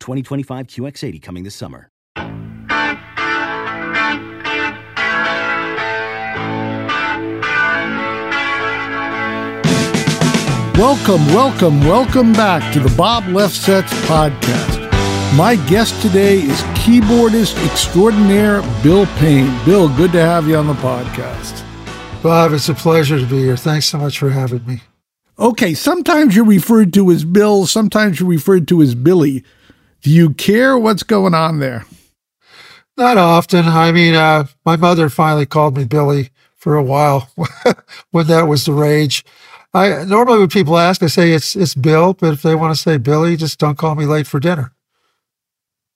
2025 QX80 coming this summer. Welcome, welcome, welcome back to the Bob Lefsetz podcast. My guest today is keyboardist extraordinaire Bill Payne. Bill, good to have you on the podcast. Bob, it's a pleasure to be here. Thanks so much for having me. Okay, sometimes you're referred to as Bill, sometimes you're referred to as Billy. Do you care what's going on there? Not often. I mean, uh, my mother finally called me Billy for a while when that was the rage. I normally when people ask, I say it's it's Bill, but if they want to say Billy, just don't call me late for dinner.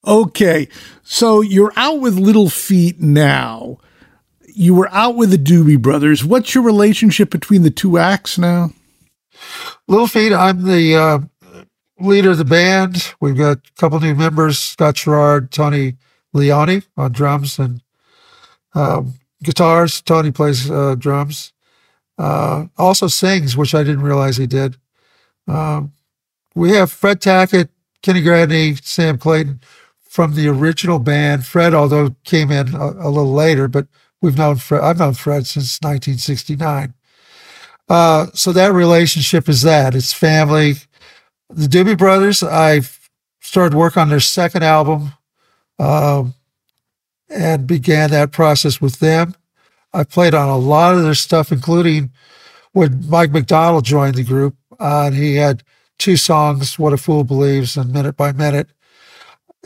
Okay, so you're out with Little Feat now. You were out with the Doobie Brothers. What's your relationship between the two acts now? Little Feat, I'm the uh, leader of the band. We've got a couple new members: Scott Sherrard, Tony Leone on drums and um, guitars. Tony plays uh, drums. Uh, also sings, which I didn't realize he did. Um, we have Fred Tackett, Kenny Gradney, Sam Clayton from the original band. Fred, although came in a, a little later, but we've known Fred. I've known Fred since 1969. Uh, so that relationship is that it's family. The Doobie Brothers. I started work on their second album, um, and began that process with them. I played on a lot of their stuff, including when Mike McDonald joined the group. Uh, and he had two songs, "What a Fool Believes" and "Minute by Minute."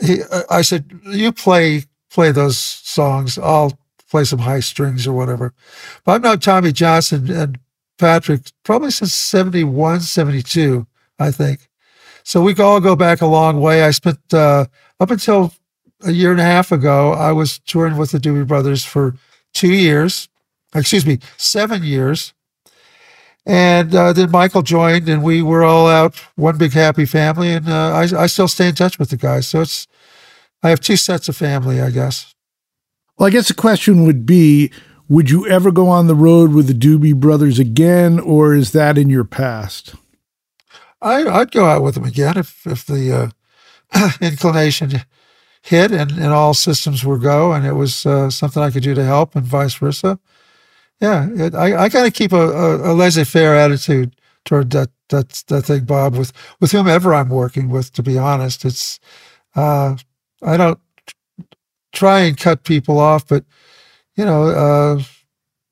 He, I said, "You play play those songs. I'll play some high strings or whatever." But I've known Tommy Johnston and Patrick probably since 71, 72, I think. So we all go back a long way. I spent uh, up until a year and a half ago, I was touring with the Doobie Brothers for two years, excuse me, seven years. And uh, then Michael joined, and we were all out, one big happy family. And uh, I, I still stay in touch with the guys. So it's, I have two sets of family, I guess. Well, I guess the question would be would you ever go on the road with the Doobie Brothers again, or is that in your past? I, would go out with them again if, if the uh, inclination hit and, and all systems were go and it was uh, something I could do to help and vice versa. Yeah, it, I, I kind of keep a, a, a laissez faire attitude toward that, that, that thing, Bob, with, with whomever I'm working with, to be honest. It's, uh, I don't try and cut people off, but, you know, uh,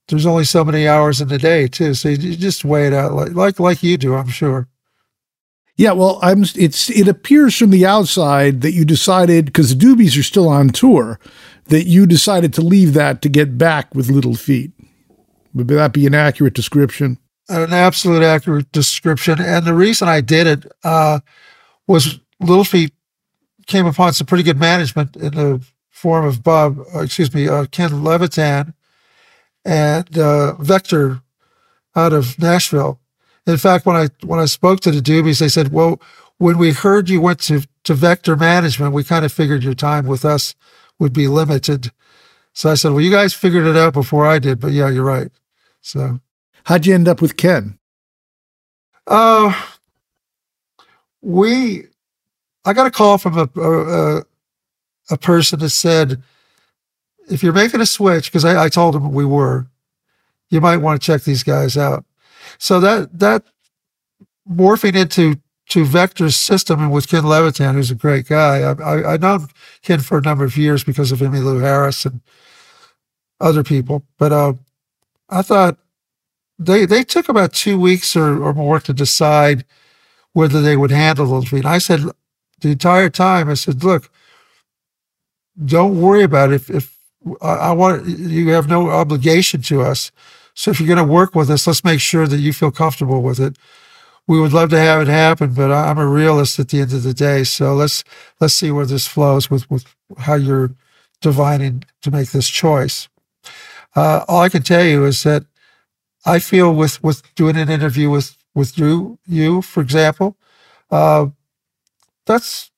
there's only so many hours in the day too. So you just weigh it out like, like, like you do, I'm sure. Yeah, well, I'm. It's it appears from the outside that you decided because the Doobies are still on tour, that you decided to leave that to get back with Little Feat. Would that be an accurate description? An absolute accurate description. And the reason I did it uh, was Little Feat came upon some pretty good management in the form of Bob, uh, excuse me, uh, Ken Levitan and uh, Vector out of Nashville. In fact, when I when I spoke to the Doobies, they said, "Well, when we heard you went to to Vector Management, we kind of figured your time with us would be limited." So I said, "Well, you guys figured it out before I did, but yeah, you're right." So, how'd you end up with Ken? Uh, we, I got a call from a a, a person that said, if you're making a switch, because I, I told him we were, you might want to check these guys out. So that that morphing into to Vector's system with Ken Levitan, who's a great guy. I, I, I know Ken for a number of years because of Emmylou Harris and other people, but uh, I thought they they took about two weeks or, or more to decide whether they would handle those feet. I said the entire time, I said, look, don't worry about it. If, if I, I want you have no obligation to us. So if you're going to work with us, let's make sure that you feel comfortable with it. We would love to have it happen, but I'm a realist at the end of the day. So let's let's see where this flows with with how you're divining to make this choice. Uh, all I can tell you is that I feel with with doing an interview with with you, you for example, uh, that's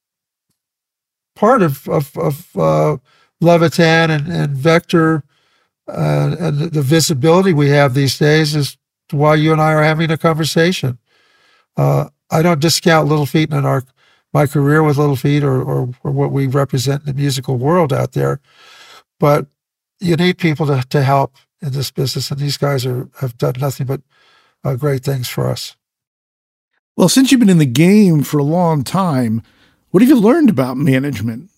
part of of, of uh, Levitan and, and Vector uh, and the visibility we have these days is why you and I are having a conversation. Uh, I don't discount Little Feat and our my career with Little Feat or, or, or what we represent in the musical world out there, but you need people to, to help in this business, and these guys are have done nothing but uh, great things for us. Well, since you've been in the game for a long time, what have you learned about management?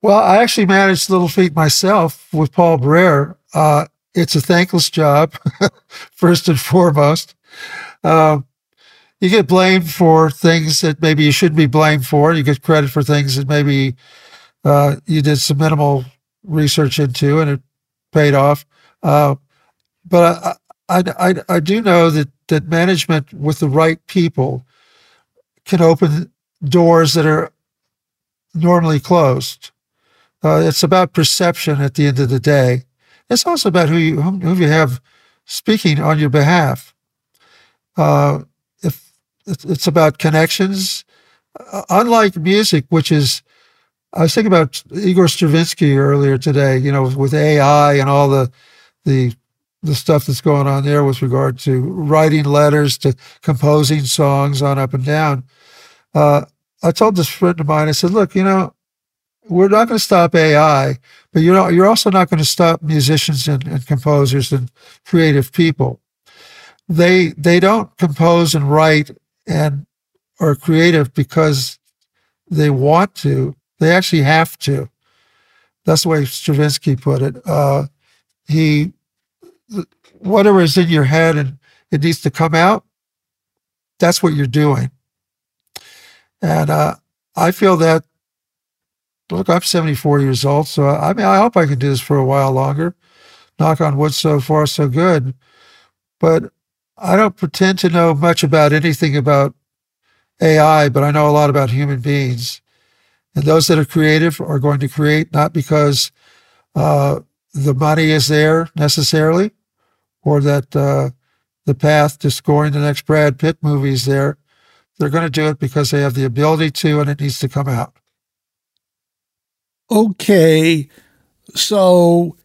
Well, I actually managed Little Feat myself with Paul Barrere. Uh, it's a thankless job, first and foremost. Uh, you get blamed for things that maybe you shouldn't be blamed for. You get credit for things that maybe uh, you did some minimal research into, and it paid off. Uh, but I, I, I, I do know that that management with the right people can open doors that are normally closed. Uh, it's about perception at the end of the day. It's also about who you who you have speaking on your behalf. Uh, if it's about connections, uh, unlike music, which is, I was thinking about Igor Stravinsky earlier today. You know, with AI and all the the the stuff that's going on there with regard to writing letters to composing songs on up and down. Uh, I told this friend of mine, I said, look, you know, we're not going to stop AI, but you're not, you're also not going to stop musicians and, and, composers and creative people. They they don't compose and write and are creative because they want to. They actually have to. That's the way Stravinsky put it. Uh, he whatever is in your head and it needs to come out. That's what you're doing. And uh, I feel that look, I'm 74 years old, so I mean, I hope I can do this for a while longer. Knock on wood, so far, so good. But I don't pretend to know much about anything about AI, but I know a lot about human beings. And those that are creative are going to create not because uh, the money is there necessarily, or that uh, the path to scoring the next Brad Pitt movie is there. They're going to do it because they have the ability to, and it needs to come out okay, so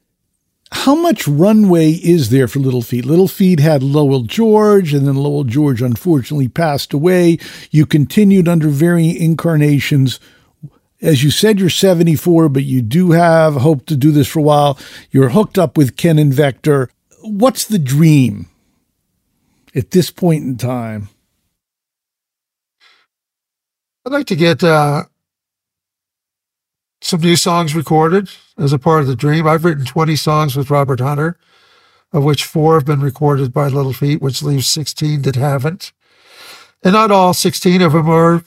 how much runway is there for Little Feat? Little Feat had Lowell George, and then Lowell George unfortunately passed away. You continued under varying incarnations. As you said, you're 74, but you do have hope to do this for a while. You're hooked up with Ken and Vector. What's the dream at this point in time? I'd like to get uh, some new songs recorded as a part of the dream. I've written 20 songs with Robert Hunter, of which four have been recorded by Little Feat, which leaves 16 that haven't. and not all 16 of them are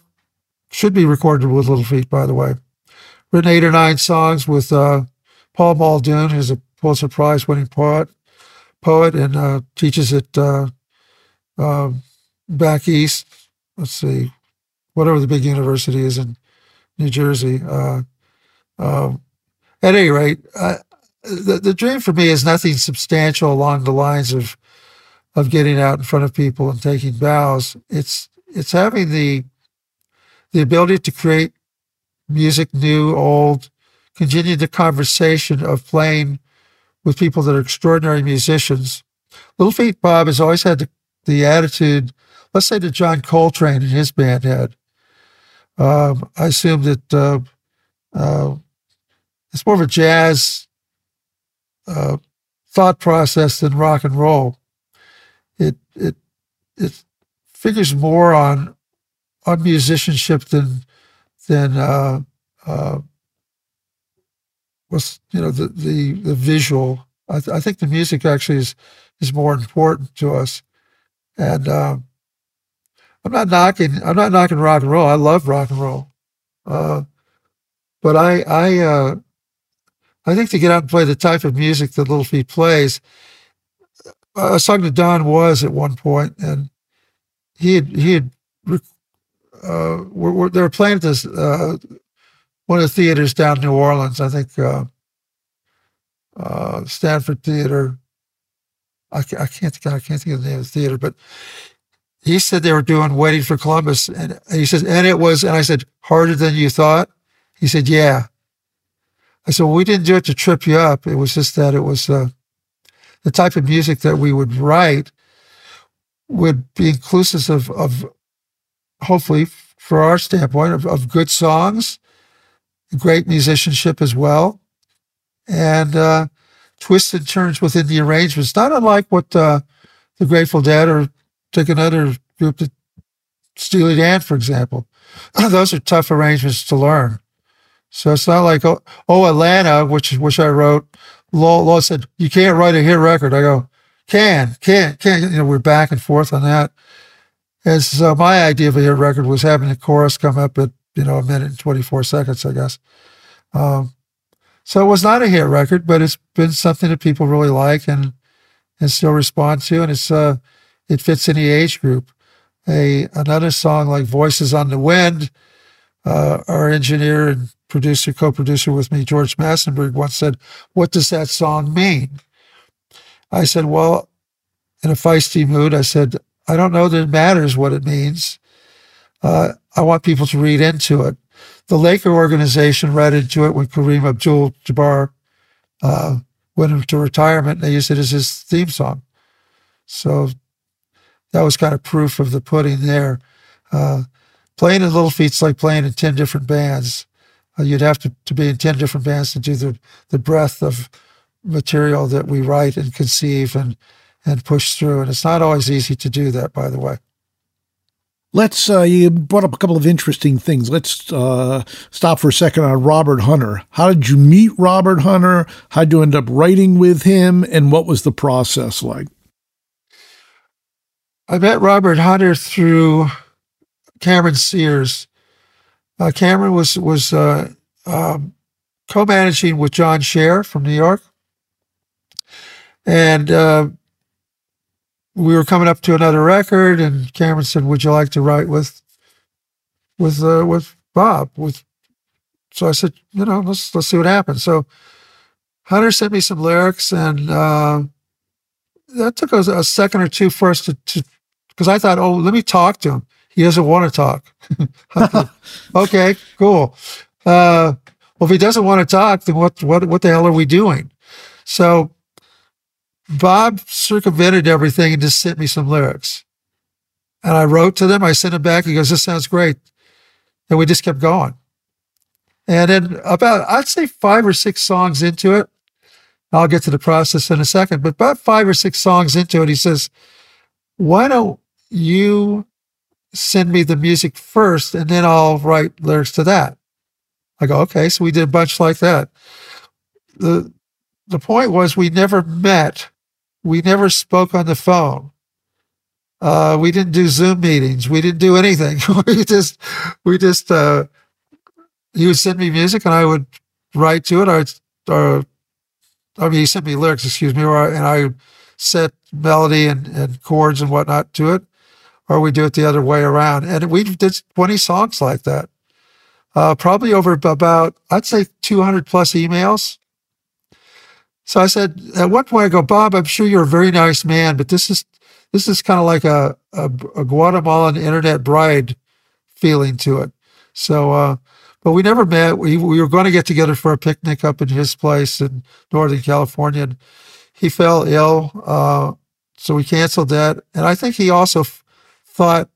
should be recorded with Little Feat, by the way. Written eight or nine songs with uh, Paul Muldoon, who's a Pulitzer Prize winning poet, poet, and uh, teaches at uh, um, back east. Let's see, whatever the big university is in New Jersey. Um, at any rate, the, the dream for me is nothing substantial along the lines of of getting out in front of people and taking bows. It's it's having the the ability to create music, new, old, continue the conversation of playing with people that are extraordinary musicians. Little Feat Bob has always had the, the attitude, let's say that John Coltrane and his band had. Um, I assume that uh, uh, it's more of a jazz uh, thought process than rock and roll. It it it figures more on on musicianship than than uh, uh, was you know the the, the visual. I, th- I, think the music actually is is more important to us, and um, I'm not knocking I'm not knocking rock and roll. I love rock and roll, uh, but I I uh, I think to get out and play the type of music that Little Feat plays, was talking to Don Was at one point, and he had he had uh, they were playing at this uh, one of the theaters down in New Orleans. I think uh, uh, Stanford Theater. I, I can't think I can't think of the name of the theater, but he said they were doing "Waiting for Columbus," and, and he says, and it was, and I said, harder than you thought. He said, yeah. I said, well, we didn't do it to trip you up. It was just that it was uh, the type of music that we would write would be inclusive of, of hopefully, for our standpoint, of, of, good songs, great musicianship as well, and uh, twists and turns within the arrangements, not unlike what uh, the Grateful Dead or take another group, Steely Dan, for example. Those are tough arrangements to learn. So it's not like oh, oh Atlanta, which which I wrote. Law, Law said you can't write a hit record. I go can can can. You know we're back and forth on that. And so my idea of a hit record was having the chorus come up at you know a minute and twenty four seconds, I guess. Um, so it was not a hit record, but it's been something that people really like and and still respond to, and it's uh it fits the age group. A another song like "Voices on the Wind." Uh, our engineer and producer, co-producer with me, George Massenburg, once said, "What does that song mean?" I said, "Well, in a feisty mood, I said, I don't know that it matters what it means. Uh, I want people to read into it. The Laker organization read into it when Kareem Abdul-Jabbar uh, went into retirement. They used it as his theme song. So that was kind of proof of the pudding there. Uh, playing in Little Feat's like playing in 10 different bands. Uh, you'd have to, to be in 10 different bands to do the, the breadth of material that we write and conceive and, and push through. And it's not always easy to do that, by the way. Let's, uh, you brought up a couple of interesting things. Let's uh, stop for a second on Robert Hunter. How did you meet Robert Hunter? How did you end up writing with him? And what was the process like? I met Robert Hunter through Cameron Sears. Uh, Cameron was was uh, um, co-managing with John Scher from New York, and uh, we were coming up to another record. And Cameron said, "Would you like to write with with uh, with Bob?" With so I said, "You know, let's let's see what happens." So Hunter sent me some lyrics, and uh, that took us a, a second or two for us to because I thought, "Oh, let me talk to him." He doesn't want to talk. okay, cool. Uh, well, if he doesn't want to talk, then what, what, what the hell are we doing? So Bob circumvented everything and just sent me some lyrics. And I wrote to them. I sent it back. He goes, this sounds great. And we just kept going. And then about, I'd say five or six songs into it, I'll get to the process in a second, but about five or six songs into it, he says, why don't you send me the music first and then I'll write lyrics to that. I go, okay. So we did a bunch like that. The, the point was we never met. We never spoke on the phone. Uh, we didn't do Zoom meetings. We didn't do anything. we just, we just, uh, he would send me music and I would write to it. I, or, I mean, he sent me lyrics, excuse me, or, and I set melody and, and chords and whatnot to it, or we do it the other way around. And we did 20 songs like that. Uh, probably over about, I'd say 200 plus emails. So I said, at one point I go, Bob, I'm sure you're a very nice man, but this is, this is kind of like a, a, a Guatemalan internet bride feeling to it. So, uh, but we never met. We, we were going to get together for a picnic up in his place in Northern California. And he fell ill. Uh, so we canceled that. And I think he also f- thought,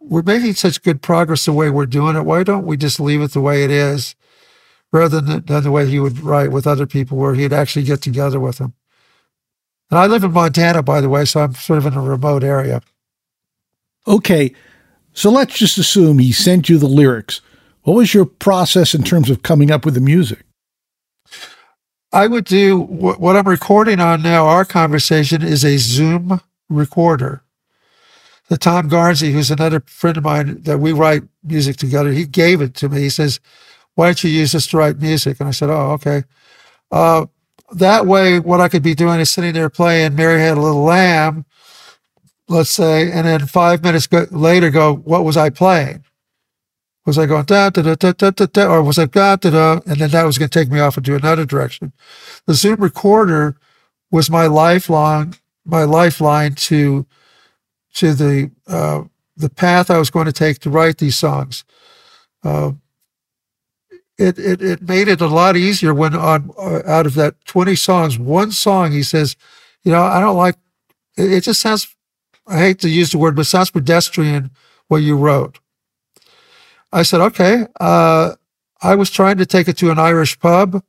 we're making such good progress the way we're doing it. Why don't we just leave it the way it is rather than, than the way he would write with other people where he'd actually get together with them? And I live in Montana, by the way, so I'm sort of in a remote area. Okay. So let's just assume he sent you the lyrics. What was your process in terms of coming up with the music? I would do what I'm recording on now. Our conversation is a Zoom recorder. The Tom Garnsey, who's another friend of mine that we write music together, he gave it to me. He says, "Why don't you use this to write music?" And I said, "Oh, okay." Uh, that way, what I could be doing is sitting there playing "Mary Had a Little Lamb," let's say, and then five minutes go- later, go, "What was I playing?" was I going da da da da da da, da or was I da da da, and then that was going to take me off into another direction. The Zoom recorder was my lifelong my lifeline to to the uh, the path I was going to take to write these songs. Uh, it, it it made it a lot easier when on uh, out of that twenty songs, one song he says, you know, I don't like. It, it just sounds. I hate to use the word, but sounds pedestrian what you wrote. I said, okay. Uh, I was trying to take it to an Irish pub.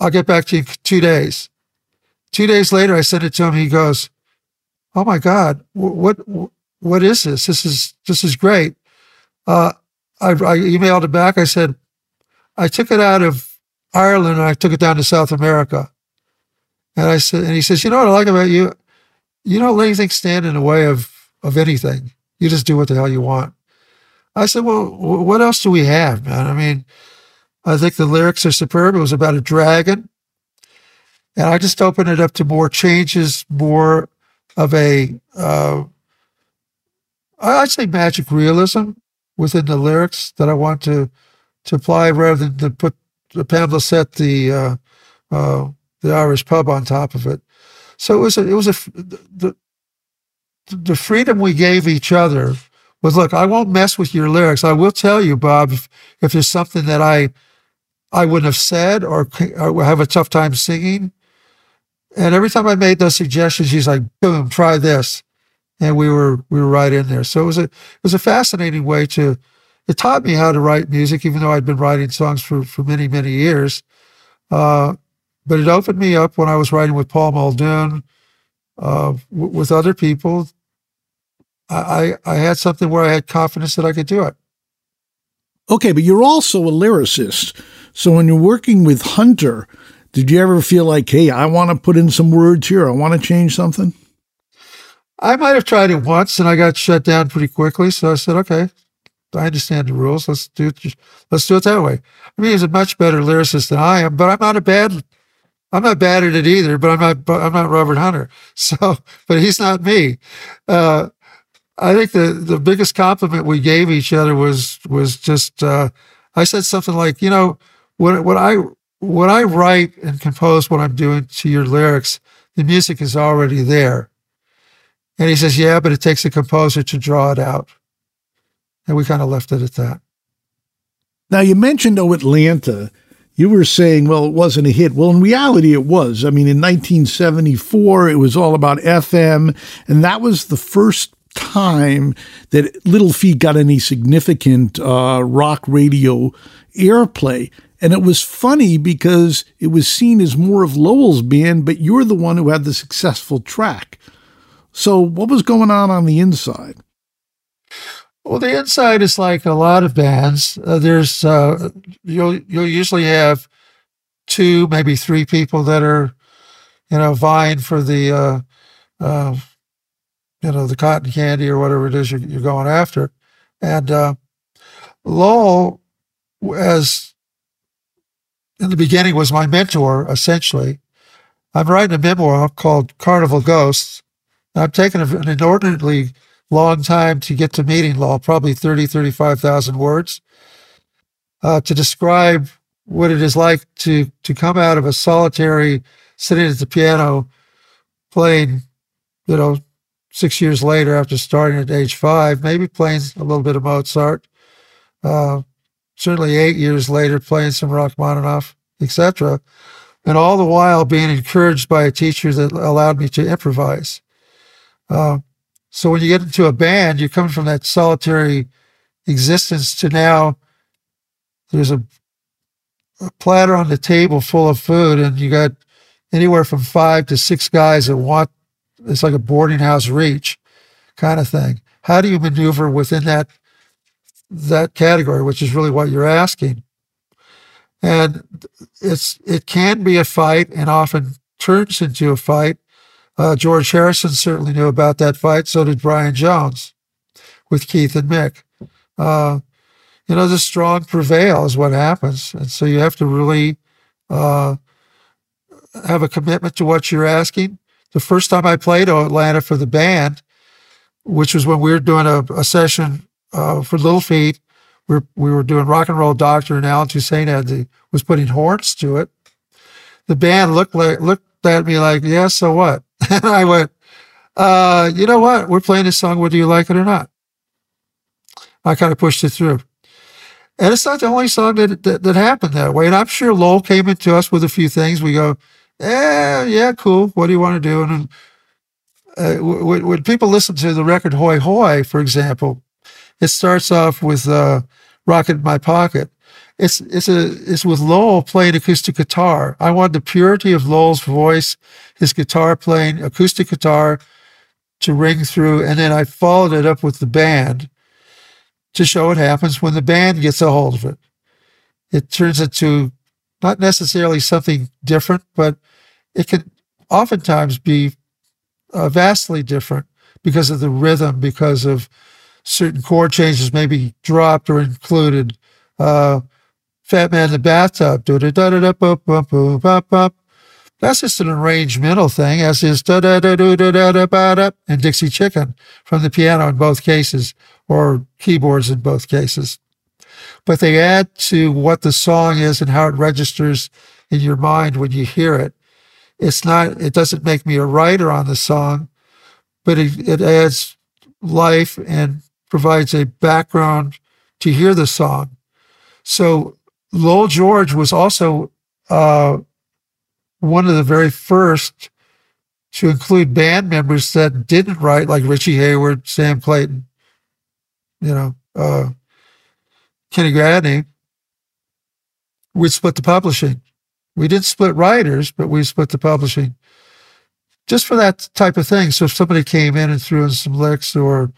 I'll get back to you in two days. Two days later, I sent it to him. He goes, "Oh my God, what what is this? This is this is great." Uh, I, I emailed it back. I said, "I took it out of Ireland and I took it down to South America." And I said, and he says, "You know what I like about you? You don't let anything stand in the way of of anything. You just do what the hell you want." I said, well, what else do we have, man? I mean, I think the lyrics are superb. It was about a dragon. And I just opened it up to more changes, more of a, uh, I'd say magic realism within the lyrics that I want to, to apply rather than to put Pamela set the, uh, uh, the Irish pub on top of it. So it was a, it was a, the, the freedom we gave each other was look, I won't mess with your lyrics. I will tell you, Bob, if, if there's something that I I wouldn't have said or, or have a tough time singing. And every time I made those suggestions, he's like, boom, try this. And we were we were right in there. So it was a it was a fascinating way to it taught me how to write music, even though I'd been writing songs for, for many, many years. Uh, but it opened me up when I was writing with Paul Muldoon, uh, w- with other people I, I had something where I had confidence that I could do it. Okay, but you're also a lyricist. So when you're working with Hunter, did you ever feel like, hey, I want to put in some words here. I want to change something? I might have tried it once and I got shut down pretty quickly. So I said, okay, I understand the rules. Let's do it. Let's do it that way. I mean, he's a much better lyricist than I am, but I'm not a bad, I'm not bad at it either, but I'm not, I'm not Robert Hunter. So, but he's not me. Uh, I think the the biggest compliment we gave each other was was just uh, I said something like, you know, when when I when I write and compose what I'm doing to your lyrics, the music is already there. And he says, yeah, but it takes a composer to draw it out. And we kind of left it at that. Now you mentioned oh Atlanta. You were saying, well, it wasn't a hit. Well, in reality, it was. I mean, in 1974, it was all about FM, and that was the first time that Little Feat got any significant uh, rock radio airplay. And it was funny because it was seen as more of Lowell's band, but you're the one who had the successful track. So, what was going on on the inside? Well, the inside is like a lot of bands. Uh, there's uh, you'll you'll usually have two, maybe three people that are, you know, vying for the uh, uh you know, the cotton candy or whatever it is you're, you're going after. And uh, Lowell, as in the beginning, was my mentor, essentially. I'm writing a memoir called Carnival Ghosts. I'm taking an inordinately long time to get to meeting law, probably 30, 35,000 words, uh, to describe what it is like to, to come out of a solitary sitting at the piano playing, you know, six years later after starting at age five, maybe playing a little bit of Mozart, uh, certainly eight years later playing some Rachmaninoff, etc. And all the while being encouraged by a teacher that allowed me to improvise. Uh, so when you get into a band, you come from that solitary existence to now there's a, a platter on the table full of food, and you got anywhere from five to six guys that want it's like a boarding house reach kind of thing. How do you maneuver within that that category, which is really what you're asking? And it's it can be a fight and often turns into a fight uh, George Harrison certainly knew about that fight. So did Brian Jones with Keith and Mick. Uh, you know, the strong prevail is what happens. And so you have to really uh, have a commitment to what you're asking. The first time I played Atlanta for the band, which was when we were doing a, a session uh, for Little Feat, we were, we were doing Rock and Roll Doctor, and Allen Toussaint had the, was putting horns to it. The band looked like looked at me like, "Yeah, so what?" And I went, uh, you know what? We're playing this song whether you like it or not. I kind of pushed it through. And it's not the only song that, that, that happened that way. And I'm sure Lowell came into us with a few things. We go, yeah, yeah, cool. What do you want to do? And uh, when, when, people listen to the record Hoy Hoy, for example, it starts off with uh, Rocket in My Pocket. It's it's a it's with Lowell playing acoustic guitar. I want the purity of Lowell's voice, his guitar playing, acoustic guitar, to ring through, and then I followed it up with the band to show what happens when the band gets a hold of it. It turns into not necessarily something different, but it can oftentimes be uh, vastly different because of the rhythm, because of certain chord changes may be dropped or included. Uh, Fat Man in the Bathtub. That's just an arrangemental thing, as is da and Dixie Chicken from the piano in both cases, or keyboards in both cases. But they add to what the song is and how it registers in your mind when you hear it. It's not, it doesn't make me a writer on the song, but it, it adds life and provides a background to hear the song. So Lowell George was also uh, one of the very first to include band members that didn't write, like Richie Hayward, Sam Clayton, you know, uh, Kenny Gradney. We split the publishing. We didn't split writers, but we split the publishing just for that type of thing. So if somebody came in and threw in some licks or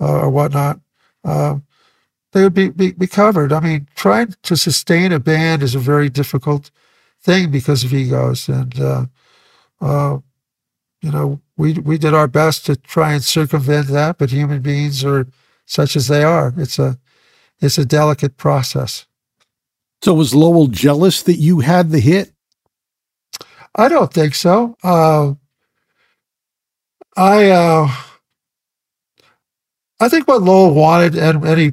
uh, or whatnot, uh, they would be, be, be covered. I mean, trying to sustain a band is a very difficult thing because of egos. And, uh, uh, you know, we, we did our best to try and circumvent that, but human beings are such as they are. It's a, it's a delicate process. So was Lowell jealous that you had the hit? I don't think so. Uh, I, uh, I think what Lowell wanted, and, and he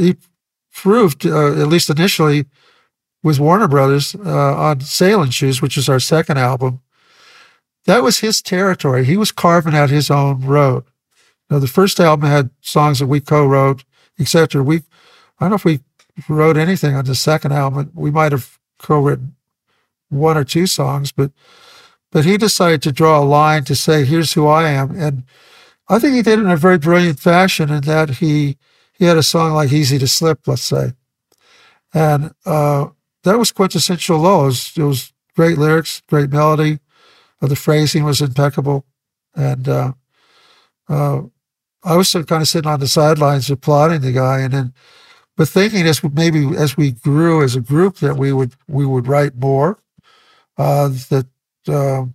he proved, uh, at least initially, with Warner Brothers uh, on Sailing Shoes, which is our second album. That was his territory. He was carving out his own road. Now, the first album had songs that we co-wrote, etc. We, I don't know if we wrote anything on the second album. We might have co-written one or two songs, but but he decided to draw a line to say, "Here's who I am," and I think he did it in a very brilliant fashion. In that he he had a song like Easy to Slip, let's say. And uh, that was quintessential Low. It was, it was, great lyrics, great melody. Uh, the phrasing was impeccable. And uh, uh I was kind of sitting on the sidelines applauding the guy. And then, but thinking as maybe as we grew as a group that we would we would write more, uh, that um,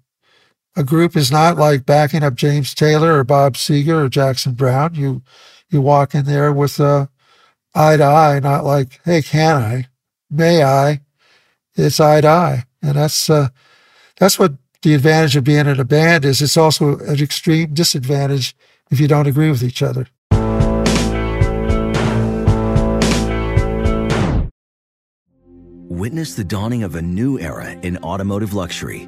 a group is not like backing up James Taylor or Bob Seger or Jackson Browne. You you walk in there with a eye to eye, not like, hey, can I? May I? It's eye to eye, and that's uh, that's what the advantage of being in a band is. It's also an extreme disadvantage if you don't agree with each other. Witness the dawning of a new era in automotive luxury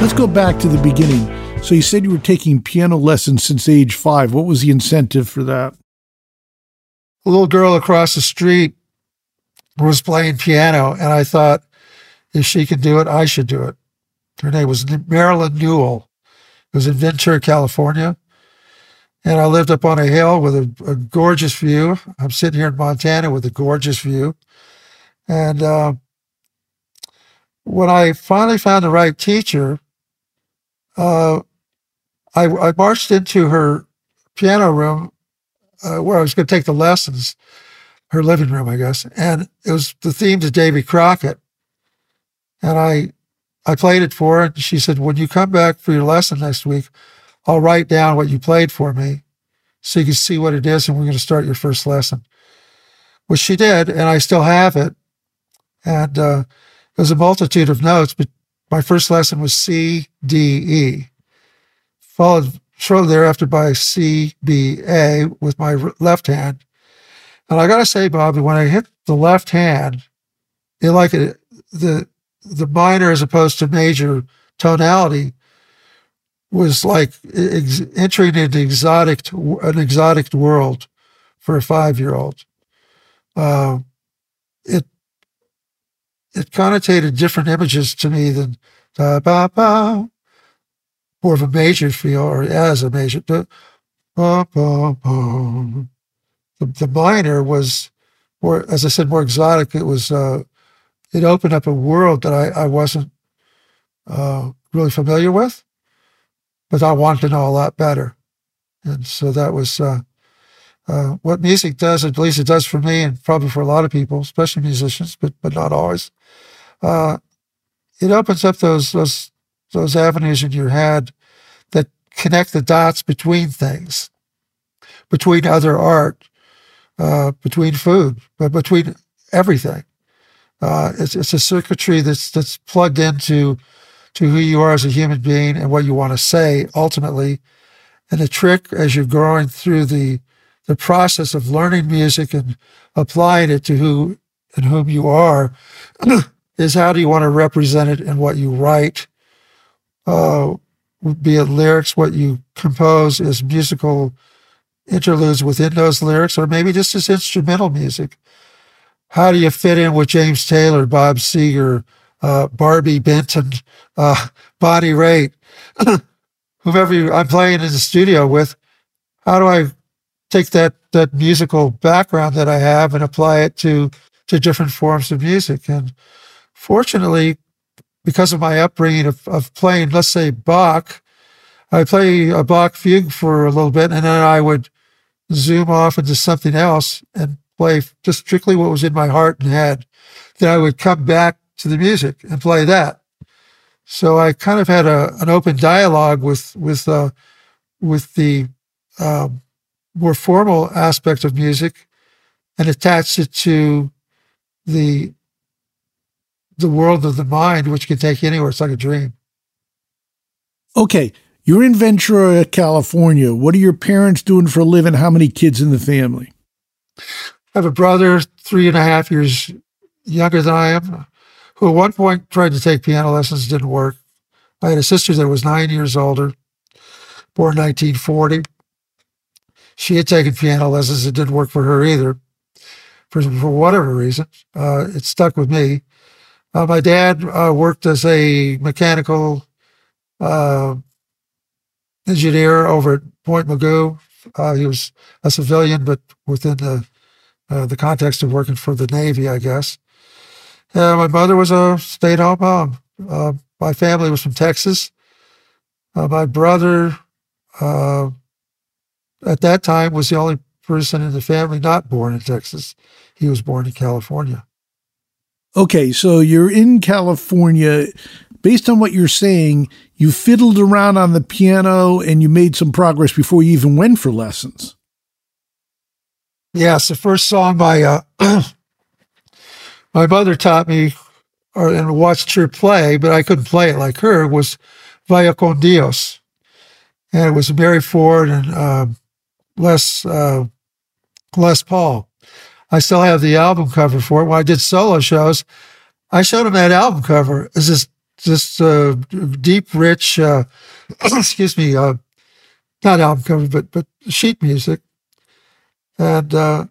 Let's go back to the beginning. So you said you were taking piano lessons since age five. What was the incentive for that? A little girl across the street was playing piano, and I thought, if she can do it, I should do it. Her name was Marilyn Newell. It was in Ventura, California. And I lived up on a hill with a, a gorgeous view. I'm sitting here in Montana with a gorgeous view. And uh, when I finally found the right teacher, uh, I, I, marched into her piano room uh, where I was going to take the lessons, her living room, I guess. And it was the theme to Davy Crockett. And I, I played it for her. And she said, when you come back for your lesson next week, I'll write down what you played for me so you can see what it is. And we're going to start your first lesson, which she did. And I still have it. And uh, it was a multitude of notes, but my first lesson was C, D, E, followed shortly thereafter by C, B, A with my left hand. And I got to say, Bobby, when I hit the left hand, it like it, the the minor as opposed to major tonality was like ex- entering into exotic an exotic world for a five year old. Uh, it it connotated different images to me than da ba ba, more of a major feel or as a major. Da, ba, ba, ba. The, the minor was more, as I said, more exotic. It was uh, it opened up a world that I, I wasn't uh, really familiar with, but I wanted to know a lot better. And so that was uh, uh, what music does, at least it does for me and probably for a lot of people, especially musicians, but but not always. Uh, it opens up those those those avenues in your head that connect the dots between things, between other art, uh, between food, but between everything. Uh, it's, it's a circuitry that's that's plugged into to who you are as a human being and what you want to say ultimately. And the trick as you're growing through the the process of learning music and applying it to who and whom you are is how do you want to represent it in what you write, uh, be it lyrics, what you compose as musical interludes within those lyrics, or maybe just as instrumental music. How do you fit in with James Taylor, Bob Seger, uh, Barbi Benton, uh, Bonnie Raitt, whomever I'm playing in the studio with? How do I take that that musical background that I have and apply it to to different forms of music? And fortunately, because of my upbringing of, of playing, let's say Bach, I play a Bach fugue for a little bit, and then I would zoom off into something else and play just strictly what was in my heart and head. Then I would come back to the music and play that. So I kind of had a, an open dialogue with with uh, with the um, more formal aspect of music and attached it to the the world of the mind, which can take you anywhere. It's like a dream. Okay, you're in Ventura, California. What are your parents doing for a living? How many kids in the family? I have a brother, three and a half years younger than I am, who at one point tried to take piano lessons, didn't work. I had a sister that was nine years older, born 1940. She had taken piano lessons. It didn't work for her either, for, for whatever reason. Uh, it stuck with me. Uh, my dad uh, worked as a mechanical uh, engineer over at Point Mugu. Uh, he was a civilian, but within the uh, the context of working for the Navy, I guess. Uh, my mother was a stay-at-home mom. My family was from Texas. My brother, at that time, was the only person in the family not born in Texas. He was born in California. Okay, so you're in California. Based on what you're saying, you fiddled around on the piano and you made some progress before you even went for lessons. Yes, the first song my uh, my mother taught me or, and watched her play, but I couldn't play it like her, was Vaya con Dios. And it was Mary Ford and uh, Les, uh, Les Paul. I still have the album cover for it. When I did solo shows, I showed him that album cover. It's this this uh, deep, rich, uh, excuse me, uh, not album cover, but but sheet music, and uh,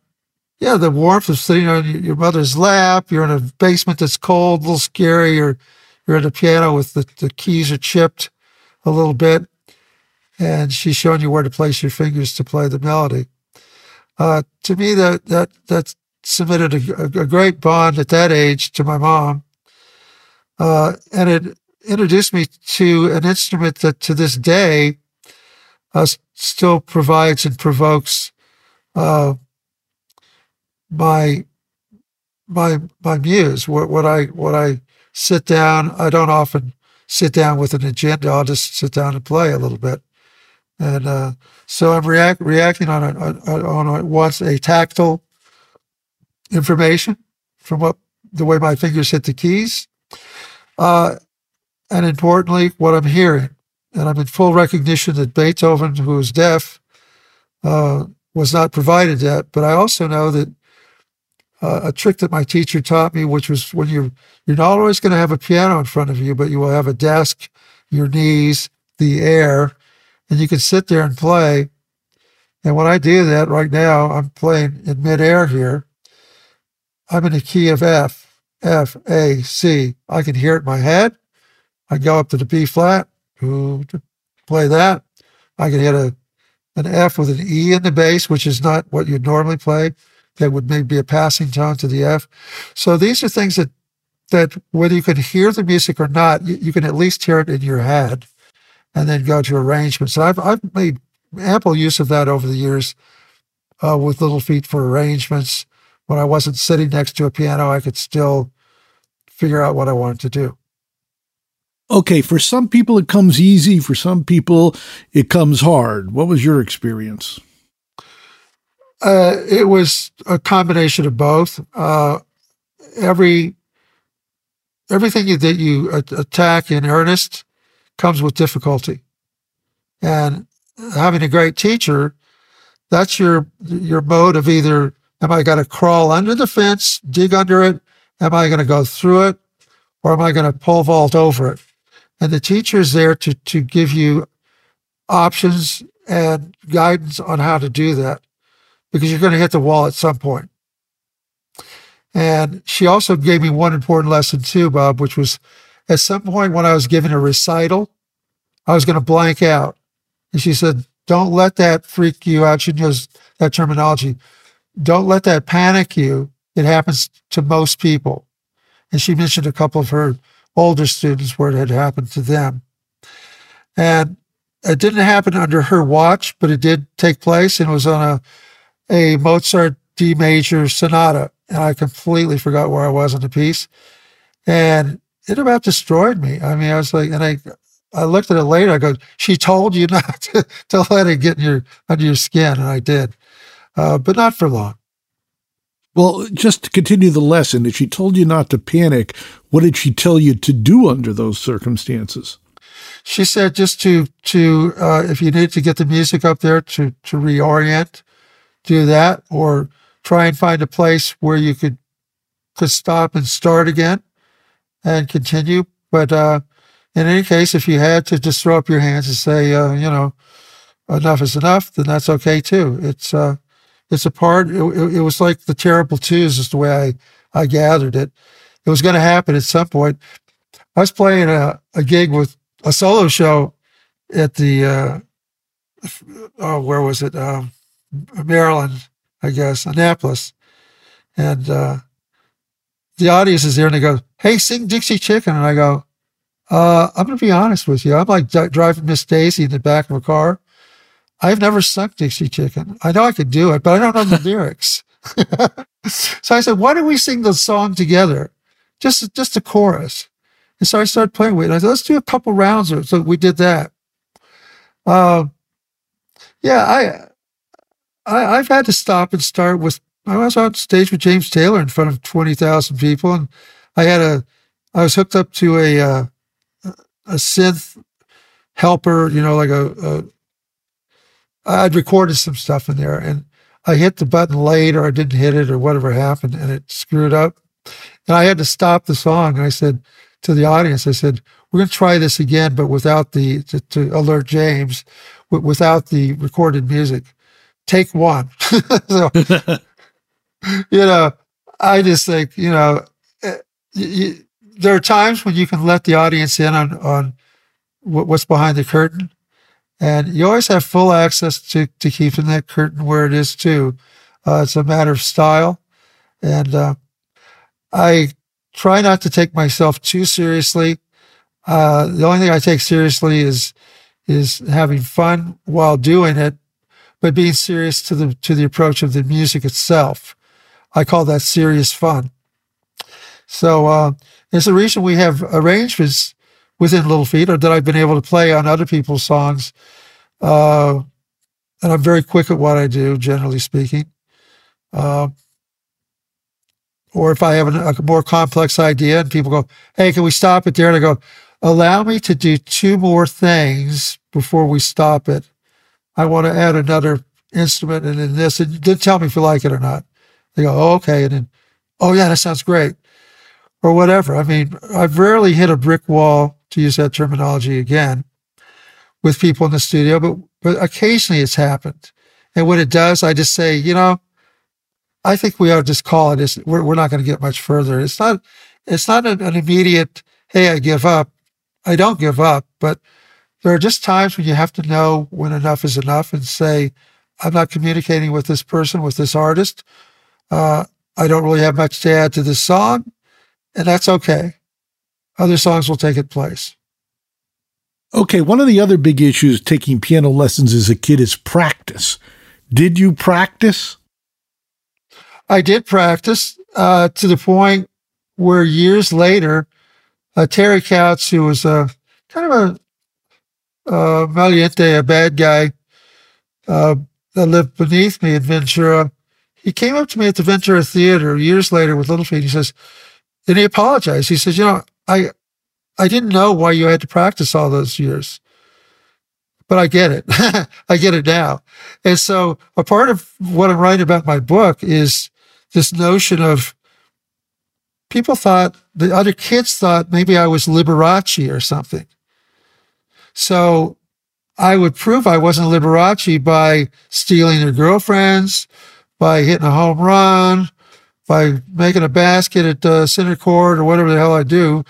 yeah, the warmth of sitting on your mother's lap. You're in a basement that's cold, a little scary. You're you're at a piano with the, the keys are chipped a little bit, and she's showing you where to place your fingers to play the melody. Uh, to me, that that that submitted a, a, great bond at that age to my mom, uh, and it introduced me to an instrument that to this day uh, still provides and provokes uh, my my my muse. What, what I what I sit down. I don't often sit down with an agenda. I'll just sit down and play a little bit, and uh, so I'm react, reacting on a, on, a, a tactile information from what the way my fingers hit the keys, uh, and importantly, what I'm hearing. And I'm in full recognition that Beethoven, who is deaf, uh, was not provided that. But I also know that uh, a trick that my teacher taught me, which was when you're you're not always going to have a piano in front of you, but you will have a desk, your knees, the air, and you can sit there and play. And when I do that right now, I'm playing in midair here. I'm in a key of F, F, A, C. I can hear it in my head. I go up to the B flat, play that. I can hit a an F with an E in the bass, which is not what you'd normally play that would maybe be a passing tone to the F. So these are things that that whether you can hear the music or not, you, you can at least hear it in your head, and then go to arrangements. And I've I've made ample use of that over the years uh, with Little Feat for arrangements. When I wasn't sitting next to a piano, I could still figure out what I wanted to do. Okay, for some people it comes easy, for some people it comes hard. What was your experience? Uh, it was a combination of both. Uh, every everything that you attack in earnest comes with difficulty, and having a great teacher, that's your your mode of either am I going to crawl under the fence, dig under it, am I going to go through it, or am I going to pole vault over it? And the teacher is there to, to give you options and guidance on how to do that because you're going to hit the wall at some point. And she also gave me one important lesson too, Bob, which was at some point when I was giving a recital, I was going to blank out. And she said, don't let that freak you out. She knows that terminology. Don't let that panic you. It happens to most people. And she mentioned a couple of her older students where it had happened to them. And it didn't happen under her watch, but it did take place and it was on a, a Mozart D major sonata. And I completely forgot where I was in the piece. And it about destroyed me. I mean, I was like, and I, I looked at it later. I go, she told you not to, to let it get in your under your skin, and I did, uh, but not for long. Well, just to continue the lesson, if she told you not to panic, what did she tell you to do under those circumstances? She said just to to uh, if you need to get the music up there to to reorient, do that, or try and find a place where you could could stop and start again, and continue. But uh, in any case, if you had to just throw up your hands and say, uh, you know, enough is enough, then that's okay too. It's uh, it's a part. It, it, was like the terrible twos, is the way I I gathered it. It was going to happen at some point. I was playing a, a gig with a solo show at the uh, oh, where was it? Um, Maryland, I guess, Annapolis, and uh, the audience is there, and they go, "Hey, sing Dixie Chicken," and I go, uh, "I'm going to be honest with you. I'm like d- driving Miss Daisy in the back of a car." I've never sung Dixie Chicken. I know I could do it, but I don't know the lyrics. so I said, why don't we sing the song together? Just, just a chorus. And so I started playing with it. I said, let's do a couple rounds. Or, so we did that. Uh, yeah, I, I, I've had to stop and start with, I was on stage with James Taylor in front of 20,000 people. And I had a, I was hooked up to a, uh, a synth helper, you know, like a, a I'd recorded some stuff in there and I hit the button late or I didn't hit it or whatever happened and it screwed up. And I had to stop the song. And I said to the audience, I said, we're going to try this again, but without the, to, to alert James, w- without the recorded music. Take one. so, you know, I just think, you know, you, there are times when you can let the audience in on, on what's behind the curtain and you always have full access to, to keeping that curtain where it is too. Uh, it's a matter of style. And uh, I try not to take myself too seriously. Uh, the only thing I take seriously is is having fun while doing it, but being serious to the to the approach of the music itself. I call that serious fun. So uh, a reason we have arrangements within Little Feat or that I've been able to play on other people's songs. Uh, and I'm very quick at what I do, generally speaking. Uh, or if I have a, a, more complex idea and people go, hey, can we stop it there? And I go, allow me to do two more things before we stop it. I want to add another instrument and then this. And then tell me if you like it or not. They go, oh, okay. And then, oh, yeah, that sounds great. Or whatever. I mean, I've rarely hit a brick wall to use that terminology again, with people in the studio, but but occasionally it's happened. And when it does, I just say, you know, I think we ought to just call it. It's, we're we're not going to get much further. It's not it's not an, an immediate, hey, I give up. I don't give up, but there are just times when you have to know when enough is enough and say, I'm not communicating with this person, with this artist. Uh, I don't really have much to add to this song, and that's okay other songs will take its place. Okay, one of the other big issues taking piano lessons as a kid is practice. Did you practice? I did practice uh, to the point where years later, uh, Terry Couch, who was a kind of a uh, maliente, a bad guy uh, that lived beneath me in Ventura, he came up to me at the Ventura Theater years later with Little Feat. He says, and he apologized. He says, you know, I I didn't know why you had to practice all those years. But I get it. I get it now. And so a part of what I'm writing about my book is this notion of people thought the other kids thought maybe I was Liberace or something. So I would prove I wasn't Liberace by stealing their girlfriends, by hitting a home run, by making a basket at uh, center court or whatever the hell I do,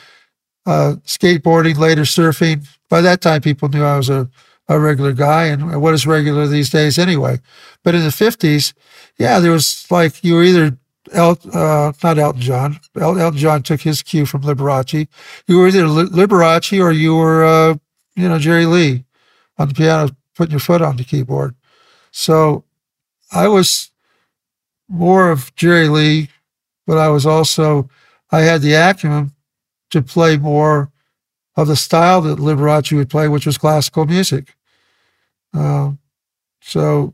uh, skateboarding, later surfing. By that time, people knew I was a, a regular guy, and what is regular these days anyway? But in the 50s, yeah, there was like you were either El, uh, not Elton John. El, Elton John took his cue from Liberace. You were either Liberace or you were, uh, you know, Jerry Lee on the piano, putting your foot on the keyboard. So I was more of Jerry Lee, but I was also, I had the acumen to play more of the style that Liberace would play, which was classical music. Uh, so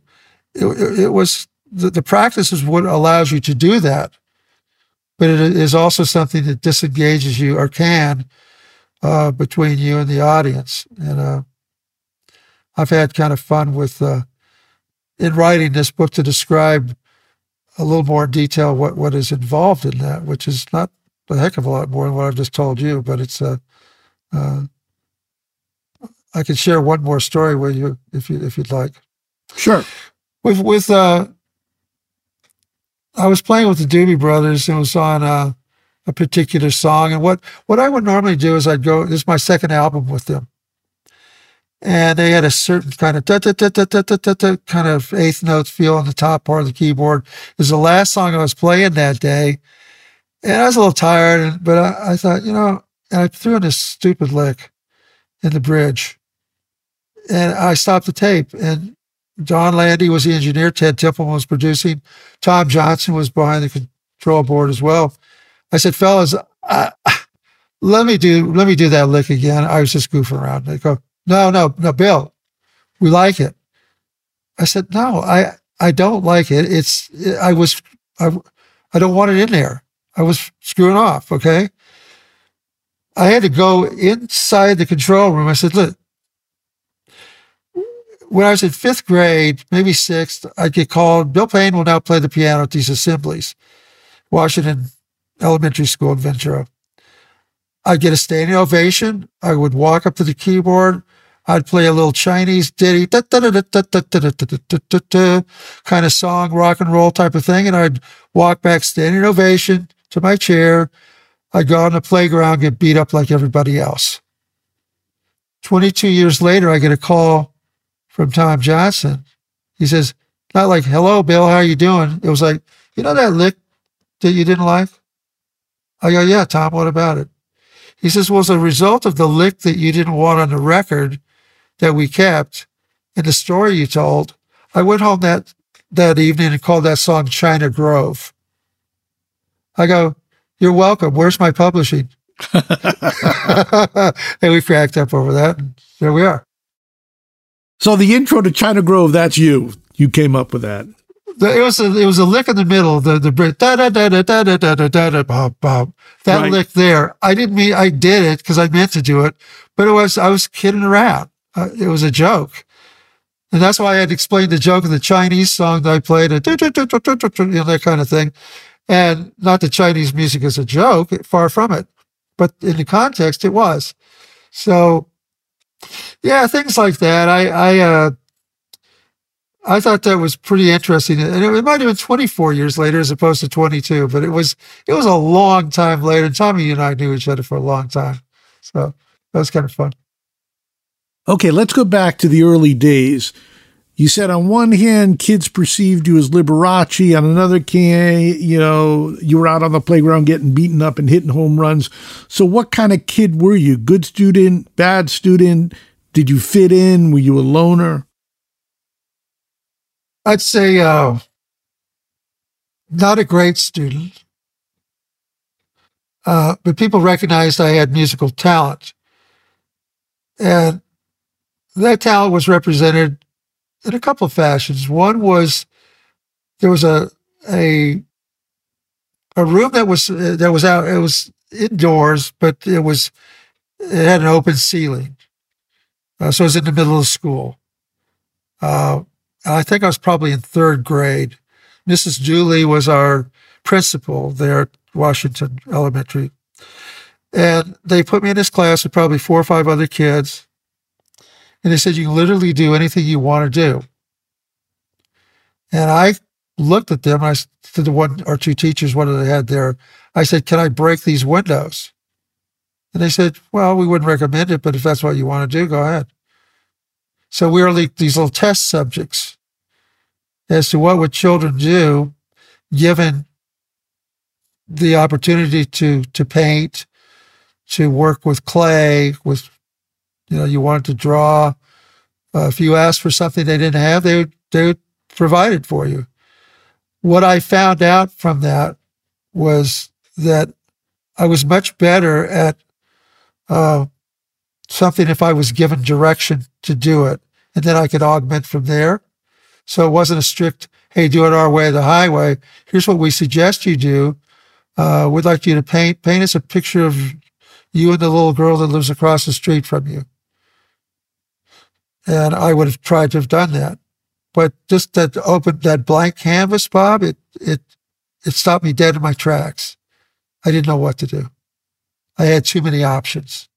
it, it, was the, the practice is what allows you to do that, but it is also something that disengages you or can uh, between you and the audience. And uh, I've had kind of fun with uh, in writing this book to describe a little more detail what what is involved in that, which is not a heck of a lot more than what I've just told you, but it's a. Uh, uh, I can share one more story with you if you if you'd like. Sure. With with uh, I was playing with the Doobie Brothers and was on a, a particular song. And what what I would normally do is I'd go. This is my second album with them, and they had a certain kind of kind of eighth note feel on the top part of the keyboard. It was the last song I was playing that day, and I was a little tired. But I, I thought, you know, and I threw in this stupid lick in the bridge, and I stopped the tape. And Donn Landee was the engineer. Ted Templeman was producing. Tom Johnston was behind the control board as well. I said, fellas, uh, let me do let me do that lick again. I was just goofing around. They go, no, no, no, Bill, we like it. I said, no, I, I don't like it. It's, I was, I, I don't want it in there. I was screwing off. Okay. I had to go inside the control room. I said, look, when I was in fifth grade, maybe sixth, I'd get called. Bill Payne will now play the piano at these assemblies, Washington Elementary School in Ventura. I'd get a standing ovation. I would walk up to the keyboard. I'd play a little Chinese ditty, kind of song, rock and roll type of thing. And I'd walk back standing ovation to my chair. I'd go on the playground, get beat up like everybody else. 22 years later, I get a call from Tom Johnston. He says, not like, hello, Bill, how are you doing? It was like, you know that lick that you didn't like? I go, yeah, Tom, what about it? He says, well, as a result of the lick that you didn't want on the record, that we kept and the story you told, I went home that that evening and called that song China Grove. I go, You're welcome. Where's my publishing? and we cracked up over that, and there we are. So the intro to China Grove, that's you. You came up with that. it was a, it was a lick in the middle, the the da da da da da da da da da da bob bob. That right. lick there. I didn't mean I did it because I meant to do it, but it was I was kidding around uh, it was a joke. And that's why I had explained the joke of the Chinese song that I played, you know, that kind of thing. And not that Chinese music is a joke, far from it. But in the context, it was. So, yeah, things like that. I, I, uh, I thought that was pretty interesting, and it, might have been 24 years later as opposed to 22, but it was it was a long time later. Tommy and I knew each other for a long time, so that was kind of fun. Okay, let's go back to the early days. You said on one hand, kids perceived you as Liberace. On another hand, you know, you were out on the playground getting beaten up and hitting home runs. So, what kind of kid were you? Good student, bad student? Did you fit in? Were you a loner? I'd say uh, not a great student, uh, but people recognized I had musical talent. And that talent was represented in a couple of fashions. One was there was a a a room that was that was out. It was indoors, but it was it had an open ceiling, uh, so it was in the middle of school. Uh, I think I was probably in third grade. Mrs. Dooley was our principal there at Washington Elementary, and they put me in this class with probably four or five other kids And they said, you can literally do anything you want to do. And I looked at them. I said to the one or two teachers, what did they had there. I said, "Can I break these windows?" And they said, "Well, we wouldn't recommend it, but if that's what you want to do, go ahead." So we are like these little test subjects as to what would children do given the opportunity to to paint, to work with clay, with you know, you wanted to draw. Uh, if you asked for something they didn't have, they they would provide it for you. What I found out from that was that I was much better at uh, something if I was given direction to do it, and then I could augment from there. So it wasn't a strict, hey, do it our way, the highway. Here's what we suggest you do. Uh, we'd like you to paint paint us a picture of you and the little girl that lives across the street from you. And I would have tried to have done that. But just that open that blank canvas, Bob, it it it stopped me dead in my tracks. I didn't know what to do. I had too many options.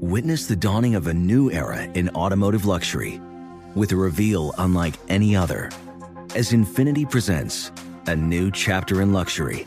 Witness the dawning of a new era in automotive luxury with a reveal unlike any other as Infiniti presents a new chapter in luxury,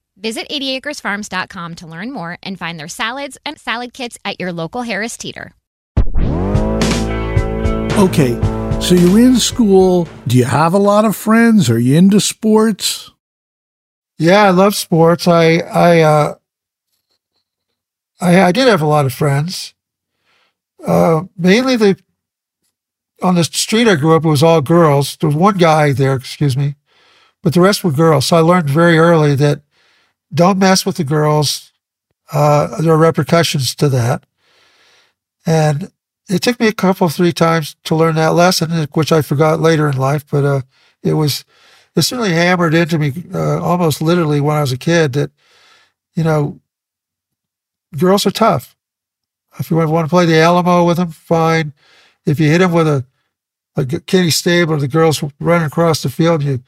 Visit 80acresfarms.com to learn more and find their salads and salad kits at your local Harris Teeter. Okay, so you're in school. Do you have a lot of friends? Are you into sports? Yeah, I love sports. I I uh, I, I did have a lot of friends. Uh, mainly the on the street I grew up, it was all girls. There was one guy there, excuse me, but the rest were girls. So I learned very early that don't mess with the girls. Uh, there are repercussions to that. And it took me a couple, three times to learn that lesson, which I forgot later in life. But uh, it was it certainly hammered into me uh, almost literally when I was a kid that you know girls are tough. If you want to play the Alamo with them, fine. If you hit them with a a Kenny Stabler, the girls running across the field, you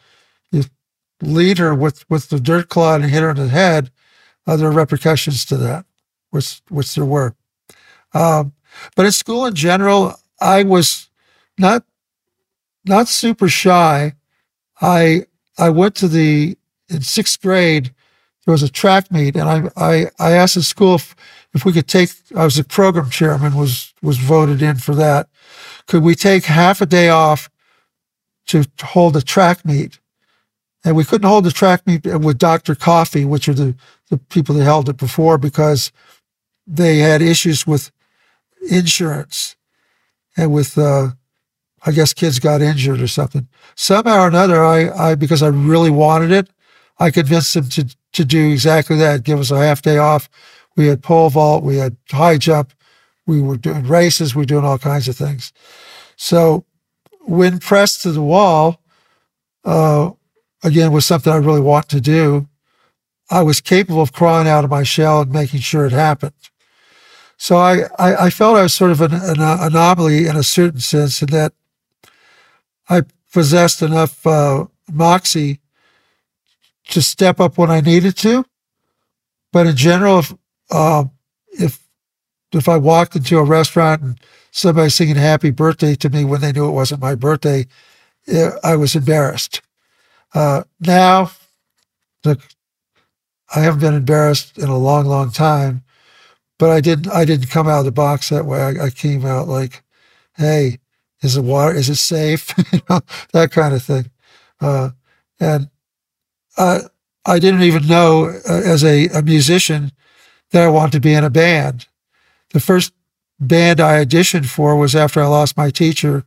lead her with with the dirt clod and hit her in the head. Uh, there are repercussions to that, which which there were. Um, but at school in general, I was not not super shy. I I went to the in sixth grade. There was a track meet, and I I, I asked the school if, if we could take. I was the program chairman. was was voted in for that. Could we take half a day off to hold a track meet? And we couldn't hold the track meet with Dr. Coffee, which are the, the people that held it before, because they had issues with insurance and with, uh, I guess kids got injured or something. Somehow or another, I, I, because I really wanted it, I convinced them to, to do exactly that, give us a half day off We had pole vault, we had high jump, we were doing races, we were doing all kinds of things. So when pressed to the wall, uh, again, was something I really want to do. I was capable of crawling out of my shell and making sure it happened. So I, I, I felt I was sort of an, an, anomaly in a certain sense in that I possessed enough uh, moxie to step up when I needed to. But in general, if, uh, if if I walked into a restaurant and somebody singing "Happy Birthday" to me when they knew it wasn't my birthday, I was embarrassed. Uh, now, look, I haven't been embarrassed in a long, long time, but I didn't. I didn't come out of the box that way. I, I came out like, "Hey, is the water? Is it safe? you know, that kind of thing." Uh, and uh, I didn't even know uh, as a, a musician that I wanted to be in a band. The first band I auditioned for was after I lost my teacher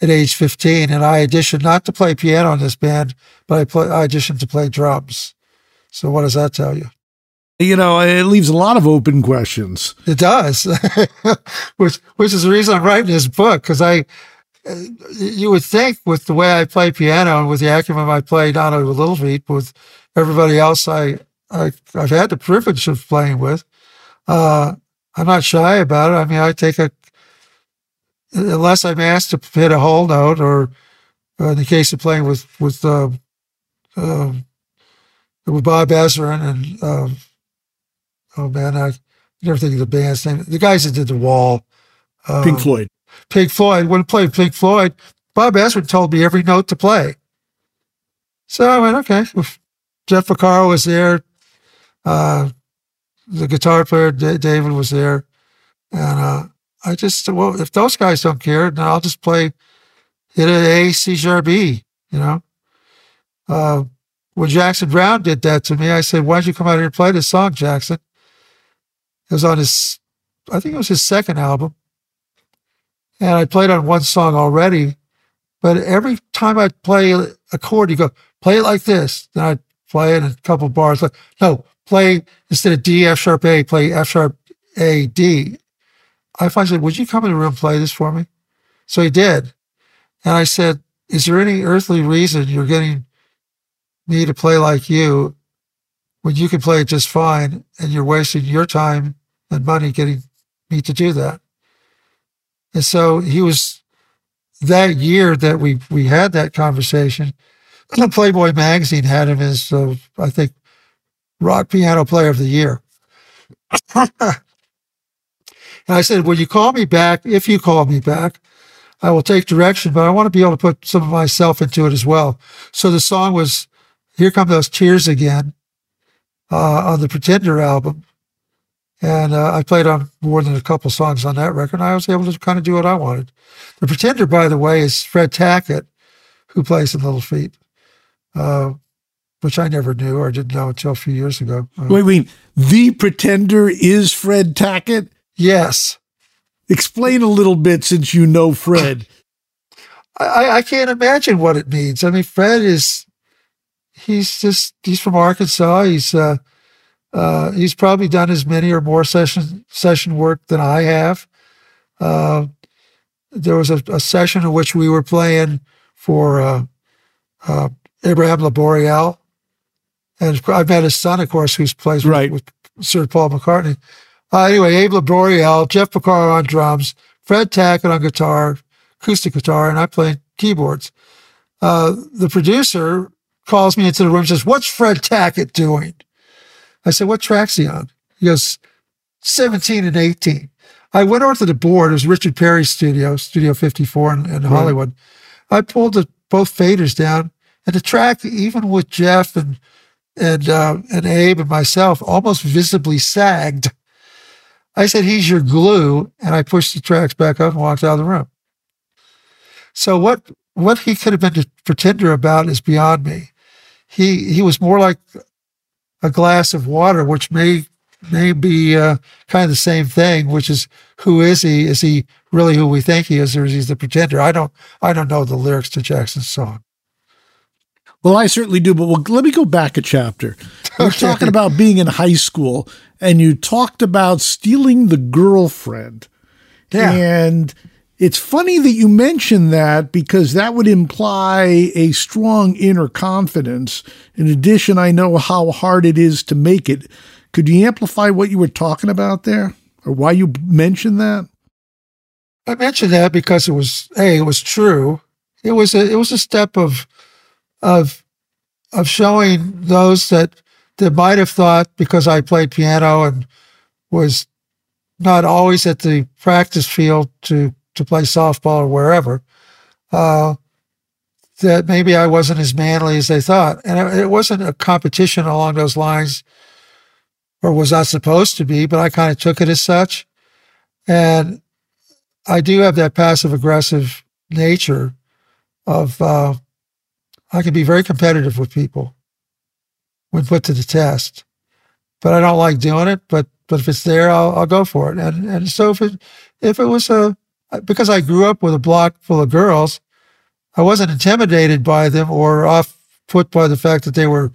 at age 15. And I auditioned not to play piano in this band, but I, play, I auditioned to play drums. So what does that tell you? You know, it leaves a lot of open questions. It does, which which is the reason I'm writing this book because I, you would think with the way I play piano and with the acumen I play not only with Little Feat, but with everybody else I, I have had the privilege of playing with, uh, I'm not shy about it. I mean, I take a unless I'm asked to hit a whole note, or uh, in the case of playing with with uh, uh, with Bob Ezrin and um, oh man, I never think of the band's name. The guys that did the Wall, um, Pink Floyd. Pink Floyd. When I played Pink Floyd, Bob Ezrin told me every note to play. So I went, okay. Jeff Porcaro was there. Uh, the guitar player David was there, and uh, I just well, if those guys don't care, then I'll just play hit an A C sharp B. You know, uh, when Jackson Browne did that to me, I said, "Why don't you come out here and play this song, Jackson?" It was on his, I think it was his second album, and I played on one song already. But every time I play a chord, you go play it like this. Then I play it a couple bars. Like, no, play instead of D, F sharp A, play F sharp A, D. I finally said, Would you come in the room and play this for me? So he did. And I said, Is there any earthly reason you're getting me to play like you when you can play it just fine and you're wasting your time and money getting me to do that? And so he was that year that we we had that conversation. Playboy magazine had him as uh, I think rock piano player of the year. and I said, When you call me back, if you call me back, I will take direction, but I want to be able to put some of myself into it as well. So the song was Here Come Those Tears Again uh, on the Pretender album. And uh, I played on more than a couple songs on that record. And I was able to kind of do what I wanted. The Pretender, by the way, is Fred Tackett, who plays in Little Feat. Uh, which I never knew or didn't know until a few years ago. Wait, wait. The Pretender is Fred Tackett? Yes. Explain a little bit since you know Fred. I, I can't imagine what it means. I mean, Fred is, he's just, he's from Arkansas. He's, uh, uh, he's probably done as many or more session session work than I have. Uh, there was a, a, session in which we were playing for uh, uh Abraham Laboriel, and I've met his son, of course, who's plays right. with, with Sir Paul McCartney. Uh, anyway, Abe Laboriel, Jeff Porcaro on drums, Fred Tackett on guitar, acoustic guitar, and I play keyboards. Uh, the producer calls me into the room and says, What's Fred Tackett doing? I said, What track's he on? He goes, 17 and 18. I went over to the board. It was Richard Perry's studio, Studio 54 in, in right. Hollywood. I pulled the, both faders down, and the track, even with Jeff and and uh, and Abe and myself almost visibly sagged. I said, "He's your glue," and I pushed the tracks back up and walked out of the room. So what what he could have been a pretender about is beyond me. He he was more like a glass of water, which may may be uh, kind of the same thing. Which is, who is he? Is he really who we think he is, or is he the pretender? I don't I don't know the lyrics to Jackson's song. Well, I certainly do, but well, let me go back a chapter. We're talking about being in high school, and you talked about stealing the girlfriend. Yeah. And it's funny that you mentioned that because that would imply a strong inner confidence. In addition, I know how hard it is to make it. Could you amplify what you were talking about there or why you mentioned that? I mentioned that because it was a it was true. It was a it was a step of of of showing those that that might have thought because I played piano and was not always at the practice field to to play softball or wherever, uh, that maybe I wasn't as manly as they thought, and it wasn't a competition along those lines, or was I supposed to be? But I kind of took it as such, and I do have that passive aggressive nature of uh, I can be very competitive with people when put to the test, but I don't like doing it. But but if it's there, I'll, I'll go for it. And and so if it if it was a because I grew up with a block full of girls, I wasn't intimidated by them or off put by the fact that they were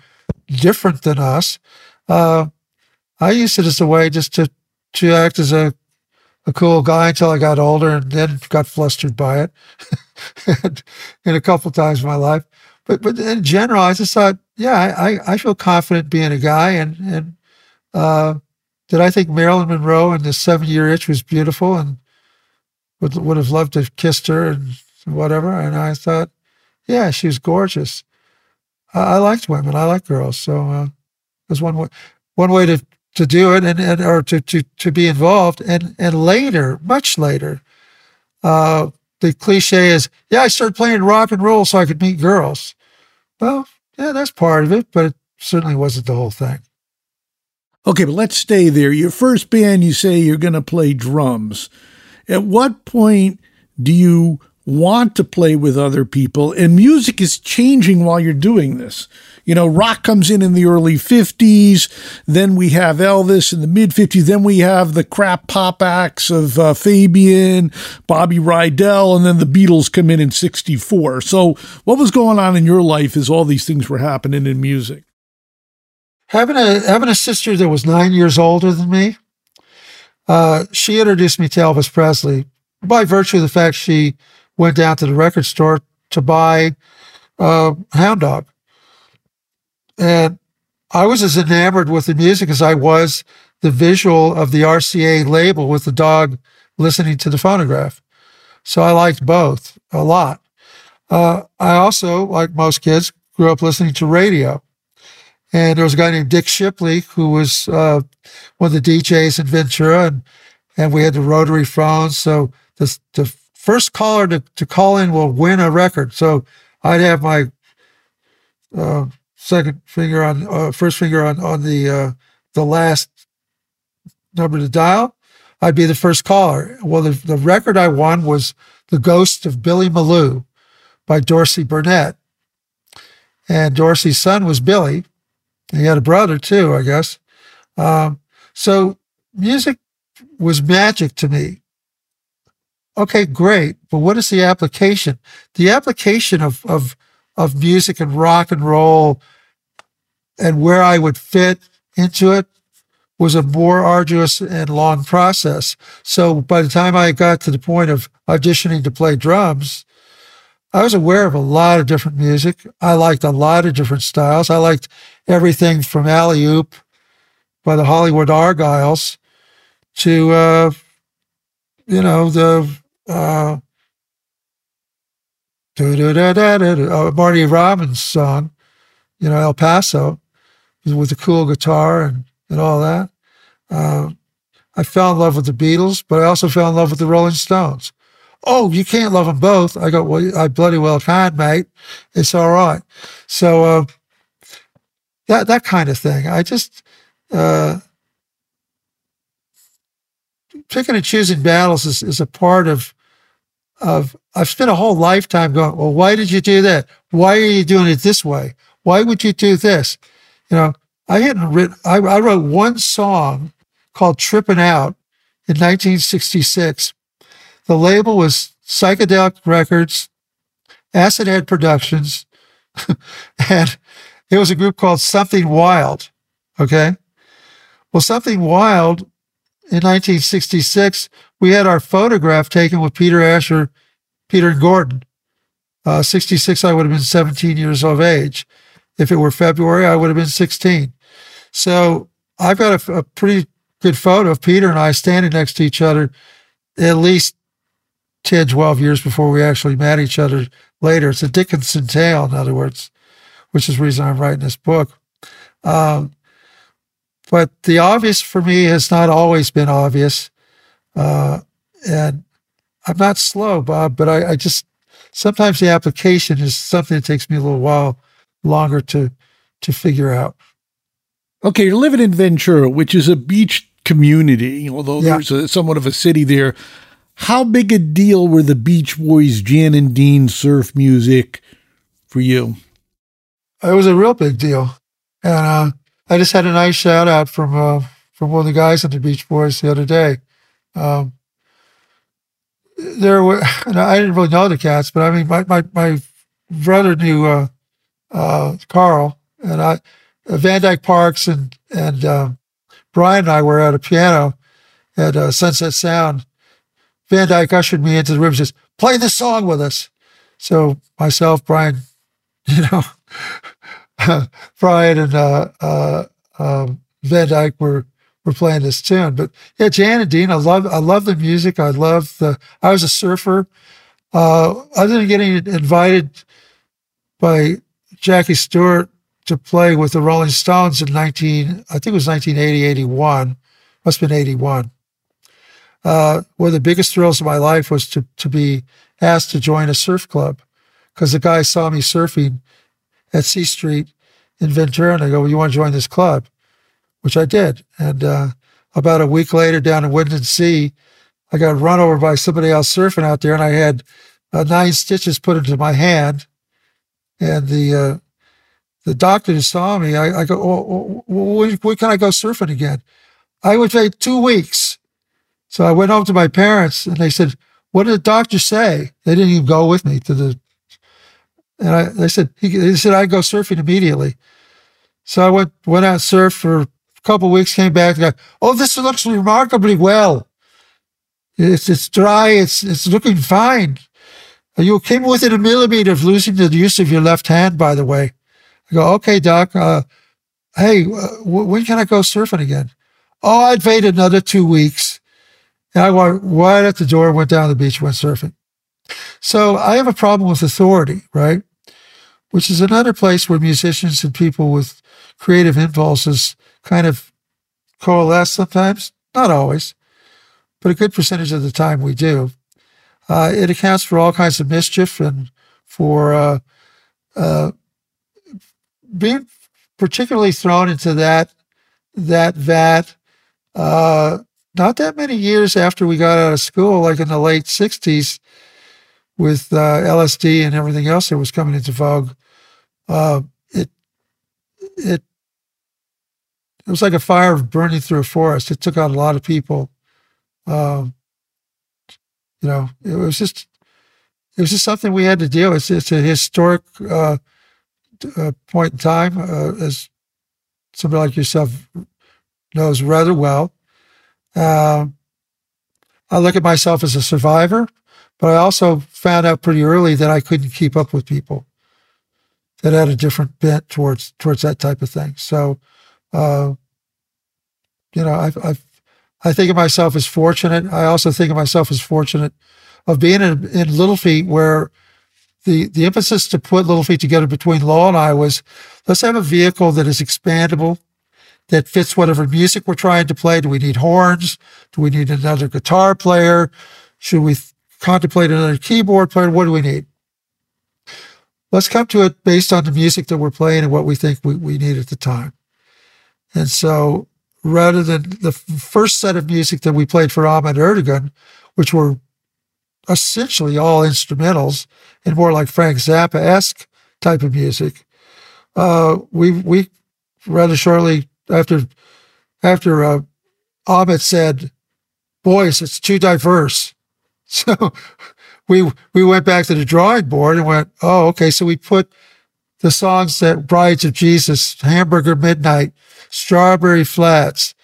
different than us. Uh, I used it as a way just to to act as a a cool guy until I got older and then got flustered by it and a couple times in my life. But but in general, I just thought, yeah, I, I feel confident being a guy and and uh, that I think Marilyn Monroe and the seven year itch was beautiful and would would have loved to have kissed her and whatever. And I thought, yeah, she was gorgeous. I, I liked women. I like girls. So uh, one way one way to to do it and, and or to, to, to be involved. And, and later, much later, uh, the cliche is, yeah, I started playing rock and roll so I could meet girls. Well, yeah, that's part of it, but it certainly wasn't the whole thing. Okay, but let's stay there. Your first band, you say you're going to play drums. At what point do you want to play with other people? And music is changing while you're doing this. You know, rock comes in in the early 50s. Then we have Elvis in the mid 50s. Then we have the crap pop acts of uh, Fabian, Bobby Rydell, and then the Beatles come in in 64. So, what was going on in your life as all these things were happening in music? Having a having a sister that was nine years older than me, uh, she introduced me to Elvis Presley by virtue of the fact she went down to the record store to buy uh, Hound Dog. And I was as enamored with the music as I was the visual of the RCA label with the dog listening to the phonograph. So I liked both a lot. Uh, I also, like most kids, grew up listening to radio. And there was a guy named Dick Shipley who was uh, one of the DJs in Ventura, and and we had the rotary phones. So the the first caller to, to call in will win a record. So I'd have my uh, second finger on uh, first finger on on the uh, the last number to dial, I'd be the first caller. Well, the, the record I won was "The Ghost of Billy Malou" by Dorsey Burnette, and Dorsey's son was Billy. He had a brother too, I guess. Um, so music was magic to me. Okay, great, but what is the application? The application of of of music and rock and roll and where I would fit into it was a more arduous and long process. So by the time I got to the point of auditioning to play drums, I was aware of a lot of different music. I liked a lot of different styles. I liked everything from Alley Oop by the Hollywood Argyles to, uh, you know, the uh, uh, Marty Robbins song, you know, El Paso with the cool guitar and, and all that. Uh, I fell in love with the Beatles, but I also fell in love with the Rolling Stones. Oh, you can't love them both. I go, well, I bloody well can, mate. It's all right. So uh, that that kind of thing. I just uh, picking and choosing battles is, is a part of of. I've spent a whole lifetime going. Well, why did you do that? Why are you doing it this way? Why would you do this? You know, I hadn't written, I, I wrote one song called Tripping Out in 1966. The label was Psychedelic Records, Acid Head Productions, and it was a group called Something Wild. Okay. Well, Something Wild in 1966, we had our photograph taken with Peter Asher, Peter Gordon. Uh, 66, I would have been 17 years of age. If it were February, I would have been 16. So I've got a, a pretty good photo of Peter and I standing next to each other at least 10, 12 years before we actually met each other later. It's a Dickinson tale, in other words, which is the reason I'm writing this book. Um, but the obvious for me has not always been obvious. Uh, and I'm not slow, Bob, but I, I, just sometimes the application is something that takes me a little while longer to to figure out. Okay, you're living in Ventura, which is a beach community, although yeah. there's a, somewhat of a city there. How big a deal were the Beach Boys, Jan and Dean surf music for you? It was a real big deal, and uh, I just had a nice shout out from uh, from one of the guys in the Beach Boys the other day. Um, there were, I didn't really know the cats, but I mean, my my, my brother knew uh, uh, Carl, and I, uh, Van Dyke Parks and and um, Brian and I were at a piano at uh, Sunset Sound. Van Dyke ushered me into the room and says, play this song with us. So myself, Brian, you know, Brian and uh, uh, um, Van Dyke were were playing this tune. But yeah, Jan and Dean, I love I love the music. I love the. I was a surfer. Uh, other than getting invited by Jackie Stewart to play with the Rolling Stones in 19, I think it was 1980, 81, must have been 81. Uh, one of the biggest thrills of my life was to, to be asked to join a surf club because the guy saw me surfing at C Street in Ventura and I go, well, you want to join this club? Which I did. And uh, about a week later down in Windansea, I got run over by somebody else surfing out there and I had uh, nine stitches put into my hand. And the uh, the doctor saw me. I, I go, oh, when, when, can I go surfing again? I would say two weeks. So I went home to my parents and they said, what did the doctor say? They didn't even go with me to the, and I, they said, he, they said I'd go surfing immediately. So I went, went out surf for a couple weeks, came back and go, oh, this looks remarkably well. It's, it's dry. It's, it's looking fine. You came within a millimeter of losing the use of your left hand, by the way. I go, okay, doc. Uh, hey, uh, when can I go surfing again? Oh, I'd wait another two weeks. And I went right at the door, went down the beach, went surfing. So I have a problem with authority, right? Which is another place where musicians and people with creative impulses kind of coalesce sometimes, not always, but a good percentage of the time we do. Uh, it accounts for all kinds of mischief and for uh, uh, being particularly thrown into that that vat uh, not that many years after we got out of school, like in the late '60s, with uh, LSD and everything else that was coming into vogue. Uh, it it it was like a fire burning through a forest. It took out a lot of people. Um, you know, it was just it was just something we had to deal with. It's, it's a historic uh, uh, point in time, uh, as somebody like yourself knows rather well. Uh, I look at myself as a survivor, but I also found out pretty early that I couldn't keep up with people that had a different bent towards towards that type of thing. So, uh, you know, I've, I've I think of myself as fortunate. I also think of myself as fortunate of being in, in Little Feat, where the, the emphasis to put Little Feat together between Law and I was let's have a vehicle that is expandable, that fits whatever music we're trying to play. Do we need horns? Do we need another guitar player? Should we contemplate another keyboard player? What do we need? Let's come to it based on the music that we're playing and what we think we, we need at the time. And so rather than the first set of music that we played for Ahmet Ertegun, which were essentially all instrumentals and more like Frank Zappa esque type of music. Uh, we we rather shortly after after uh, Ahmet said, "Boys, it's too diverse," so we we went back to the drawing board and went, "Oh, okay." So we put the songs that Brides of Jesus, Hamburger Midnight, Strawberry Flats,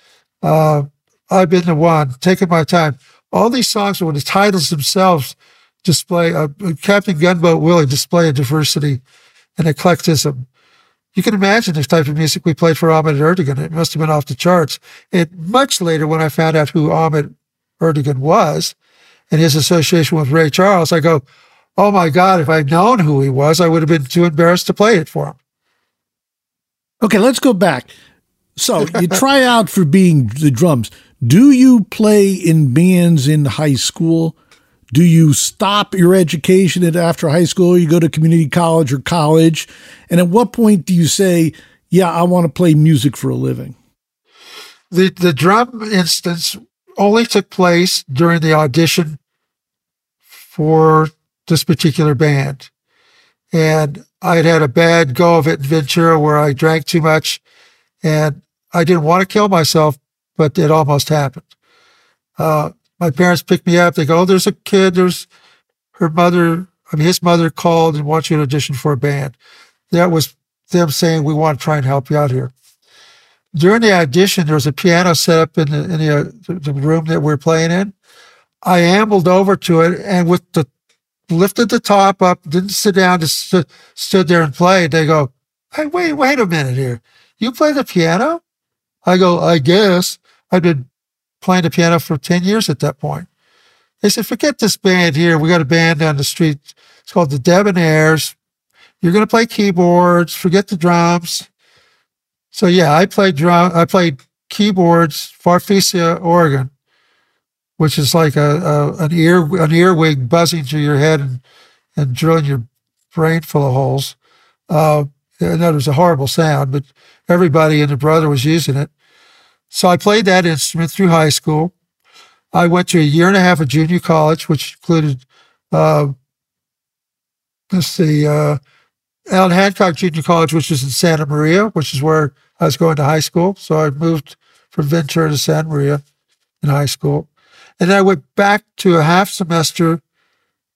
uh, I've Been the One, Taking My Time. All these songs, when the titles themselves display, uh, Captain Gunboat Willie display a diversity and eclecticism. You can imagine the type of music we played for Ahmet Ertegun. It must have been off the charts. And much later, when I found out who Ahmet Ertegun was and his association with Ray Charles, I go, oh my God, if I'd known who he was, I would have been too embarrassed to play it for him. Okay, let's go back. So you try out for being the drums. Do you play in bands in high school? Do you stop your education at after high school? You go to community college or college? And at what point do you say, yeah, I want to play music for a living? The, the drum instance only took place during the audition for this particular band. And I had had a bad go of it in Ventura where I drank too much and I didn't want to kill myself, but it almost happened. Uh, my parents picked me up. They go, oh, there's a kid. There's her mother. I mean, his mother called and wants you to audition for a band. That was them saying, we want to try and help you out here. During the audition, there was a piano set up in the, in the, uh, the room that we are playing in. I ambled over to it and with the lifted the top up, didn't sit down, just st- stood there and played. They go, Hey, wait, wait a minute here. You play the piano? I go, I guess. I've been playing the piano for 10 years at that point. They said, forget this band here. We got a band down the street. It's called the Debonaires. You're going to play keyboards. Forget the drums. So yeah, I played drum. I played keyboards, Farfisa organ, which is like a, a an ear an earwig buzzing through your head and and drilling your brain full of holes. Uh, and that was a horrible sound, but everybody and the brother was using it. So I played that instrument through high school. I went to a year and a half of junior college, which included, uh, let's see, uh, Allen Hancock Junior College, which is in Santa Maria, which is where I was going to high school. So I moved from Ventura to Santa Maria in high school. And then I went back to a half semester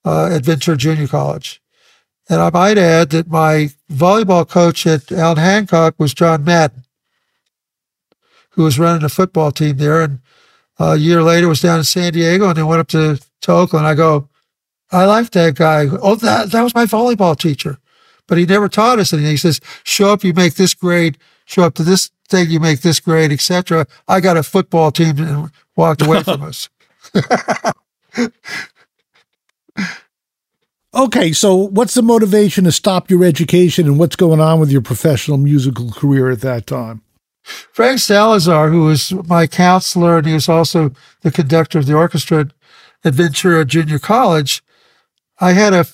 uh, at Ventura Junior College. And I might add that my volleyball coach at Allen Hancock was John Madden who was running a football team there. And a year later was down in San Diego and then went up to, to Oakland. I go, I like that guy. Oh, that, that was my volleyball teacher. But he never taught us anything. He says, show up, you make this grade, show up to this thing, you make this grade, etc. I got a football team and walked away from us. okay, so what's the motivation to stop your education and what's going on with your professional musical career at that time? Frank Salazar, who was my counselor, and he was also the conductor of the orchestra at Ventura Junior College, I had a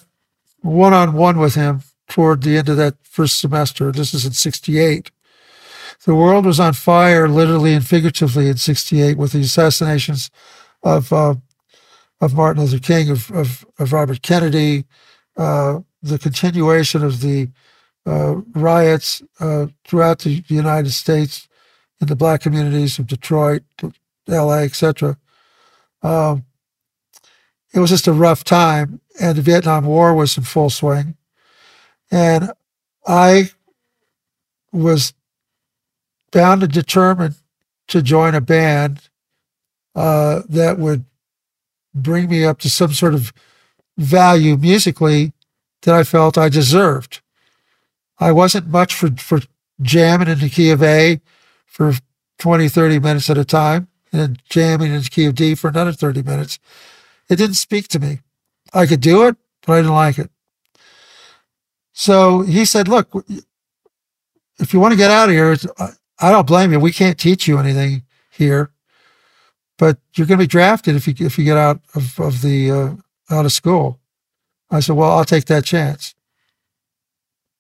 one on one with him toward the end of that first semester. This is in 68. The world was on fire, literally and figuratively, in 68 with the assassinations of, uh, of Martin Luther King, of, of, of Robert Kennedy, uh, the continuation of the uh, riots uh, throughout the United States in the black communities of Detroit, L.A., etc. Um, it was just a rough time, and the Vietnam War was in full swing, and I was bound and determined to join a band uh, that would bring me up to some sort of value musically that I felt I deserved. I wasn't much for, for jamming in the key of A for 20, 30 minutes at a time and jamming in the key of D for another 30 minutes. It didn't speak to me. I could do it, but I didn't like it. So he said, look, if you want to get out of here, I don't blame you. We can't teach you anything here, but you're going to be drafted if you, if you get out of, of the, uh, out of school. I said, well, I'll take that chance.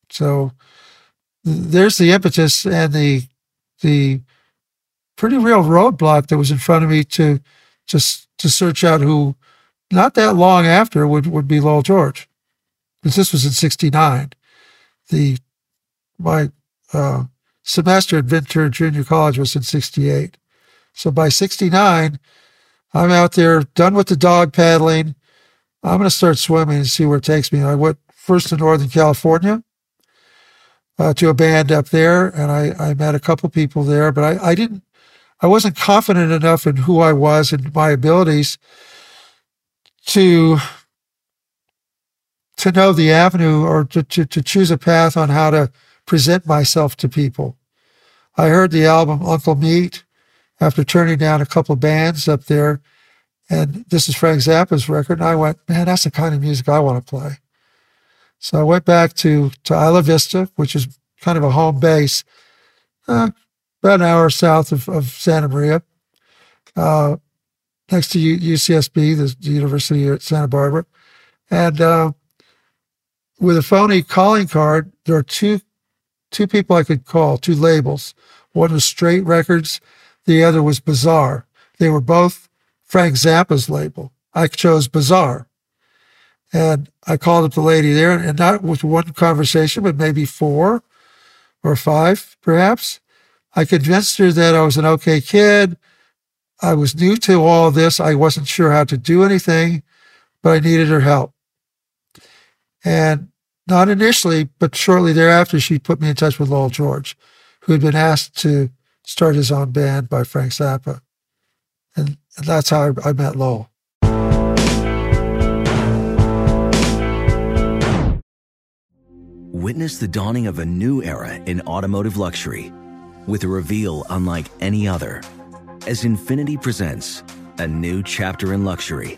So there's the impetus and the the pretty real roadblock that was in front of me to just to search out who not that long after would, would be Lowell George. Because this was in 69. The my uh, semester at Ventura Junior College was in 68. So by 69, I'm out there done with the dog paddling. I'm going to start swimming and see where it takes me. I went first to Northern California, uh, to a band up there, and I, I met a couple people there, but I, I didn't, I wasn't confident enough in who I was and my abilities to to know the avenue or to, to, to choose a path on how to present myself to people. I heard the album Uncle Meat after turning down a couple of bands up there. And this is Frank Zappa's record. And I went, man, that's the kind of music I want to play. So I went back to, to Isla Vista, which is kind of a home base, uh, about an hour south of, of Santa Maria, uh, next to U- UCSB, the, University at Santa Barbara. And uh, with a phony calling card, there are two two people I could call, two labels. One was Straight Records, the other was Bizarre. They were both Frank Zappa's label. I chose Bizarre. And I called up the lady there, and not with one conversation, but maybe four or five, perhaps. I convinced her that I was an okay kid. I was new to all this. I wasn't sure how to do anything, but I needed her help. And not initially, but shortly thereafter, she put me in touch with Lowell George, who had been asked to start his own band by Frank Zappa. And, and that's how I, I met Lowell. Witness the dawning of a new era in automotive luxury with a reveal unlike any other as Infiniti presents a new chapter in luxury,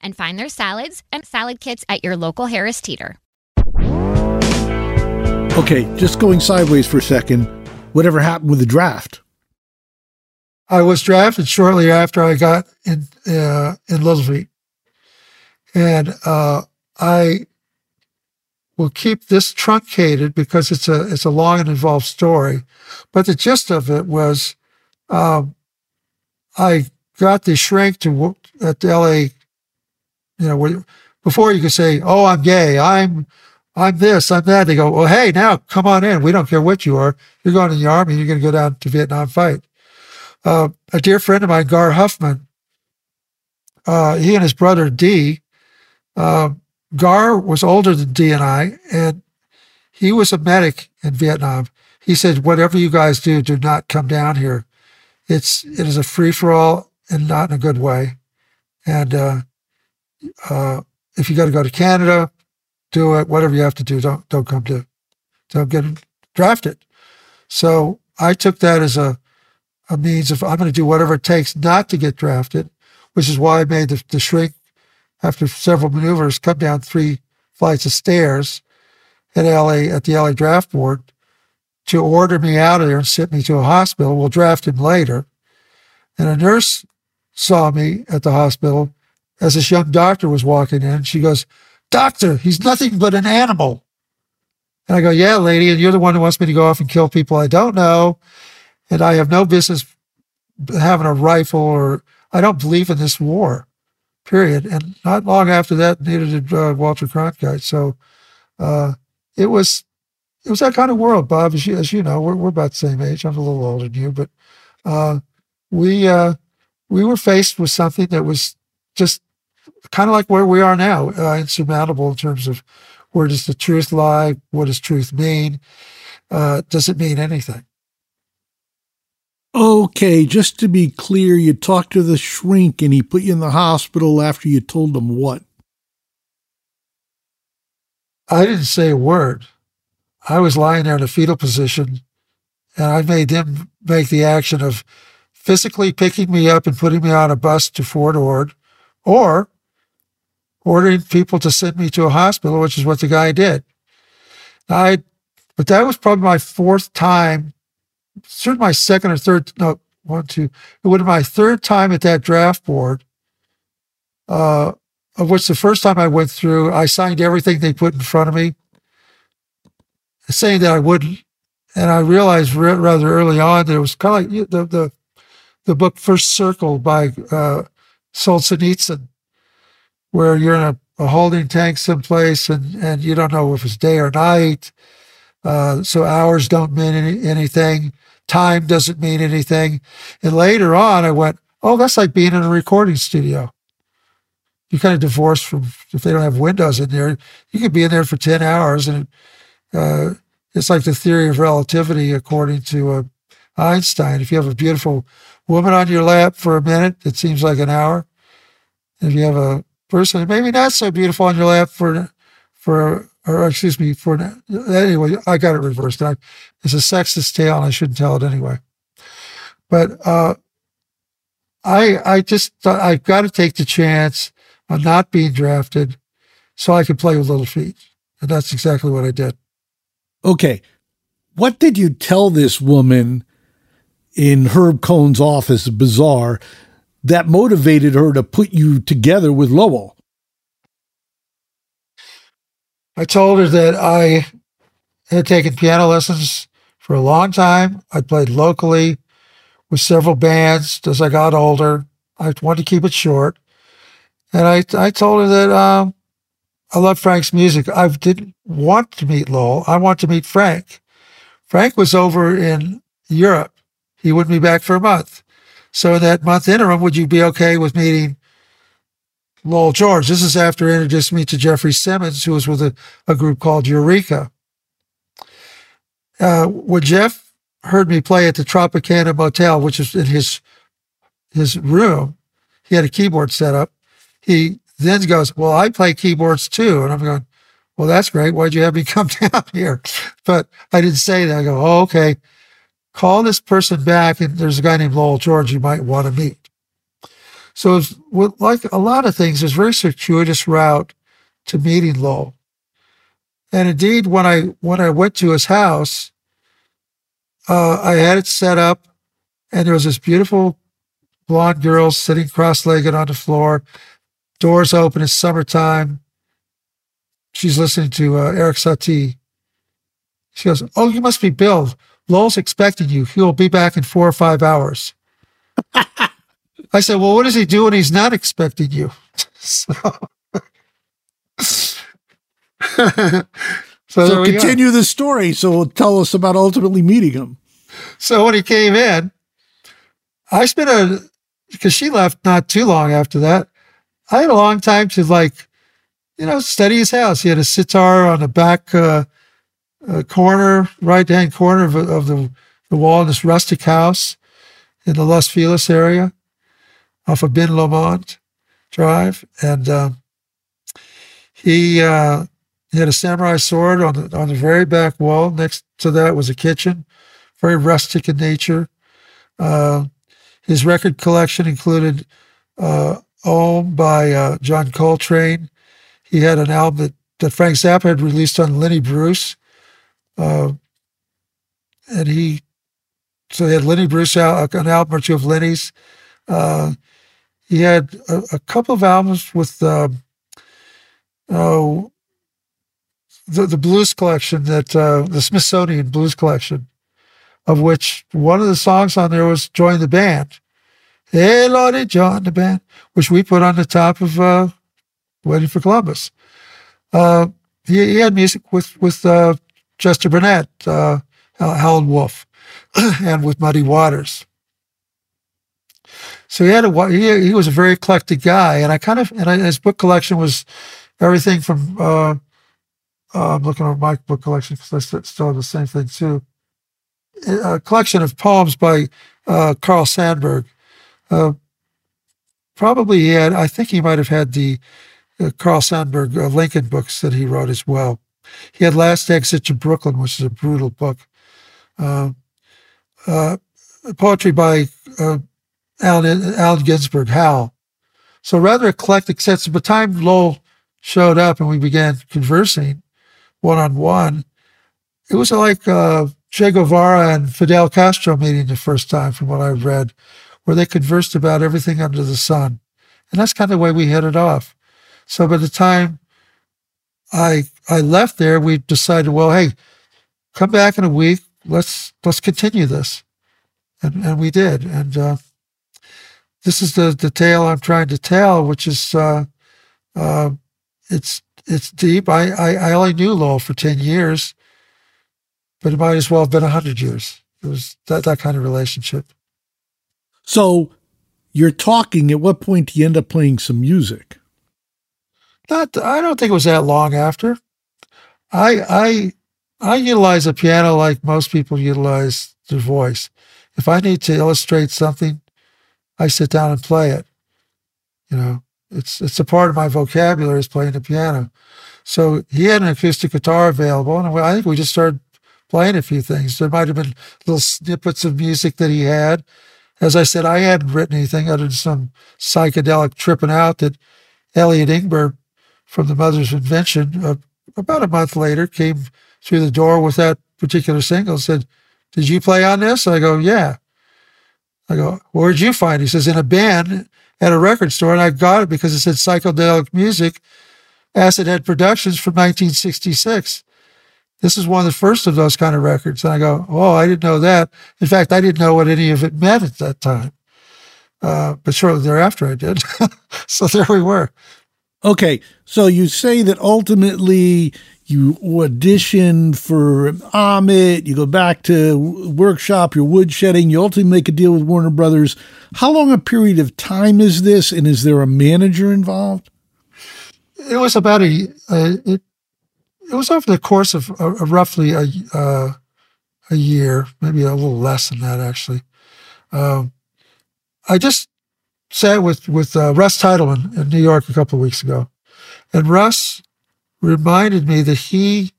and find their salads and salad kits at your local Harris Teeter. Okay, just going sideways for a second. Whatever happened with the draft? I was drafted shortly after I got in uh, in Little Feat, and uh, I will keep this truncated because it's a it's a long and involved story. But the gist of it was, um, I got the shrink to work at the LA. You know, before you could say, "Oh, I'm gay," I'm I'm this, I'm that. They go, well, hey, now come on in. We don't care what you are. You're going in the army. You're going to go down to Vietnam fight. Uh, a dear friend of mine, Gar Huffman, uh, he and his brother D, uh, Gar was older than D and I, and he was a medic in Vietnam. He said, whatever you guys do, do not come down here. It's it is a free for all and not in a good way. And uh, if you got to go to Canada, do it. Whatever you have to do, don't don't come to, don't get drafted. So I took that as a a means of I'm going to do whatever it takes not to get drafted, which is why I made the, the shrink after several maneuvers come down three flights of stairs at LA at the LA draft board to order me out of there and send me to a hospital. We'll draft him later. And a nurse saw me at the hospital as this young doctor was walking in. She goes, Doctor, he's nothing but an animal. And I go, yeah, lady, and you're the one who wants me to go off and kill people I don't know. And I have no business having a rifle or I don't believe in this war, period. And not long after that, neither did uh, Walter Cronkite. So uh, it was it was that kind of world, Bob. As you, as you know, we're, we're about the same age. I'm a little older than you, but uh, we uh, we were faced with something that was just kind of like where we are now, uh, insurmountable in terms of where does the truth lie? What does truth mean? Uh, does it mean anything? Okay, just to be clear, you talked to the shrink and he put you in the hospital after you told him what? I didn't say a word. I was lying there in a fetal position and I made them make the action of physically picking me up and putting me on a bus to Fort Ord or ordering people to send me to a hospital, which is what the guy did. I, but that was probably my fourth time, certainly my second or third, no, one, two, it would have my third time at that draft board, uh, of which the first time I went through, I signed everything they put in front of me, saying that I wouldn't. And I realized re- rather early on that it was kind of like the, the, the book First Circle by uh, Solzhenitsyn where you're in a, a holding tank someplace and, and you don't know if it's day or night. Uh, so hours don't mean any, anything. Time doesn't mean anything. And later on, I went, oh, that's like being in a recording studio. You kind of divorced from, if they don't have windows in there, you could be in there for 10 hours. And uh, it's like the theory of relativity, according to uh, Einstein. If you have a beautiful woman on your lap for a minute, it seems like an hour. If you have a person, maybe not so beautiful on your lap for, for, or excuse me, for, anyway, I got it reversed. I, it's a sexist tale and I shouldn't tell it anyway. But, uh, I, I just thought I've got to take the chance on not being drafted so I could play with Little Feat. And that's exactly what I did. Okay. What did you tell this woman in Herb Cohen's office, Bizarre, that motivated her to put you together with Lowell? I told her that I had taken piano lessons for a long time. I played locally with several bands as I got older. I wanted to keep it short. And I, I told her that um, I love Frank's music. I didn't want to meet Lowell. I want to meet Frank. Frank was over in Europe. He wouldn't be back for a month. So in that month interim, would you be okay with meeting Lowell George? This is after introducing me to Jeffrey Simmons, who was with a, a group called Eureka. Uh, when Jeff heard me play at the Tropicana Motel, which is in his his room, he had a keyboard set up. He then goes, "Well, I play keyboards too," and I'm going, "Well, that's great. Why'd you have me come down here?" But I didn't say that. I go, "Oh, okay." Call this person back, and there's a guy named Lowell George you might want to meet. So, like a lot of things, it's a very circuitous route to meeting Lowell. And indeed, when I when I went to his house, uh, I had it set up, and there was this beautiful blonde girl sitting cross-legged on the floor, doors open. It's summertime. She's listening to uh, Erik Satie. She goes, "Oh, you must be Bill. Lowell's expecting you. He'll be back in four or five hours. I said, Well, what does he do when he's not expecting you? so, so, so continue the story. So tell us about ultimately meeting him. So when he came in, I spent a, because she left not too long after that. I had a long time to like, you know, study his house. He had a sitar on the back uh, uh, corner, right hand corner of, of the, the wall in this rustic house in the Los Feliz area off of Ben Lomond Drive. And um, he, uh, he had a samurai sword on the, on the very back wall. Next to that was a kitchen, very rustic in nature. Uh, his record collection included uh, Om by uh, John Coltrane. He had an album that, that Frank Zappa had released on Lenny Bruce uh, and he, so he had Lenny Bruce out, an album or two of Lenny's. Uh, he had a, a, couple of albums with, uh, the, the blues collection that uh, the Smithsonian Blues Collection, of which one of the songs on there was "Join the Band." Hey, Lordy, join the band, which we put on the top of uh, "Waiting for Columbus." Uh, he, he, had music with with uh, Chester Burnett, uh, Howlin' Wolf, and with Muddy Waters. So he had a he, he was a very eclectic guy, and I kind of and I, his book collection was everything from uh, uh, I'm looking at my book collection because I still have the same thing too. A collection of poems by uh, Carl Sandburg. Uh, probably he had, I think he might have had the uh, Carl Sandburg uh, Lincoln books that he wrote as well. He had Last Exit to Brooklyn, which is a brutal book. Uh, poetry by Allen, Allen Ginsberg, Howl. So rather eclectic sets. By the time Lowell showed up and we began conversing one on one, it was like uh, Che Guevara and Fidel Castro meeting the first time, from what I've read, where they conversed about everything under the sun. And that's kind of the way we hit it off. So by the time I I left there, we decided, well, hey, come back in a week. Let's let's continue this, and and we did. And uh, this is the the tale I'm trying to tell, which is uh, uh, it's it's deep. I, I, I only knew Lowell for ten years, but it might as well have been hundred years. It was that that kind of relationship. So, you're talking. At what point do you end up playing some music? Not. I don't think it was that long after. I I I utilize a piano like most people utilize their voice. If I need to illustrate something, I sit down and play it. You know, it's it's a part of my vocabulary is playing the piano. So he had an acoustic guitar available, and I think we just started playing a few things. There might have been little snippets of music that he had. As I said, I hadn't written anything other than some psychedelic tripping out that Elliot Ingber from the Mother's Invention, uh, about a month later, came through the door with that particular single. and Said, "Did you play on this?" I go, "Yeah." I go, where'd you find it? He says, in a band at a record store. And I got it because it said psychedelic music, Acid Head Productions from 1966. This is one of the first of those kind of records. And I go, oh, I didn't know that. In fact, I didn't know what any of it meant at that time. Uh, but shortly thereafter, I did. so there we were. Okay. So you say that ultimately you audition for Ahmet, you go back to workshop your woodshedding, you ultimately make a deal with Warner Brothers. How long a period of time is this, and is there a manager involved? It was about a, a it, it was over the course of a, a roughly a uh, a year, maybe a little less than that actually. Um, I just sat with with uh, Russ Titelman in New York a couple of weeks ago, and Russ reminded me that he,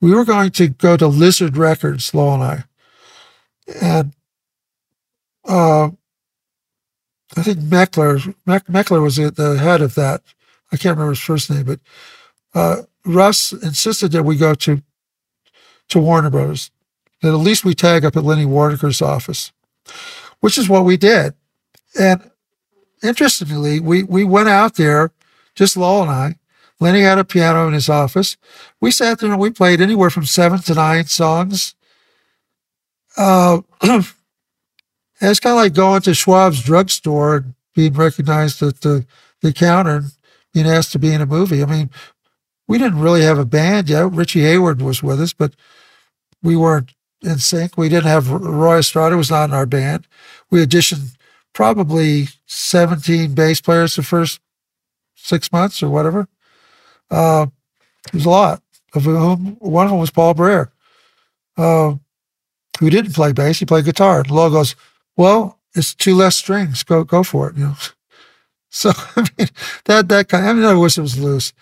we were going to go to Lizard Records, Lowell and I. And uh, I think Meckler, Meckler was the head of that. I can't remember his first name, but uh, Russ insisted that we go to to Warner Brothers, that at least we tag up at Lenny Waronker's office, which is what we did. And interestingly, we we went out there, just Lowell and I, Lenny had a piano in his office. We sat there and we played anywhere from seven to nine songs. Uh, it's kind of like going to Schwab's drugstore and being recognized at the, the counter and being asked to be in a movie. I mean, we didn't really have a band yet. Richie Hayward was with us, but we weren't in sync. We didn't have Roy Estrada was not in our band. We auditioned probably 17 bass players the first six months or whatever. Uh, there's a lot of whom one of them was Paul Barrere, uh, who didn't play bass; he played guitar. And Lowell goes, "Well, it's two less strings. Go go for it." You know. So I mean that that kind. I mean, I wish it was loose.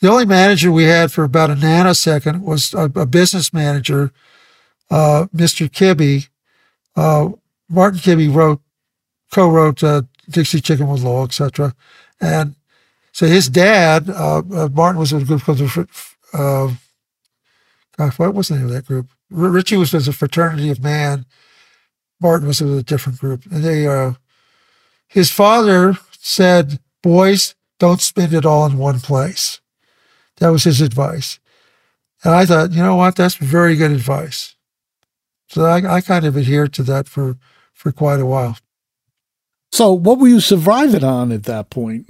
The only manager we had for about a nanosecond was a, a business manager, uh, Mr. Kibbee. Uh, Martin Kibbee wrote, co-wrote uh, Dixie Chicken with Law, etc. And so his dad, uh, uh, Martin, was in a group called the, uh, gosh, what was the name of that group? R- Richie was with a fraternity of man. Martin was with a different group. And they, uh, his father said, boys, don't spend it all in one place. That was his advice. And I thought, you know what, that's very good advice. So I, I kind of adhered to that for, for quite a while. So, what were you surviving on at that point?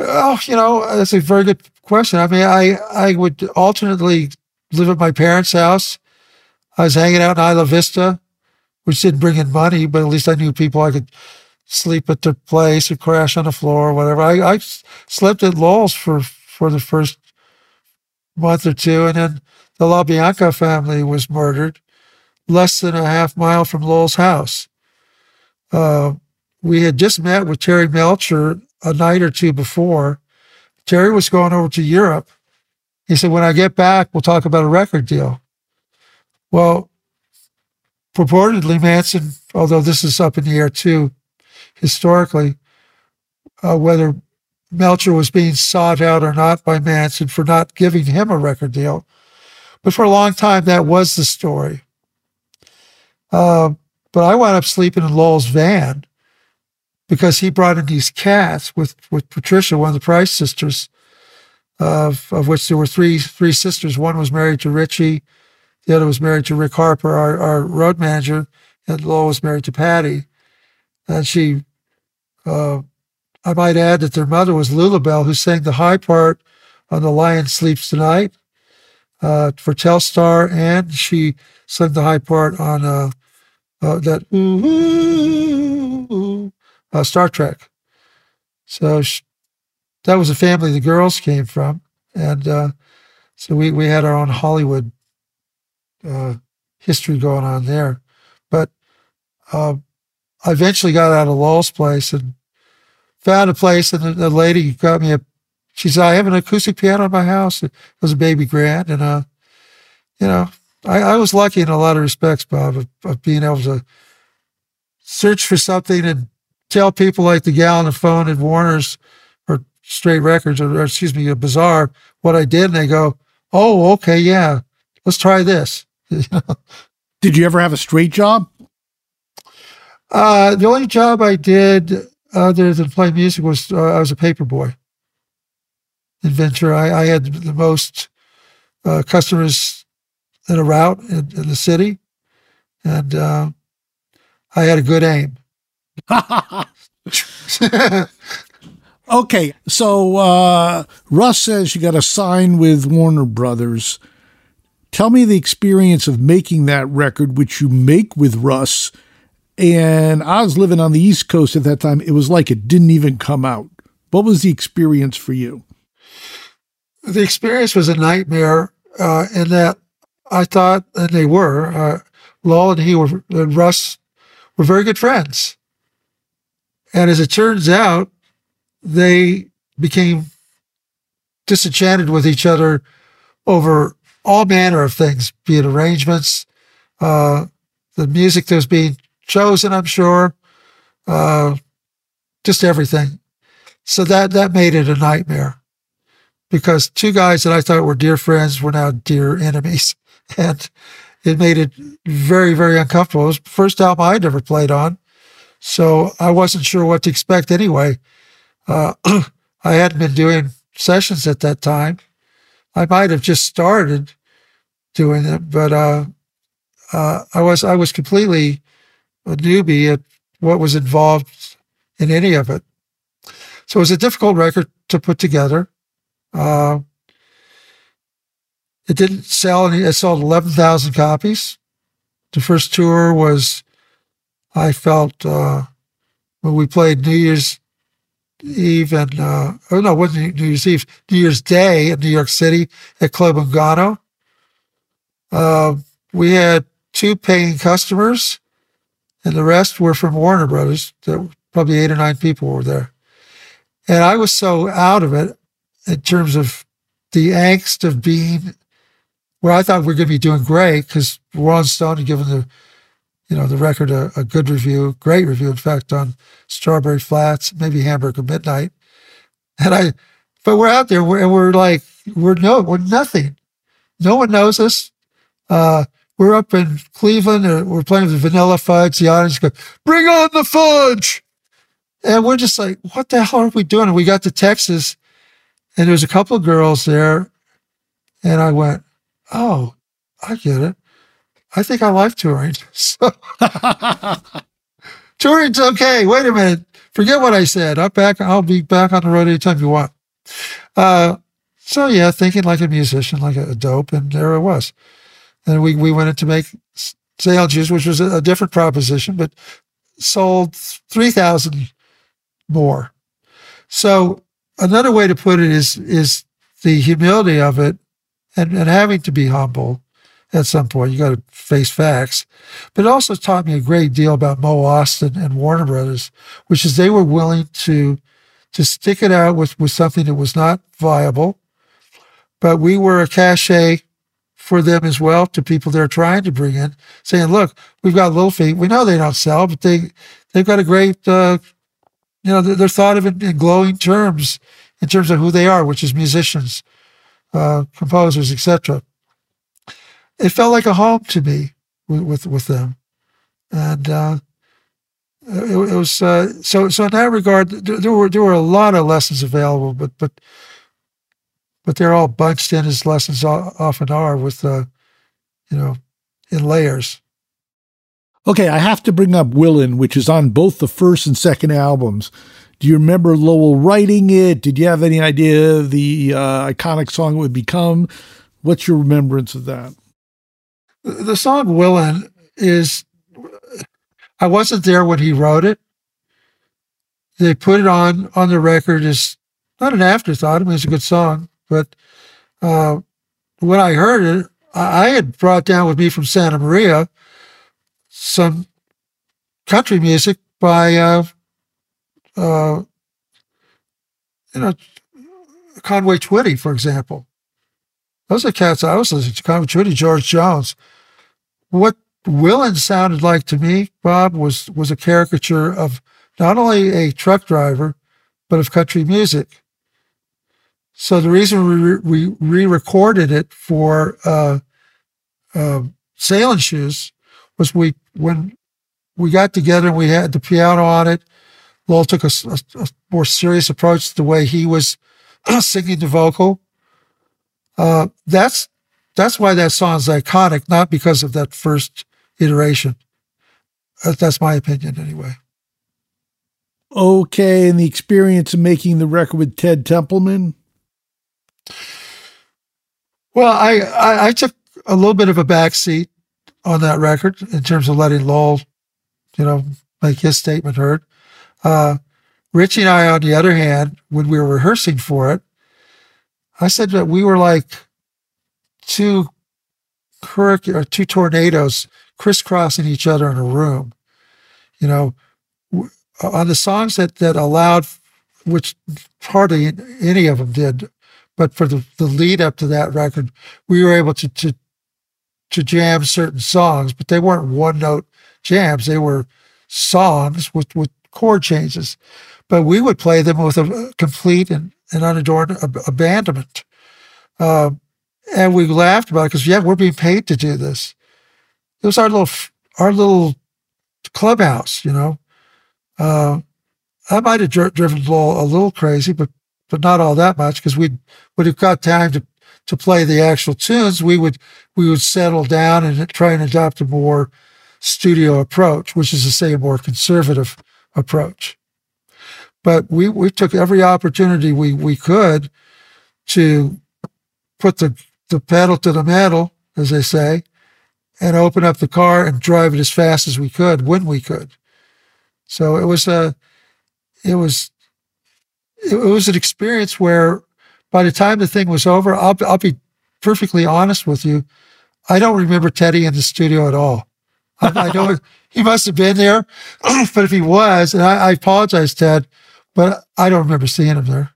Oh, you know, that's a very good question. I mean, I, I would alternately live at my parents' house. I was hanging out in Isla Vista, which didn't bring in money, but at least I knew people I could sleep at their place or crash on the floor or whatever. I, I slept at Lowell's for, for the first month or two, and then the LaBianca family was murdered less than a half mile from Lowell's house. Uh, we had just met with Terry Melcher a night or two before. Terry was going over to Europe. He said, When I get back, we'll talk about a record deal. Well, purportedly, Manson, although this is up in the air too, historically, uh, whether Melcher was being sought out or not by Manson for not giving him a record deal. But for a long time, that was the story. Uh, but I wound up sleeping in Lowell's van because he brought in these cats with, with Patricia, one of the Price sisters, of, of which there were three three sisters. One was married to Richie, the other was married to Rick Harper, our, our road manager, and Lowell was married to Patty. And she, uh, I might add that their mother was Lulabelle, who sang the high part on The Lion Sleeps Tonight uh, for Telstar, and she sang the high part on uh, uh, that uh, Star Trek. So she, that was a family the girls came from, and uh, so we we had our own Hollywood uh, history going on there. But uh, I eventually got out of Lowell's place and found a place, and the, the, lady got me a. She said, "I have an acoustic piano in my house." It was a baby grand, and uh, you know, I, I was lucky in a lot of respects, Bob, of, of being able to search for something and tell people like the gal on the phone at Warner's or Straight Records or, or excuse me, a Bizarre what I did, and they go, "Oh, okay, yeah, let's try this." did you ever have a straight job? Uh, the only job I did other than play music was uh, I was a paper boy in Ventura. I, I had the most uh, customers in a route in, in the city, and uh, I had a good aim. okay, so uh, Russ says you got to sign with Warner Brothers. Tell me the experience of making that record, which you make with Russ. And I was living on the East Coast at that time. It was like it didn't even come out. What was the experience for you? The experience was a nightmare uh, in that I thought, and they were, uh, Lowell and he were, and Russ were very good friends. And as it turns out, they became disenchanted with each other over all manner of things, be it arrangements, uh, the music that was being chosen, I'm sure, uh, just everything. So that that made it a nightmare because two guys that I thought were dear friends were now dear enemies, and it made it very very uncomfortable. It was the first album I'd ever played on, so I wasn't sure what to expect anyway. Uh, I hadn't been doing sessions at that time. I might have just started doing them, but uh, uh, I was I was completely a newbie at what was involved in any of it. So it was a difficult record to put together. Uh, it didn't sell any. It sold eleven thousand copies. The first tour was I felt uh, when we played New Year's Eve and uh, oh no, wasn't New Year's Eve, New Year's Day in New York City at Club Ungano. Uh, we had two paying customers, and the rest were from Warner Brothers. That probably eight or nine people were there, and I was so out of it in terms of the angst of being where I thought we are going to be doing great because Rolling Stone had given the you know, the record a, a, good review, great review, in fact, on Strawberry Flats, maybe Hamburg Hamburger Midnight. And I, but we're out there and we're like, we're no, we're nothing. No one knows us. Uh, we're up in Cleveland and we're playing with Vanilla Fudge. The audience goes, bring on the fudge. And we're just like, what the hell are we doing? And we got to Texas and there was a couple of girls there. And I went, oh, I get it. I think I like touring. So touring's okay. Wait a minute. Forget what I said. I'm back. I'll be back on the road anytime you want. Uh, so yeah, thinking like a musician, like a, dope, and there it was. And we we went in to make Sailin' Shoes, which was a, a different proposition, but sold three thousand more. So another way to put it is is the humility of it, and, and having to be humble at some point. You got to face facts. But it also taught me a great deal about Mo Ostin and Warner Brothers, which is they were willing to to stick it out with, with something that was not viable. But we were a cachet for them as well to people they're trying to bring in, saying, look, we've got Little Feat. We know they don't sell, but they, they've got a great, uh, you know, they're, they're thought of in, in, glowing terms in terms of who they are, which is musicians, uh, composers, etc it felt like a home to me with with, with them, and uh, it, it, was uh, so so in that regard. There, were there were a lot of lessons available, but but but they're all bunched in as lessons often are with uh, you know in layers. Okay, I have to bring up Willin', which is on both the first and second albums. Do you remember Lowell writing it? Did you have any idea the uh, iconic song it would become? What's your remembrance of that? The song Willin' is, I wasn't there when he wrote it. They put it on on the record as not an afterthought. I mean, it's a good song, but uh, when I heard it, I, I had brought down with me from Santa Maria some country music by, uh, uh, you know, Conway Twitty, for example. Those are cats I was listening to. Conway Twitty, George Jones what Willin sounded like to me, Bob, was was a caricature of not only a truck driver, but of country music. So the reason we re-recorded it for uh, uh, Sailin' Shoes was we when we got together and we had the piano on it. Lowell took a, a, a more serious approach to the way he was singing the vocal. Uh, that's that's why that song's iconic, not because of that first iteration. That's my opinion, anyway. Okay, and the experience of making the record with Ted Templeman. Well, I, I, I took a little bit of a backseat on that record in terms of letting Lowell, you know, make his statement heard. Uh, Richie and I, on the other hand, when we were rehearsing for it, I said that we were like two hurricane or two tornadoes crisscrossing each other in a room. You know, on the songs that that allowed, which hardly any of them did, but for the, the lead up to that record, we were able to to to jam certain songs, but they weren't one note jams. They were songs with with chord changes, but we would play them with a complete and, and unadorned abandonment. Uh, and we laughed about it because yeah, we're being paid to do this. It was our little our little clubhouse, you know. Uh, I might have dri- driven a little crazy, but but not all that much because we would have got time to to play the actual tunes. We would we would settle down and try and adopt a more studio approach, which is to say a more conservative approach. But we we took every opportunity we we could to put the the pedal to the metal, as they say, and open up the car and drive it as fast as we could when we could. So it was a, it was, it was an experience where by the time the thing was over, I'll, I'll be perfectly honest with you. I don't remember Teddy in the studio at all. I, I know he must have been there, but if he was, and I, I apologize, Ted, but I don't remember seeing him there.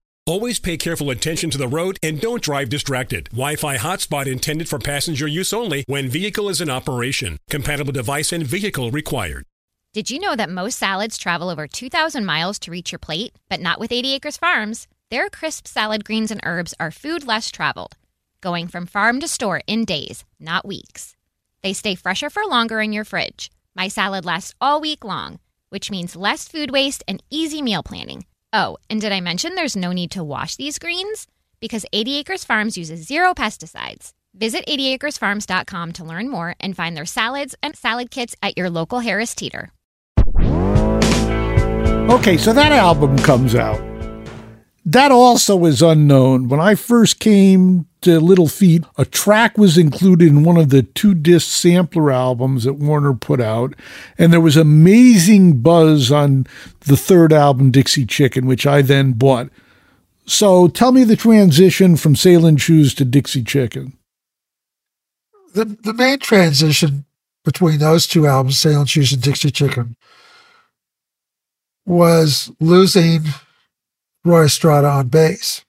Always pay careful attention to the road and don't drive distracted. Wi-Fi hotspot intended for passenger use only when vehicle is in operation. Compatible device and vehicle required. Did you know that most salads travel over 2,000 miles to reach your plate? But not with 80 Acres Farms. Their crisp salad greens and herbs are food less traveled, going from farm to store in days, not weeks. They stay fresher for longer in your fridge. My salad lasts all week long, which means less food waste and easy meal planning. Oh, and did I mention there's no need to wash these greens? Because 80 Acres Farms uses zero pesticides. Visit 80acresfarms.com to learn more and find their salads and salad kits at your local Harris Teeter. Okay, so that album comes out. That also is unknown. When I first came to Little Feat, a track was included in one of the two disc sampler albums that Warner put out. And there was amazing buzz on the third album, Dixie Chicken, which I then bought. So tell me the transition from Sailin' Shoes to Dixie Chicken. The, the main transition between those two albums, Sailin' Shoes and Dixie Chicken, was losing Roy Estrada on bass.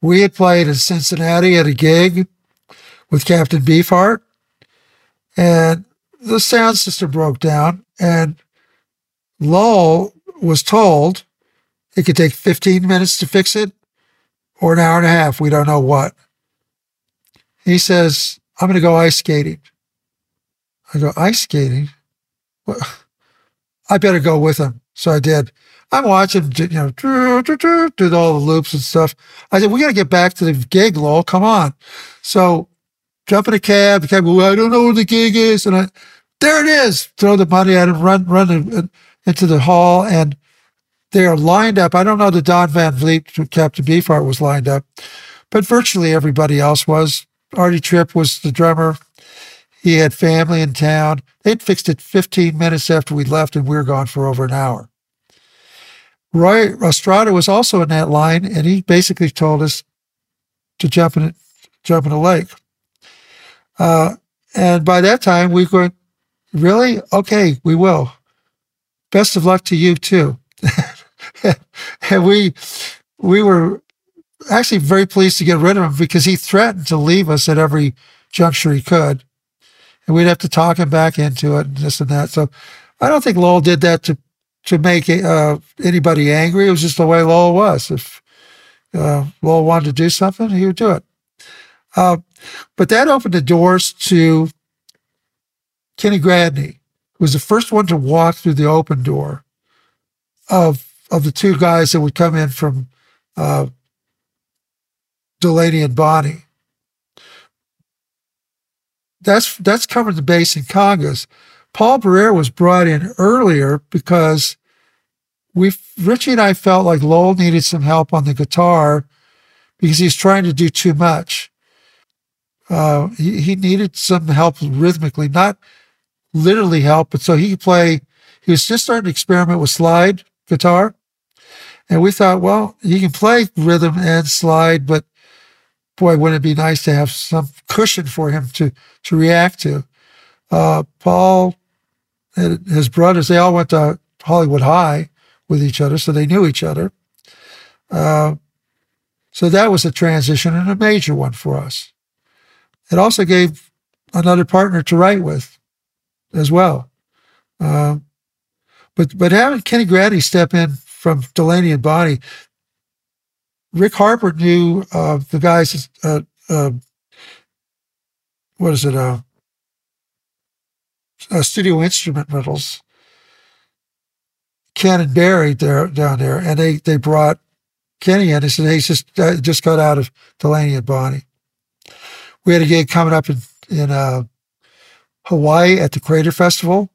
We had played in Cincinnati at a gig with Captain Beefheart, and the sound system broke down, and Lowell was told it could take 15 minutes to fix it or an hour and a half. We don't know what. He says, I'm going to go ice skating. I go, ice skating? Well, I better go with him. So I did. I'm watching, you know, do, do, do, all the loops and stuff. I said, we got to get back to the gig, Lowell. Come on. So jump in a cab. The cab, well, I don't know where the gig is. And I, there it is. Throw the money at him, run, run into the hall. And they are lined up. I don't know that Don Van Vliet, Captain Beefheart was lined up, but virtually everybody else was. Artie Tripp was the drummer. He had family in town. They'd fixed it 15 minutes after we left, and we were gone for over an hour. Roy Estrada was also in that line, and he basically told us to jump in, jump in a lake. Uh, and by that time, we were really okay. We will. Best of luck to you too. and we we were actually very pleased to get rid of him because he threatened to leave us at every juncture he could and we'd have to talk him back into it and this and that. So I don't think Lowell did that to to make uh, anybody angry. It was just the way Lowell was. If uh, Lowell wanted to do something, he would do it. Uh, but that opened the doors to Kenny Gradney, who was the first one to walk through the open door of of the two guys that would come in from uh, Delaney and Bonnie that's that's covered the bass in congas. Paul Barrere was brought in earlier because we Richie and I felt like Lowell needed some help on the guitar because he's trying to do too much. Uh, he, he needed some help rhythmically, not literally help, but so he could play. He was just starting to experiment with slide guitar. And we thought, well, he can play rhythm and slide, but boy, wouldn't it be nice to have some cushion for him to to react to? Uh, Paul and his brothers, they all went to Hollywood High with each other, so they knew each other. Uh, so that was a transition and a major one for us. It also gave another partner to write with as well. Uh, but but having Kenny Gradney step in from Delaney and Bonnie, Rick Harper knew uh, the guys. Uh, uh, what is it? Uh, studio instrument rentals, Ken and Barry there down there, and they they brought Kenny in. He said, "Hey, he's just uh, just got out of Delaney and Bonnie." We had a gig coming up in in uh, Hawaii at the Crater Festival.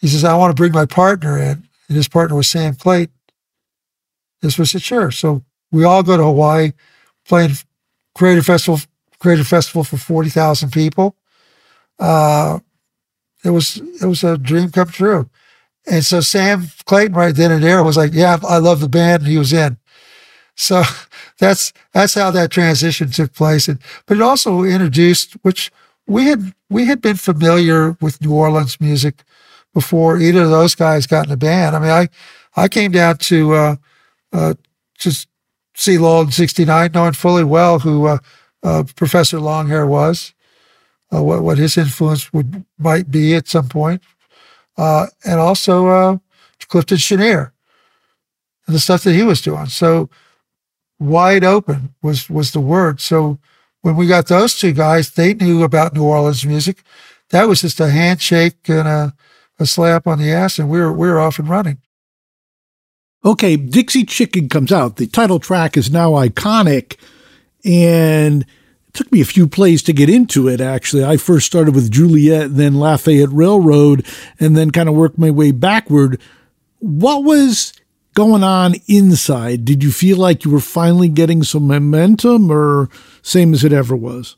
He says, "I want to bring my partner in," and his partner was Sam Clayton. This was said, "Sure." So we all go to Hawaii, playing Crater Festival, Crater Festival for forty thousand people. Uh, it was it was a dream come true. And so Sam Clayton right then and there was like, "Yeah, I love the band," and he was in. So that's that's how that transition took place. And but it also introduced, which we had we had been familiar with New Orleans music before either of those guys got in the band. I mean, I I came down to uh, uh, just see Lowell in '69, knowing fully well who uh, uh, Professor Longhair was, uh, what what his influence would might be at some point, uh, and also uh, Clifton Chenier and the stuff that he was doing. So wide open was was the word. So when we got those two guys, they knew about New Orleans music. That was just a handshake and a, a slap on the ass, and we were we were off and running. Okay, Dixie Chicken comes out. The title track is now iconic, and took me a few plays to get into it. Actually, I first started with Juliet, then Lafayette Railroad, and then kind of worked my way backward. What was going on inside? Did you feel like you were finally getting some momentum or same as it ever was?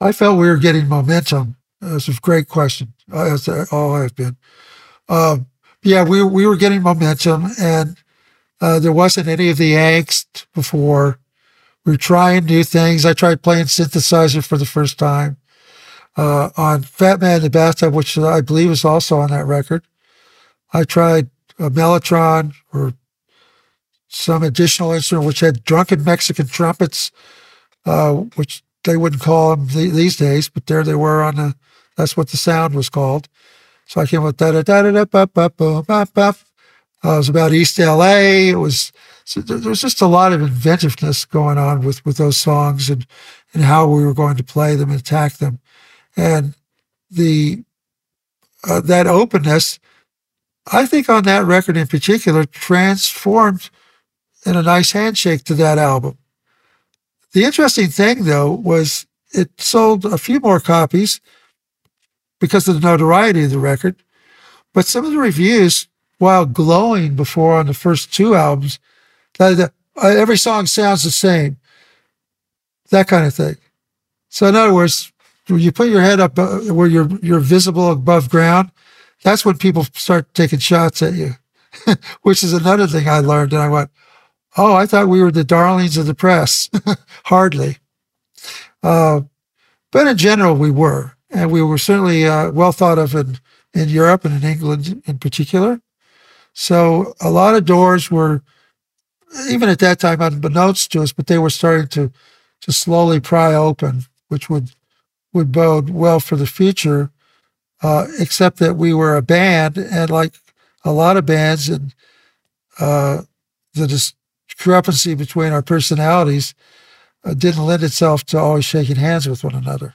I felt we were getting momentum. That's a great question. That's all I've been. Uh, yeah, we, we were getting momentum and uh, there wasn't any of the angst before. We were trying new things. I tried playing synthesizer for the first time uh, on Fat Man in the Bathtub, which I believe is also on that record. I tried a Mellotron or some additional instrument which had drunken Mexican trumpets, uh, which they wouldn't call them th- these days, but there they were on the. That's what the sound was called. So I came with da da da da da ba ba ba ba it was about East LA. It was so there was just a lot of inventiveness going on with with those songs and and how we were going to play them and attack them, and the uh, that openness. I think on that record in particular transformed in a nice handshake to that album. The interesting thing, though, was it sold a few more copies because of the notoriety of the record. But some of the reviews, while glowing before on the first two albums, every song sounds the same, that kind of thing. So, in other words, when you put your head up uh, where you're you're visible above ground, that's when people start taking shots at you, which is another thing I learned. And I went, Oh, I thought we were the darlings of the press. Hardly. Uh, but in general, we were. And we were certainly uh, well thought of in, in Europe and in England in particular. So a lot of doors were, even at that time, unbeknownst to us, but they were starting to, to slowly pry open, which would, would bode well for the future. Uh, except that we were a band, and like a lot of bands, and uh, the discrepancy between our personalities uh, didn't lend itself to always shaking hands with one another.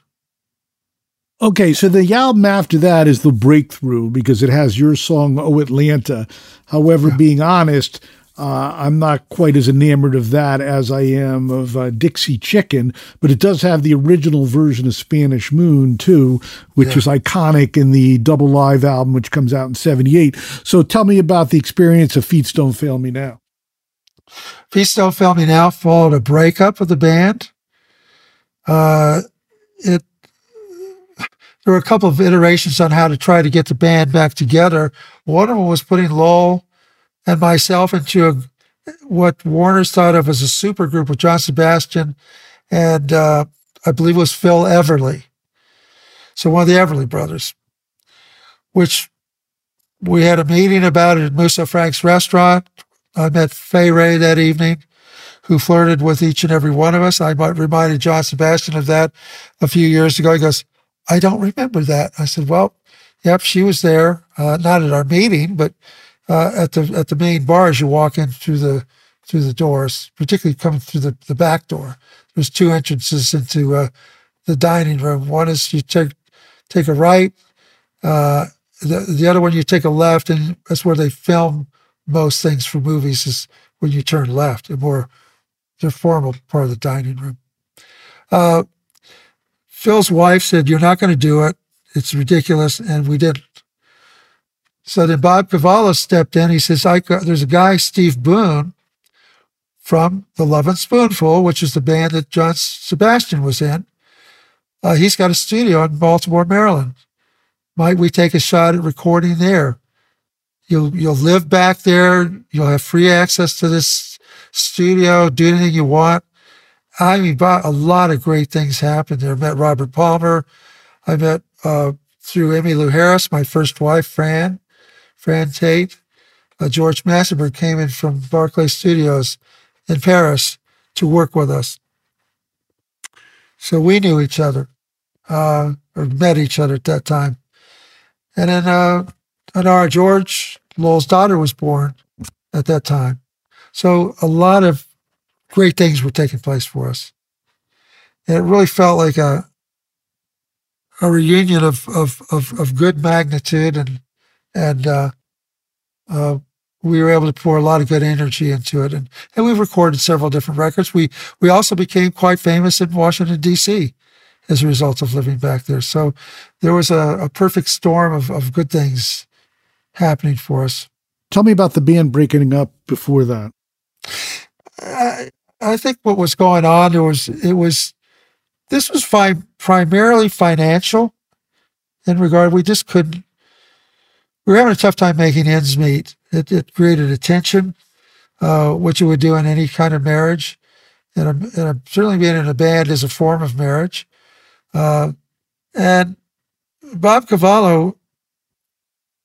Okay, so the album after that is the breakthrough because it has your song "Oh Atlanta." However, yeah. being honest, uh, I'm not quite as enamored of that as I am of uh, Dixie Chicken, but it does have the original version of Spanish Moon too, which yeah. is iconic in the double live album, which comes out in '78. So tell me about the experience of Feet Don't Fail Me Now. Feet Don't Fail Me Now followed a breakup of the band. Uh, it there were a couple of iterations on how to try to get the band back together. One of them was putting Lowell and myself into a, what Warner's thought of as a super group with John Sebastian and uh, I believe it was Phil Everly. So one of the Everly brothers, which we had a meeting about it at Musso Frank's restaurant. I met Fay Wray that evening, who flirted with each and every one of us. I reminded John Sebastian of that a few years ago. He goes, I don't remember that. I said, Well, yep, she was there, uh, not at our meeting, but uh, at the at the main bar as you walk in through the through the doors, particularly coming through the, the back door. There's two entrances into uh, the dining room. One is you take take a right, Uh, the, the other one, you take a left, and that's where they film most things for movies, is when you turn left, a more the formal part of the dining room. Uh, Phil's wife said, You're not going to do it. It's ridiculous. And we didn't. So then Bob Cavallo stepped in. He says, I, There's a guy, Steve Boone, from The Lovin' Spoonful, which is the band that John Sebastian was in. Uh, he's got a studio in Baltimore, Maryland. Might we take a shot at recording there? You'll you'll live back there. You'll have free access to this studio. Do anything you want. I mean, a lot of great things happened there. I met Robert Palmer. I met uh, through Emmylou Harris, my first wife, Fran, Fran Tate. Uh, George Massenburg came in from Barclay Studios in Paris to work with us. So we knew each other, uh, or met each other at that time. And then uh, Inara George, Lowell's daughter, was born at that time. So a lot of great things were taking place for us. And it really felt like a a reunion of of of, of good magnitude and and uh, uh, we were able to pour a lot of good energy into it and and we've recorded several different records. We we also became quite famous in Washington D.C. as a result of living back there. So there was a, a perfect storm of, of good things happening for us. Tell me about the band breaking up before that. I, I think what was going on there was it was this was fi- primarily financial in regard. We just couldn't. We were having a tough time making ends meet. It, it created a tension, uh, which you would do in any kind of marriage, and, and certainly being in a band is a form of marriage. Uh, and Bob Cavallo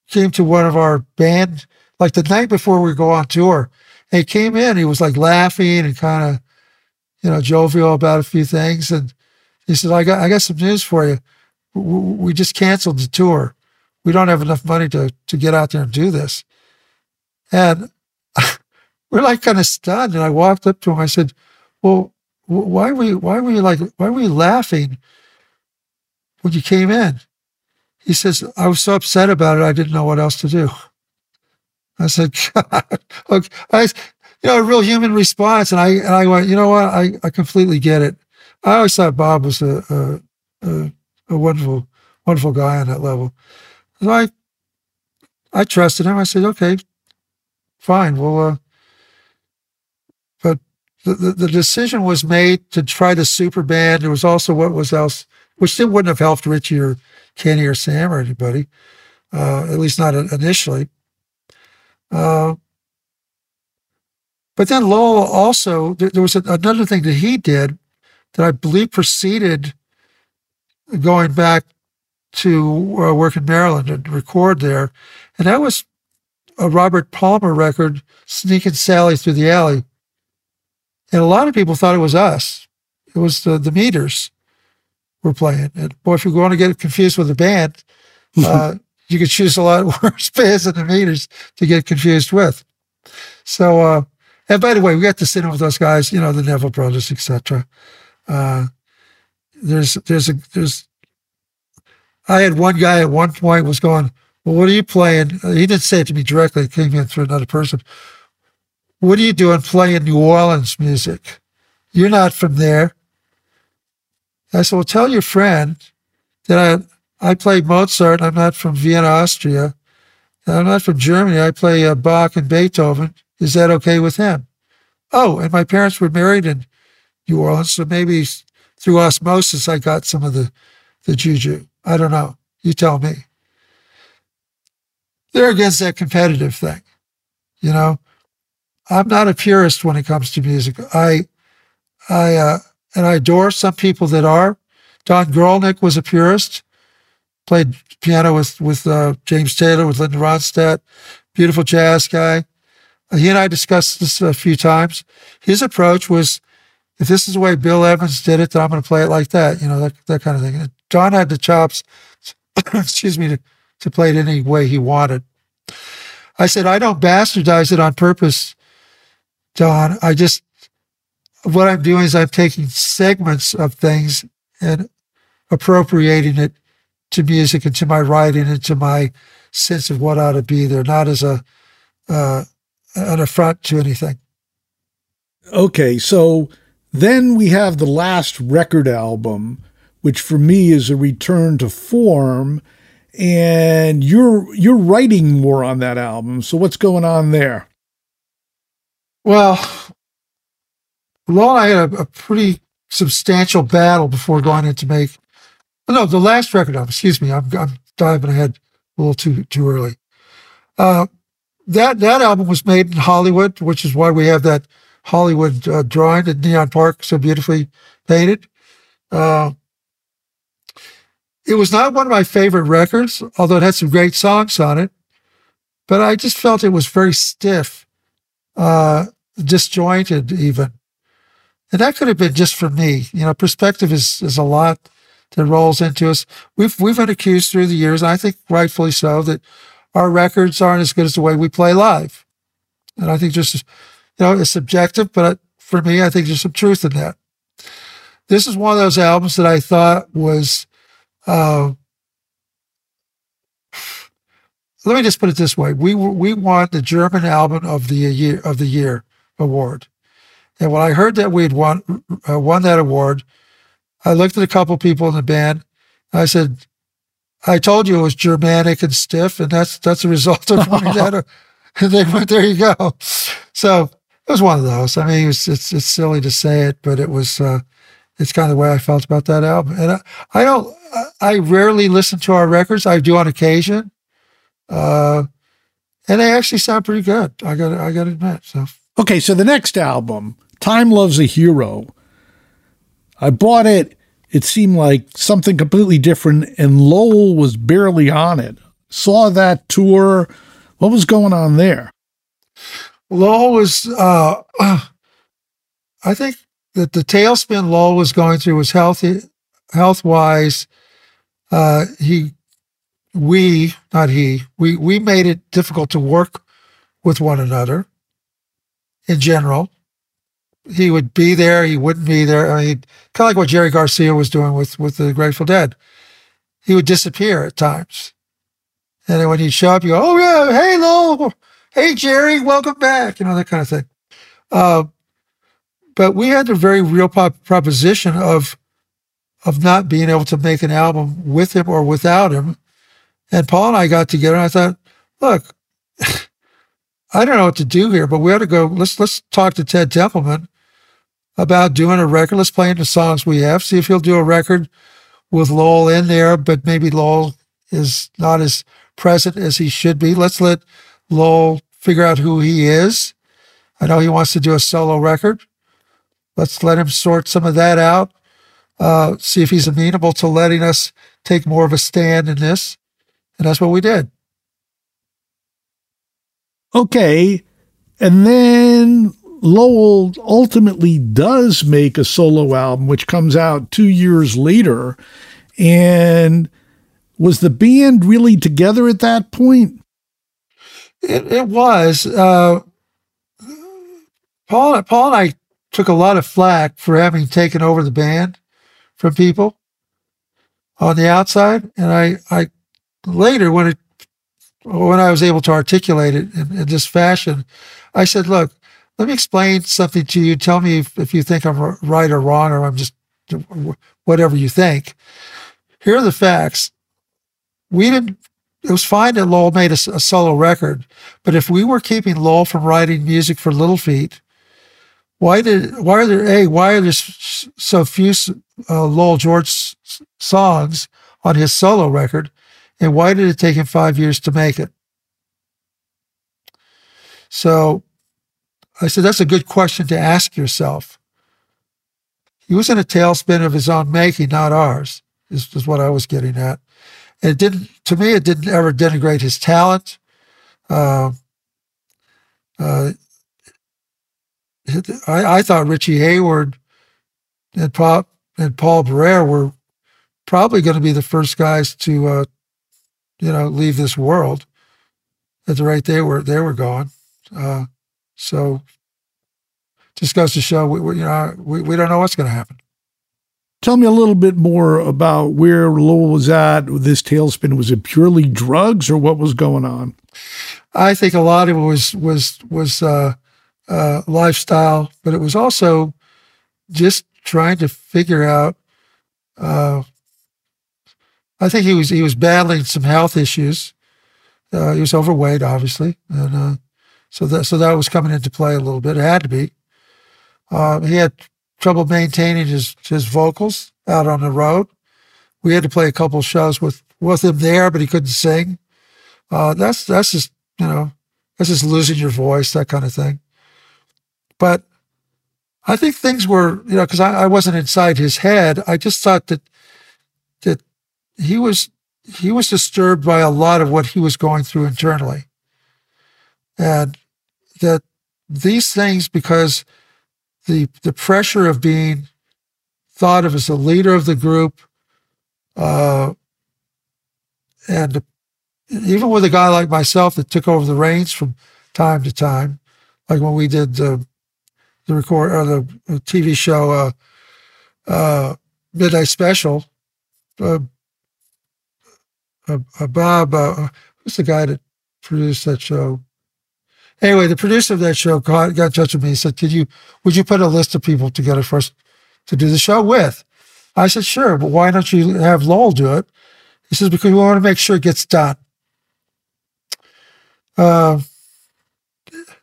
came to one of our band like the night before we go on tour he came in, he was like laughing and kind of, you know, jovial about a few things. And he said, I got, I got some news for you. We just canceled the tour. We don't have enough money to, to get out there and do this. And we're like kind of stunned. And I walked up to him. I said, well, why were you, why were you like, why were you laughing when you came in? He says, I was so upset about it. I didn't know what else to do. I said, God, look, I, you know, a real human response. And I, and I went, you know what? I, I completely get it. I always thought Bob was a, a, a, a wonderful, wonderful guy on that level. So I, I trusted him. I said, okay, fine. Well, uh, but the, the, the, decision was made to try the super band. There was also what was else, which still wouldn't have helped Richie or Kenny or Sam or anybody, uh, at least not initially. Uh, but then Lowell also, there, there was a, another thing that he did that I believe preceded going back to uh, work in Maryland and record there. And that was a Robert Palmer record, Sneaking Sally Through the Alley. And a lot of people thought it was us. It was the, the meters were playing. And boy, if you're going to get confused with the band, uh, you could choose a lot worse bands than the meters to get confused with. So, uh, and by the way, we got to sit in with those guys, you know, the Neville brothers, etc. Uh, there's, there's a, there's, I had one guy at one point was going, well, what are you playing? He didn't say it to me directly. It came in through another person. What are you doing playing New Orleans music? You're not from there. I said, well, tell your friend that I, I play Mozart. I'm not from Vienna, Austria. I'm not from Germany. I play uh, Bach and Beethoven. Is that okay with him? Oh, and my parents were married in New Orleans, so maybe through osmosis I got some of the, the juju. I don't know. You tell me. They're against that competitive thing. You know, I'm not a purist when it comes to music. I, I, uh, and I adore some people that are. Don Grolnick was a purist played piano with with uh, James Taylor, with Linda Ronstadt, beautiful jazz guy. Uh, he and I discussed this a few times. His approach was, if this is the way Bill Evans did it, then I'm going to play it like that, you know, that, that kind of thing. And Don had the chops, excuse me, to, to play it any way he wanted. I said, I don't bastardize it on purpose, Don. I just, what I'm doing is I'm taking segments of things and appropriating it to music and to my writing and to my sense of what ought to be there, not as a uh, an affront to anything. Okay, so then we have the last record album, which for me is a return to form, and you're you're writing more on that album. So what's going on there? Well, and I had a, a pretty substantial battle before going in to make. No, the last record album. Excuse me, I'm, I'm diving ahead a little too too early. Uh, that that album was made in Hollywood, which is why we have that Hollywood uh, drawing at Neon Park so beautifully painted. Uh, it was not one of my favorite records, although it had some great songs on it. But I just felt it was very stiff, uh, disjointed, even. And that could have been just for me. You know, perspective is is a lot that rolls into us. We've we've been accused through the years, and I think rightfully so, that our records aren't as good as the way we play live. And I think just you know, it's subjective, but for me, I think there's some truth in that. This is one of those albums that I thought was uh, let me just put it this way: we we won the German album of the year of the year award, and when I heard that we had won uh, won that award, I looked at a couple people in the band. and I said, "I told you it was Germanic and stiff, and that's that's a result of winning that." And they went, "There you go." So it was one of those. I mean, it was, it's it's silly to say it, but it was. Uh, it's kind of the way I felt about that album. And I, I don't. I rarely listen to our records. I do on occasion, uh, and they actually sound pretty good. I got. I got to admit. So okay. So the next album, "Time Loves a Hero," I bought it. It seemed like something completely different, and Lowell was barely on it. Saw that tour. What was going on there? Lowell was. Uh, I think that the tailspin Lowell was going through was healthy, health wise. Uh, he, we, not he, we we made it difficult to work with one another. In general, he would be there, he wouldn't be there. I mean, kind of like what Jerry Garcia was doing with with the Grateful Dead. He would disappear at times, and then when he'd show up, you go, "Oh yeah, hey Lowell, hey Jerry, welcome back," you know that kind of thing. Uh, but we had a very real pop- proposition of of not being able to make an album with him or without him. And Paul and I got together and I thought, look, I don't know what to do here, but we ought to go, let's let's talk to Ted Templeman about doing a record. Let's play the songs we have, see if he'll do a record with Lowell in there, but maybe Lowell is not as present as he should be. Let's let Lowell figure out who he is. I know he wants to do a solo record. Let's let him sort some of that out. Uh, see if he's amenable to letting us take more of a stand in this. And that's what we did. Okay. And then Lowell ultimately does make a solo album, which comes out two years later. And was the band really together at that point? It, it was. Uh, Paul, Paul and I took a lot of flack for having taken over the band from people on the outside. And I, I later when it, when I was able to articulate it in, in this fashion, I said, look, let me explain something to you. Tell me if, if you think I'm right or wrong, or I'm just whatever you think. Here are the facts. We didn't, it was fine that Lowell made a, a solo record, but if we were keeping Lowell from writing music for Little Feat, why did why are there a why are there so few uh, Lowell George songs on his solo record, and why did it take him five years to make it? So, I said that's a good question to ask yourself. He was in a tailspin of his own making, not ours. Is, is what I was getting at. It didn't to me. It didn't ever denigrate his talent. Uh, uh, I, I thought Richie Hayward and Pop and Paul Barrere were probably going to be the first guys to, uh, you know, leave this world at the rate they were they were going. Uh, so just goes to show we, we you know we, we don't know what's going to happen. Tell me a little bit more about where Lowell was at this tailspin. Was it purely drugs or what was going on? I think a lot of it was was was uh, uh, lifestyle, but it was also just trying to figure out. Uh, I think he was he was battling some health issues. Uh, he was overweight, obviously, and uh, so that so that was coming into play a little bit. It had to be. Uh, he had trouble maintaining his his vocals out on the road. We had to play a couple shows with with him there, but he couldn't sing. Uh, that's that's just you know that's just losing your voice, that kind of thing. But I think things were you know because I, I wasn't inside his head. I just thought that that he was he was disturbed by a lot of what he was going through internally, and that these things because the the pressure of being thought of as the leader of the group, uh, and even with a guy like myself that took over the reins from time to time, like when we did the the record or the TV show uh, uh, Midnight Special. Uh, uh, uh Bob, uh, who's the guy that produced that show? Anyway, the producer of that show got, got in touch with me. He said, "Could you, would you put a list of people together for us to do the show with?" I said, "Sure, but why don't you have Lowell do it?" He says, "Because we want to make sure it gets done." Uh,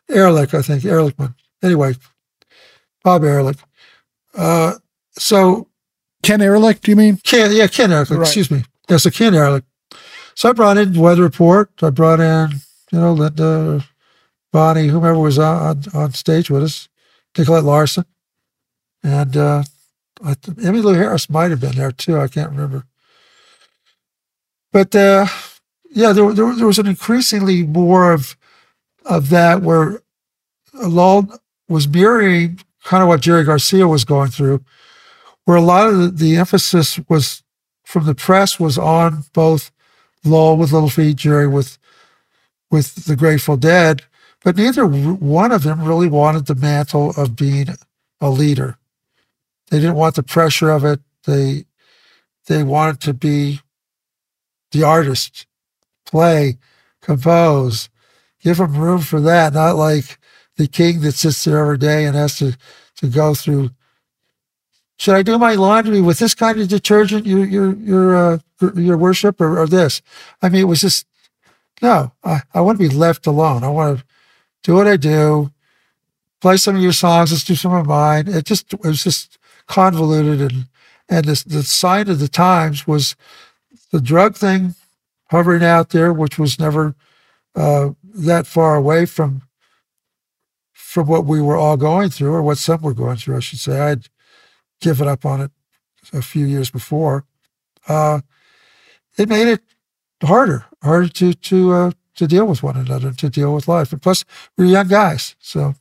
Ehrlich, I think Ehrlichman. Anyway, Bob Ehrlich. Uh, so Ken Ehrlich, do you mean? Ken, yeah, Ken Ehrlich. Right. Excuse me. Yeah, so Ken Ehrlich. So I brought in Weather Report. I brought in, you know, Linda Bonnie, whomever was on, on stage with us, Nicolette Larson. And uh, I th- Emmylou Harris might have been there too. I can't remember. But uh, yeah, there, there, there was an increasingly more of of that where Lowell was mirroring kind of what Jerry Garcia was going through, where a lot of the, emphasis was from the press was on both Lowell with Little Feat, Jerry with with the Grateful Dead, but neither one of them really wanted the mantle of being a leader. They didn't want the pressure of it. They they wanted to be the artist, play, compose, give them room for that, not like the king that sits there every day and has to to go through. Should I do my laundry with this kind of detergent, your your your uh, your worship, or, or this? I mean, it was just no. I, I want to be left alone. I want to do what I do, play some of your songs, let's do some of mine. It just it was just convoluted and and the, the sign of the times was the drug thing hovering out there, which was never uh, that far away from from what we were all going through, or what some were going through, I should say. I'd given up on it a few years before. Uh, it made it harder, harder to to uh, to deal with one another, to deal with life. And plus, we're young guys, so.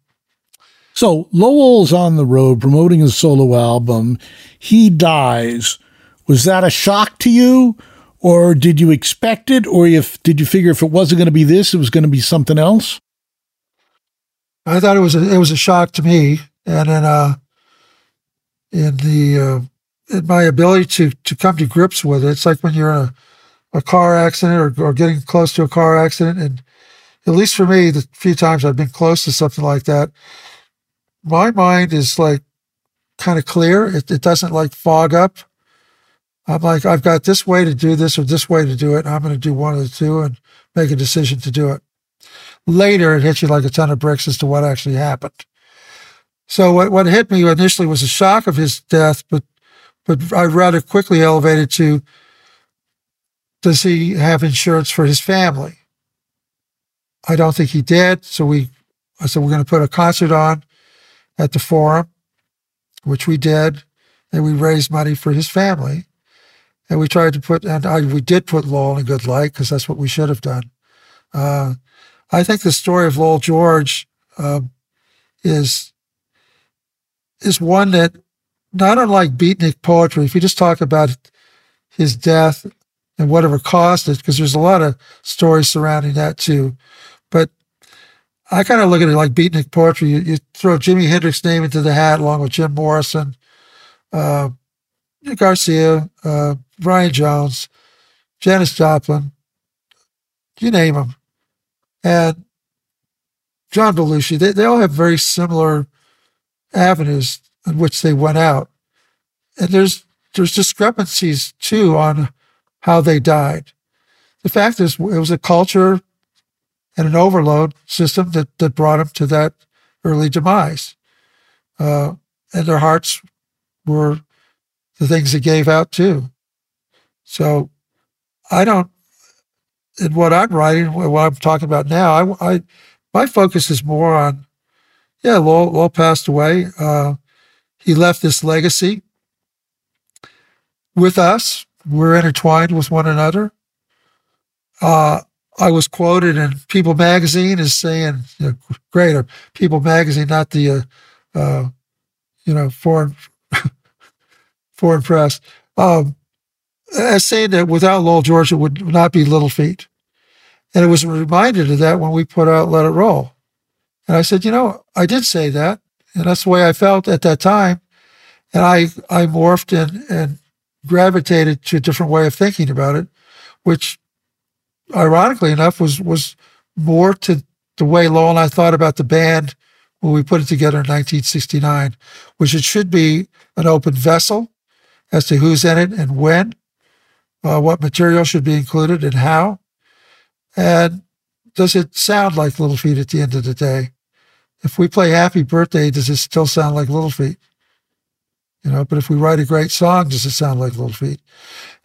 So Lowell's on the road promoting his solo album. He dies. Was that a shock to you, or did you expect it, or if did you figure if it wasn't going to be this, it was going to be something else? I thought it was a, it was a shock to me, and then uh, in the uh, in my ability to to come to grips with it. It's like when you're in a a car accident or, or getting close to a car accident. And at least for me, the few times I've been close to something like that, my mind is like kind of clear. It, it doesn't like fog up. I'm like, I've got this way to do this or this way to do it. I'm going to do one of the two and make a decision to do it. Later, it hits you like a ton of bricks as to what actually happened. So what, what hit me initially was a shock of his death, but but I rather quickly elevated to does he have insurance for his family? I don't think he did. So we, I said, we're going to put a concert on at the forum, which we did. And we raised money for his family. And we tried to put, and I, we did put Lowell in good light because that's what we should have done. Uh, I think the story of Lowell George uh, is is one that, not unlike beatnik poetry, if you just talk about his death and whatever caused it, because there's a lot of stories surrounding that too. But I kind of look at it like beatnik poetry. You, you, throw Jimi Hendrix's name into the hat along with Jim Morrison, uh, Garcia, uh, Brian Jones, Janis Joplin, you name them, and John Belushi. They, they all have very similar avenues in which they went out, and there's there's discrepancies too on how they died. The fact is, it was a culture and an overload system that that brought them to that early demise, uh, and their hearts were the things that gave out too. So I don't, in what I'm writing, what I'm talking about now, I, I my focus is more on, yeah, Lowell, Lowell passed away. Uh, he left this legacy with us. We're intertwined with one another. Uh, I was quoted in People magazine as saying, you know, "Greater People magazine, not the, uh, uh, you know, foreign foreign press, um, as saying that without Lowell George, would not be Little Feat. And it was reminded of that when we put out Let It Roll. And I said, you know, I did say that. And that's the way I felt at that time. And I, I morphed and, and gravitated to a different way of thinking about it, which ironically enough was, was more to the way Lowell and I thought about the band when we put it together in 1969, which it should be an open vessel as to who's in it and when, uh, what material should be included and how. And does it sound like Little Feat at the end of the day? If we play Happy Birthday, does it still sound like Little Feat? You know, but if we write a great song, does it sound like Little Feat?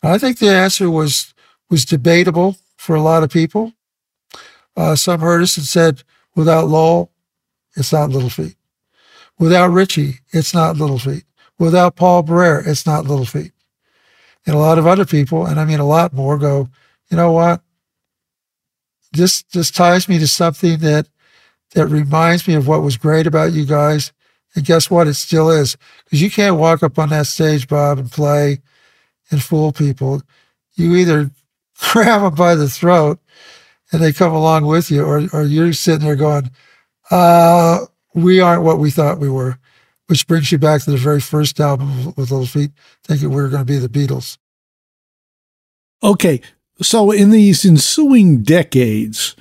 And I think the answer was was debatable for a lot of people. Uh, some heard us and said, without Lowell, it's not Little Feat. Without Ritchie, it's not Little Feat. Without Paul Barrere, it's not Little Feet. And a lot of other people, and I mean a lot more, go, you know what? This this ties me to something that that reminds me of what was great about you guys. And guess what? It still is. Because you can't walk up on that stage, Bob, and play and fool people. You either grab them by the throat and they come along with you, or, or you're sitting there going, uh, we aren't what we thought we were which brings you back to the very first album with Little Feat, thinking we were going to be the Beatles. Okay, so in these ensuing decades,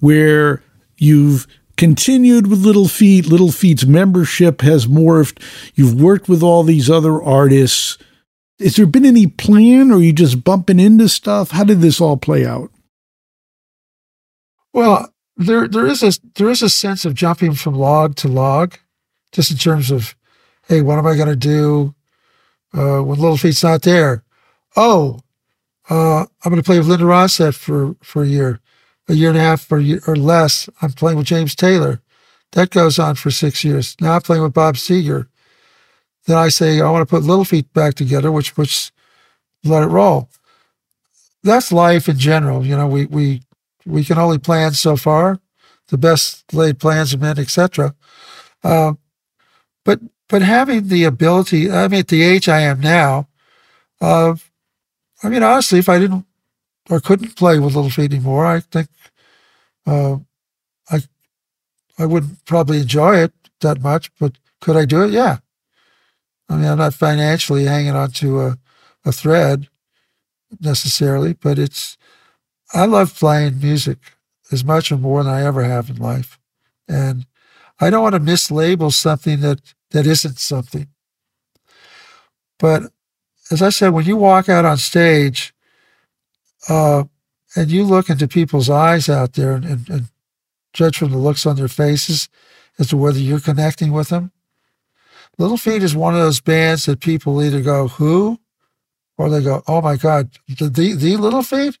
where you've continued with Little Feat, Little Feat's membership has morphed, you've worked with all these other artists. Has there been any plan, or you just bumping into stuff? How did this all play out? Well, there there is a there is a sense of jumping from log to log just in terms of, hey, what am I going to do uh, when Little Feat's not there? Oh, uh, I'm going to play with Linda Ronstadt for, for a year, a year and a half or, or less. I'm playing with James Taylor. That goes on for six years. Now I'm playing with Bob Seger. Then I say, I want to put Little Feat back together, which puts Let It Roll. That's life in general. You know, we, we, we can only plan so far. The best laid plans have been, etc. Uh, but but having the ability, I mean, at the age I am now, of, I mean, honestly, if I didn't or couldn't play with Little Feat anymore, I think uh, I I wouldn't probably enjoy it that much. But could I do it? Yeah. I mean, I'm not financially hanging onto a, a thread necessarily, but it's I love playing music as much or more than I ever have in life, and I don't want to mislabel something that that isn't something. But as I said, when you walk out on stage uh, and you look into people's eyes out there and, and, and judge from the looks on their faces as to whether you're connecting with them, Little Feat is one of those bands that people either go, who? Or they go, oh my God, the, the, the Little Feat?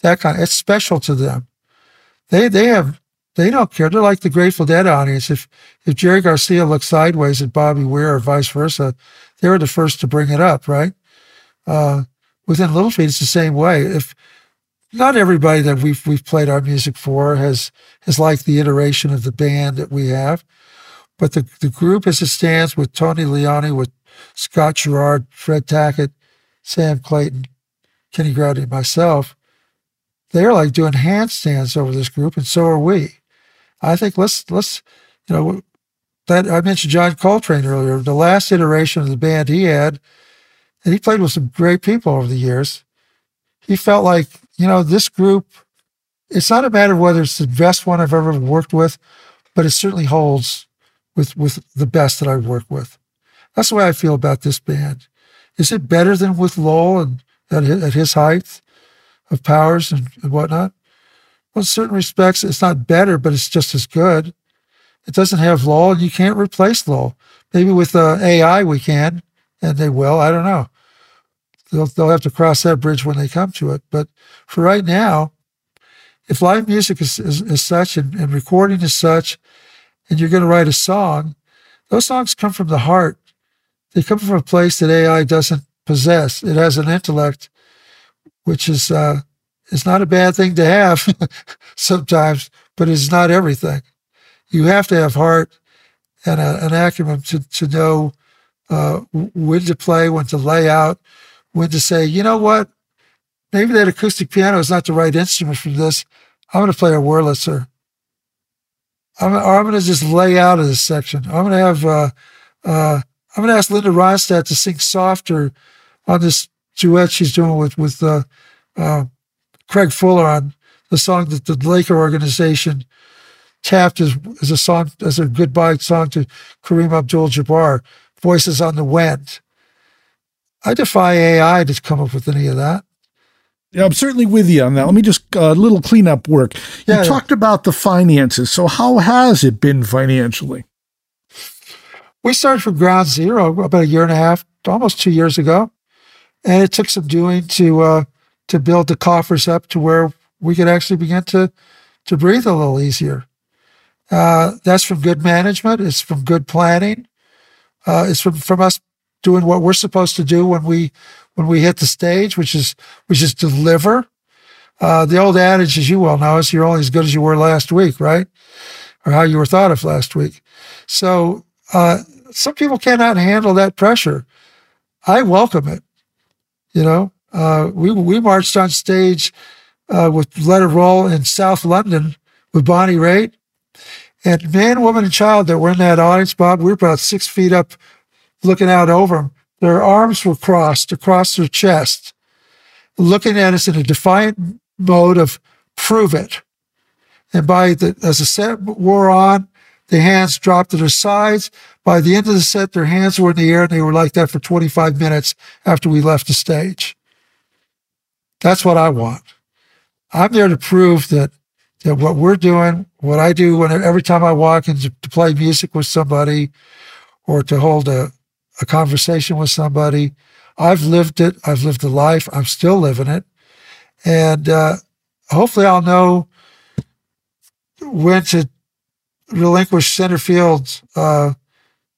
That kind of, it's special to them. They, they have they don't care. They're like the Grateful Dead audience. If if Jerry Garcia looked sideways at Bobby Weir or vice versa, they were the first to bring it up, right? Uh, within Little Feat, it's the same way. If not everybody that we've we've played our music for has has liked the iteration of the band that we have, but the the group as it stands with Tony Leone, with Scott Sharrard, Fred Tackett, Sam Clayton, Kenny and myself, they're like doing handstands over this group, and so are we. I think let's let's you know that I mentioned John Coltrane earlier. The last iteration of the band he had, and he played with some great people over the years. He felt like, you know, this group, it's not a matter of whether it's the best one I've ever worked with, but it certainly holds with with the best that I've worked with. That's the way I feel about this band. Is it better than with Lowell and at his, at his height of powers and, and whatnot? Well, in certain respects, it's not better, but it's just as good. It doesn't have Lowell, and you can't replace Lowell. Maybe with uh, AI we can, and they will. I don't know. They'll, they'll have to cross that bridge when they come to it. But for right now, if live music is, is, is such and, and recording is such, and you're going to write a song, those songs come from the heart. They come from a place that AI doesn't possess. It has an intellect, which is uh, is not a bad thing to have sometimes, but it's not everything. You have to have heart and a, an acumen to to know uh, when to play, when to lay out, when to say, you know what, maybe that acoustic piano is not the right instrument for this. I'm going to play a Wurlitzer. I'm, I'm going to just lay out of this section. I'm going to have, uh, uh, I'm going to ask Linda Ronstadt to sing softer on this duet she's doing with with uh, uh, Craig Fuller on the song that the Laker organization tapped as, as a song as a goodbye song to Kareem Abdul-Jabbar. Voices on the Wind. I defy AI to come up with any of that. Yeah, I'm certainly with you on that. Let me just a uh, little cleanup work. You yeah, talked yeah. about the finances. So how has it been financially? We started from ground zero about a year and a half, almost two years ago, and it took some doing to uh, to build the coffers up to where we could actually begin to to breathe a little easier. Uh, that's from good management. It's from good planning. Uh, it's from from us doing what we're supposed to do when we when we hit the stage, which is which is deliver. Uh, the old adage, as you well know, is you're only as good as you were last week, right? Or how you were thought of last week. So uh, some people cannot handle that pressure. I welcome it. You know, uh, we we marched on stage uh, with Let It Roll in South London with Bonnie Raitt, and man, woman, and child that were in that audience, Bob, we were about six feet up, looking out over them their arms were crossed across their chest, looking at us in a defiant mode of prove it. And by the, as the set wore on, the hands dropped to their sides. By the end of the set, their hands were in the air and they were like that for 25 minutes after we left the stage. That's what I want. I'm there to prove that that what we're doing, what I do when every time I walk in to, to play music with somebody or to hold a, a conversation with somebody. I've lived it. I've lived the life. I'm still living it. And uh, hopefully I'll know when to relinquish center field uh,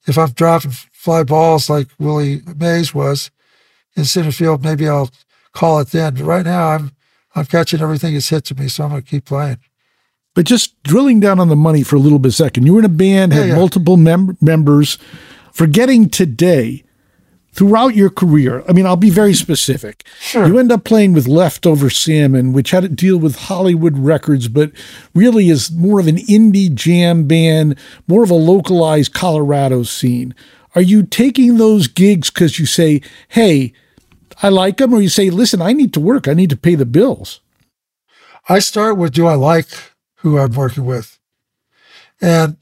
if I'm dropping fly balls like Willie Mays was in center field. Maybe I'll call it then. But right now, I'm I'm catching everything that's hit to me, so I'm going to keep playing. But just drilling down on the money for a little bit second, you were in a band, had yeah. multiple mem- members forgetting today throughout your career, I mean, I'll be very specific. Sure. You end up playing with Leftover Salmon, which had to deal with Hollywood records, but really is more of an indie jam band, more of a localized Colorado scene. Are you taking those gigs because you say, hey, I like them, or you say, listen, I need to work, I need to pay the bills? I start with, do I like who I'm working with? And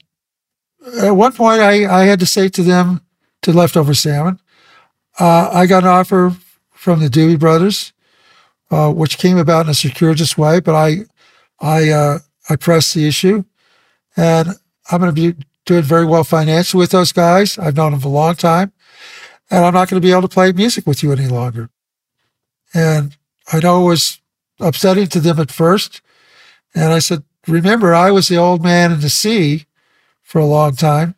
at one point, I, I had to say to them, to Leftover Salmon, uh, I got an offer from the Doobie Brothers, uh, which came about in a circuitous way, but I, I, uh, I pressed the issue, and I'm going to be doing very well financially with those guys. I've known them for a long time, and I'm not going to be able to play music with you any longer. And I know it was upsetting to them at first, and I said, "Remember, I was the old man in the sea." for a long time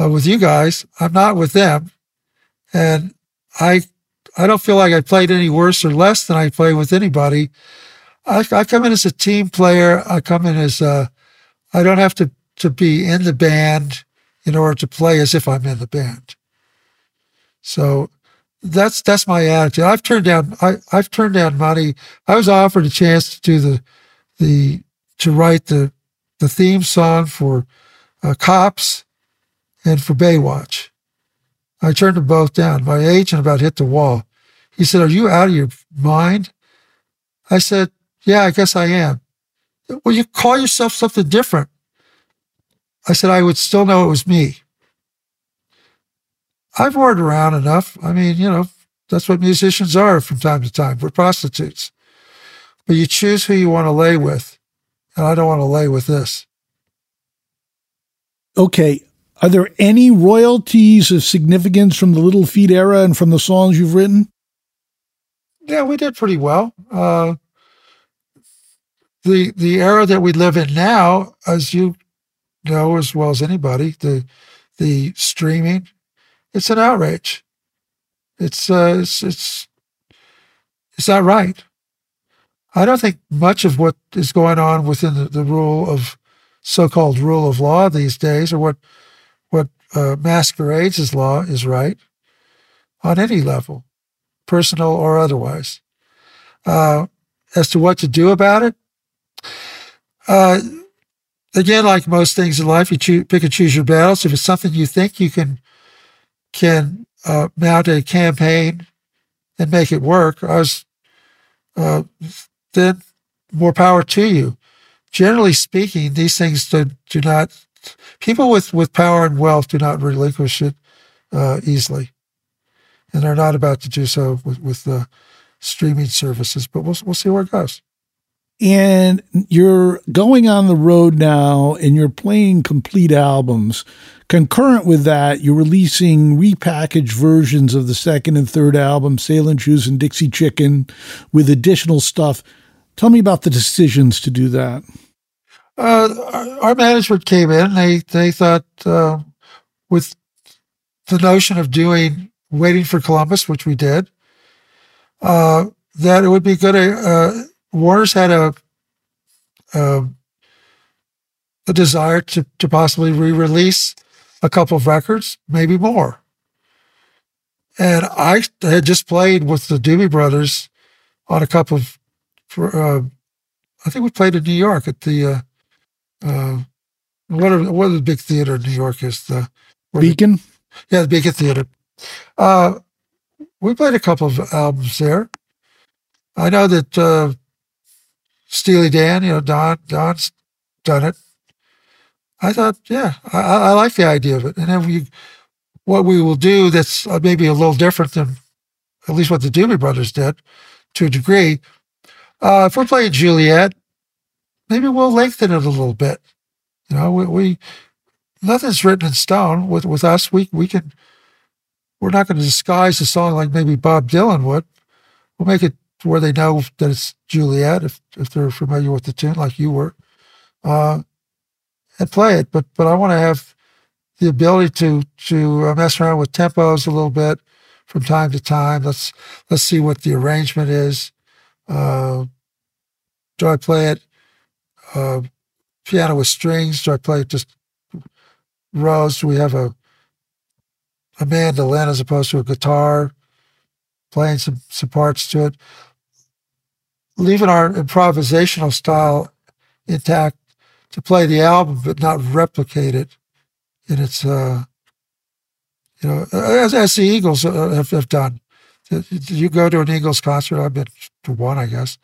uh, with you guys. I'm not with them, and I I don't feel like I played any worse or less than I play with anybody. I, I come in as a team player. I come in as a, I don't have to to be in the band in order to play as if I'm in the band. So that's that's my attitude. I've turned down I, I've turned down money. I was offered a chance to do the the to write the the theme song for uh, Cops and for Baywatch. I turned them both down. My agent about hit the wall. He said, Are you out of your mind? I said, Yeah, I guess I am. Well, you call yourself something different. I said, I would still know it was me. I've worked around enough. I mean, you know, that's what musicians are from time to time. We're prostitutes. But you choose who you want to lay with. And I don't want to lay with this. Okay. Are there any royalties of significance from the Little Feat era and from the songs you've written? Yeah, we did pretty well. Uh, the the era that we live in now, as you know as well as anybody, the the streaming, it's an outrage. It's uh, it's it's it's not right. I don't think much of what is going on within the, the rule of so-called rule of law these days, or what what uh, masquerades as law, is right on any level, personal or otherwise. Uh, as to what to do about it, uh, again, like most things in life, you choose, pick and choose your battles. If it's something you think you can can uh, mount a campaign and make it work, I was uh, then more power to you. Generally speaking, these things do, do not. People with with power and wealth do not relinquish it uh, easily, and they're not about to do so with with the streaming services. But we'll we'll see where it goes and you're going on the road now and you're playing complete albums. Concurrent with that, you're releasing repackaged versions of the second and third album, Sailin' Shoes and Dixie Chicken, with additional stuff. Tell me about the decisions to do that. Uh, our management came in. They they thought uh, with the notion of doing Waiting for Columbus, which we did, uh, that it would be good. Warner's had a a, a desire to, to possibly re-release a couple of records, maybe more. And I had just played with the Doobie Brothers on a couple of, for, uh, I think we played in New York at the, uh, uh, what, are, what the big theater in New York is? The Beacon? The, yeah, the Beacon Theater. Uh, we played a couple of albums there. I know that uh, Steely Dan, you know, Don, Don's done it. I thought, yeah, I, I like the idea of it. And then we, what we will do that's uh, maybe a little different than at least what the Doobie Brothers did to a degree. Uh, if we're playing Juliet, maybe we'll lengthen it a little bit. You know, we, we nothing's written in stone with, with us. We, we can, we're not going to disguise the song like maybe Bob Dylan would. We'll make it where they know that it's Juliet if if they're familiar with the tune like you were, uh, and play it. But but I want to have the ability to to uh, mess around with tempos a little bit from time to time. Let's let's see what the arrangement is. Uh, do I play it uh, piano with strings? Do I play it just Rhodes? Do we have a a mandolin as opposed to a guitar? Playing some some parts to it leaving our improvisational style intact to play the album, but not replicate it in its, uh, you know, as, as the Eagles uh, have, have, done. You go to an Eagles concert, I've been to one, I guess,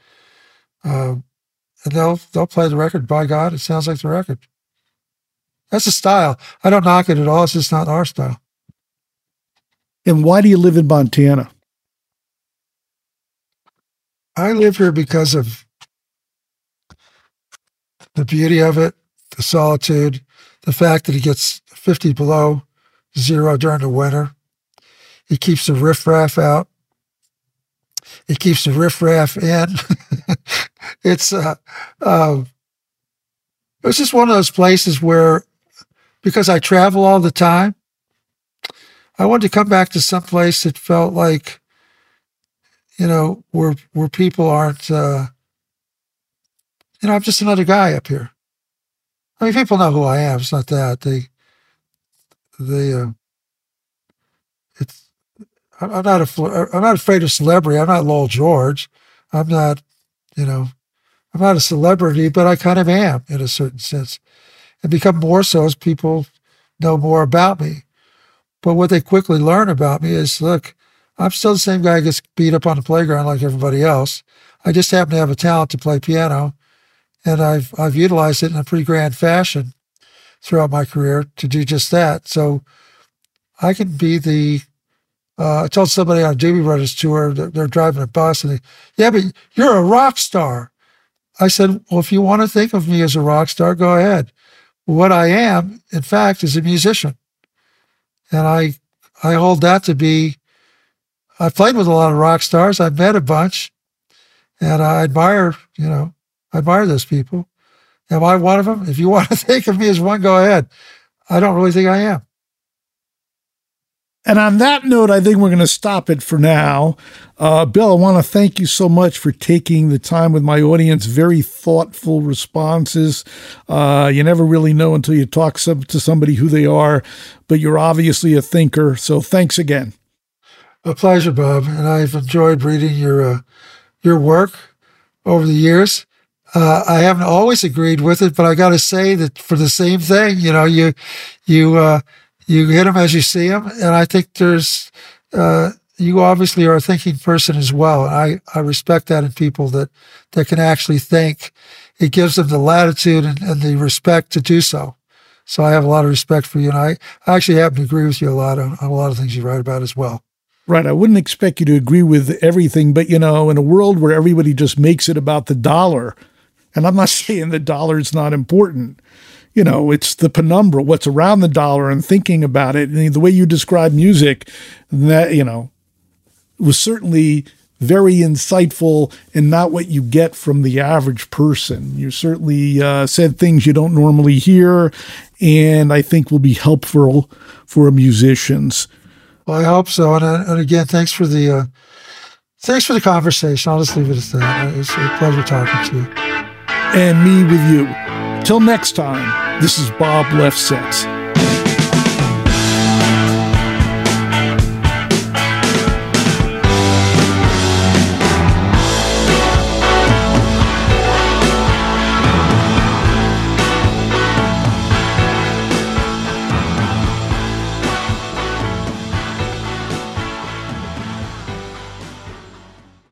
uh, and they'll they'll play the record. By God, it sounds like the record. That's a style. I don't knock it at all. It's just not our style. And why do you live in Montana? I live here because of the beauty of it, the solitude, the fact that it gets 50 below zero during the winter. It keeps the riffraff out. It keeps the riffraff in. it's uh, uh, just one of those places where, because I travel all the time, I wanted to come back to some place that felt like you know, where where people aren't, uh, you know, I'm just another guy up here. I mean, people know who I am. It's not that they, they, uh, it's. I'm not a, I'm not afraid of celebrity. I'm not Lowell George. I'm not, you know, I'm not a celebrity, but I kind of am in a certain sense, and become more so as people know more about me. But what they quickly learn about me is, look, I'm still the same guy who gets beat up on the playground like everybody else. I just happen to have a talent to play piano, and I've I've utilized it in a pretty grand fashion throughout my career to do just that. So I can be the. Uh, I told somebody on a Doobie Brothers tour that they're driving a bus, and they, yeah, but you're a rock star. I said, well, if you want to think of me as a rock star, go ahead. What I am, in fact, is a musician, and I I hold that to be. I've played with a lot of rock stars. I've met a bunch, and I admire, you know, I admire those people. Am I one of them? If you want to think of me as one, go ahead. I don't really think I am. And on that note, I think we're going to stop it for now. Uh, Bill, I want to thank you so much for taking the time with my audience. Very thoughtful responses. Uh, you never really know until you talk some, to somebody who they are, but you're obviously a thinker. So thanks again. A pleasure, Bob. And I've enjoyed reading your uh, your work over the years. Uh, I haven't always agreed with it, but I got to say that for the same thing, you know, you you uh, you hit them as you see them, and I think there's uh, you obviously are a thinking person as well, and I I respect that in people that that can actually think. It gives them the latitude and, and the respect to do so. So I have a lot of respect for you, and I, I actually happen to agree with you a lot on, on a lot of things you write about as well. Right. I wouldn't expect you to agree with everything, but you know, in a world where everybody just makes it about the dollar, and I'm not saying the dollar is not important, you know, it's the penumbra, what's around the dollar and thinking about it. And the way you describe music, that, you know, was certainly very insightful and not what you get from the average person. You certainly uh, said things you don't normally hear, and I think will be helpful for musicians. Well, I hope so. And, uh, and again, thanks for the uh, thanks for the conversation. I'll just leave it at that. It's a pleasure talking to you. And me with you. Till next time, this is Bob Lefsetz.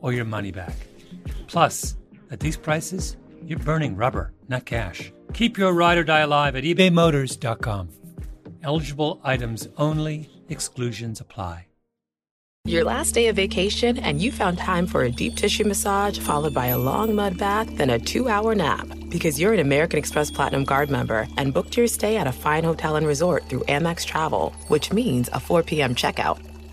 or your money back. Plus, at these prices, you're burning rubber, not cash. Keep your ride or die alive at ebaymotors.com. Eligible items only, exclusions apply. Your last day of vacation, and you found time for a deep tissue massage followed by a long mud bath, then a two hour nap. Because you're an American Express Platinum Card member and booked your stay at a fine hotel and resort through Amex Travel, which means a 4 p.m. checkout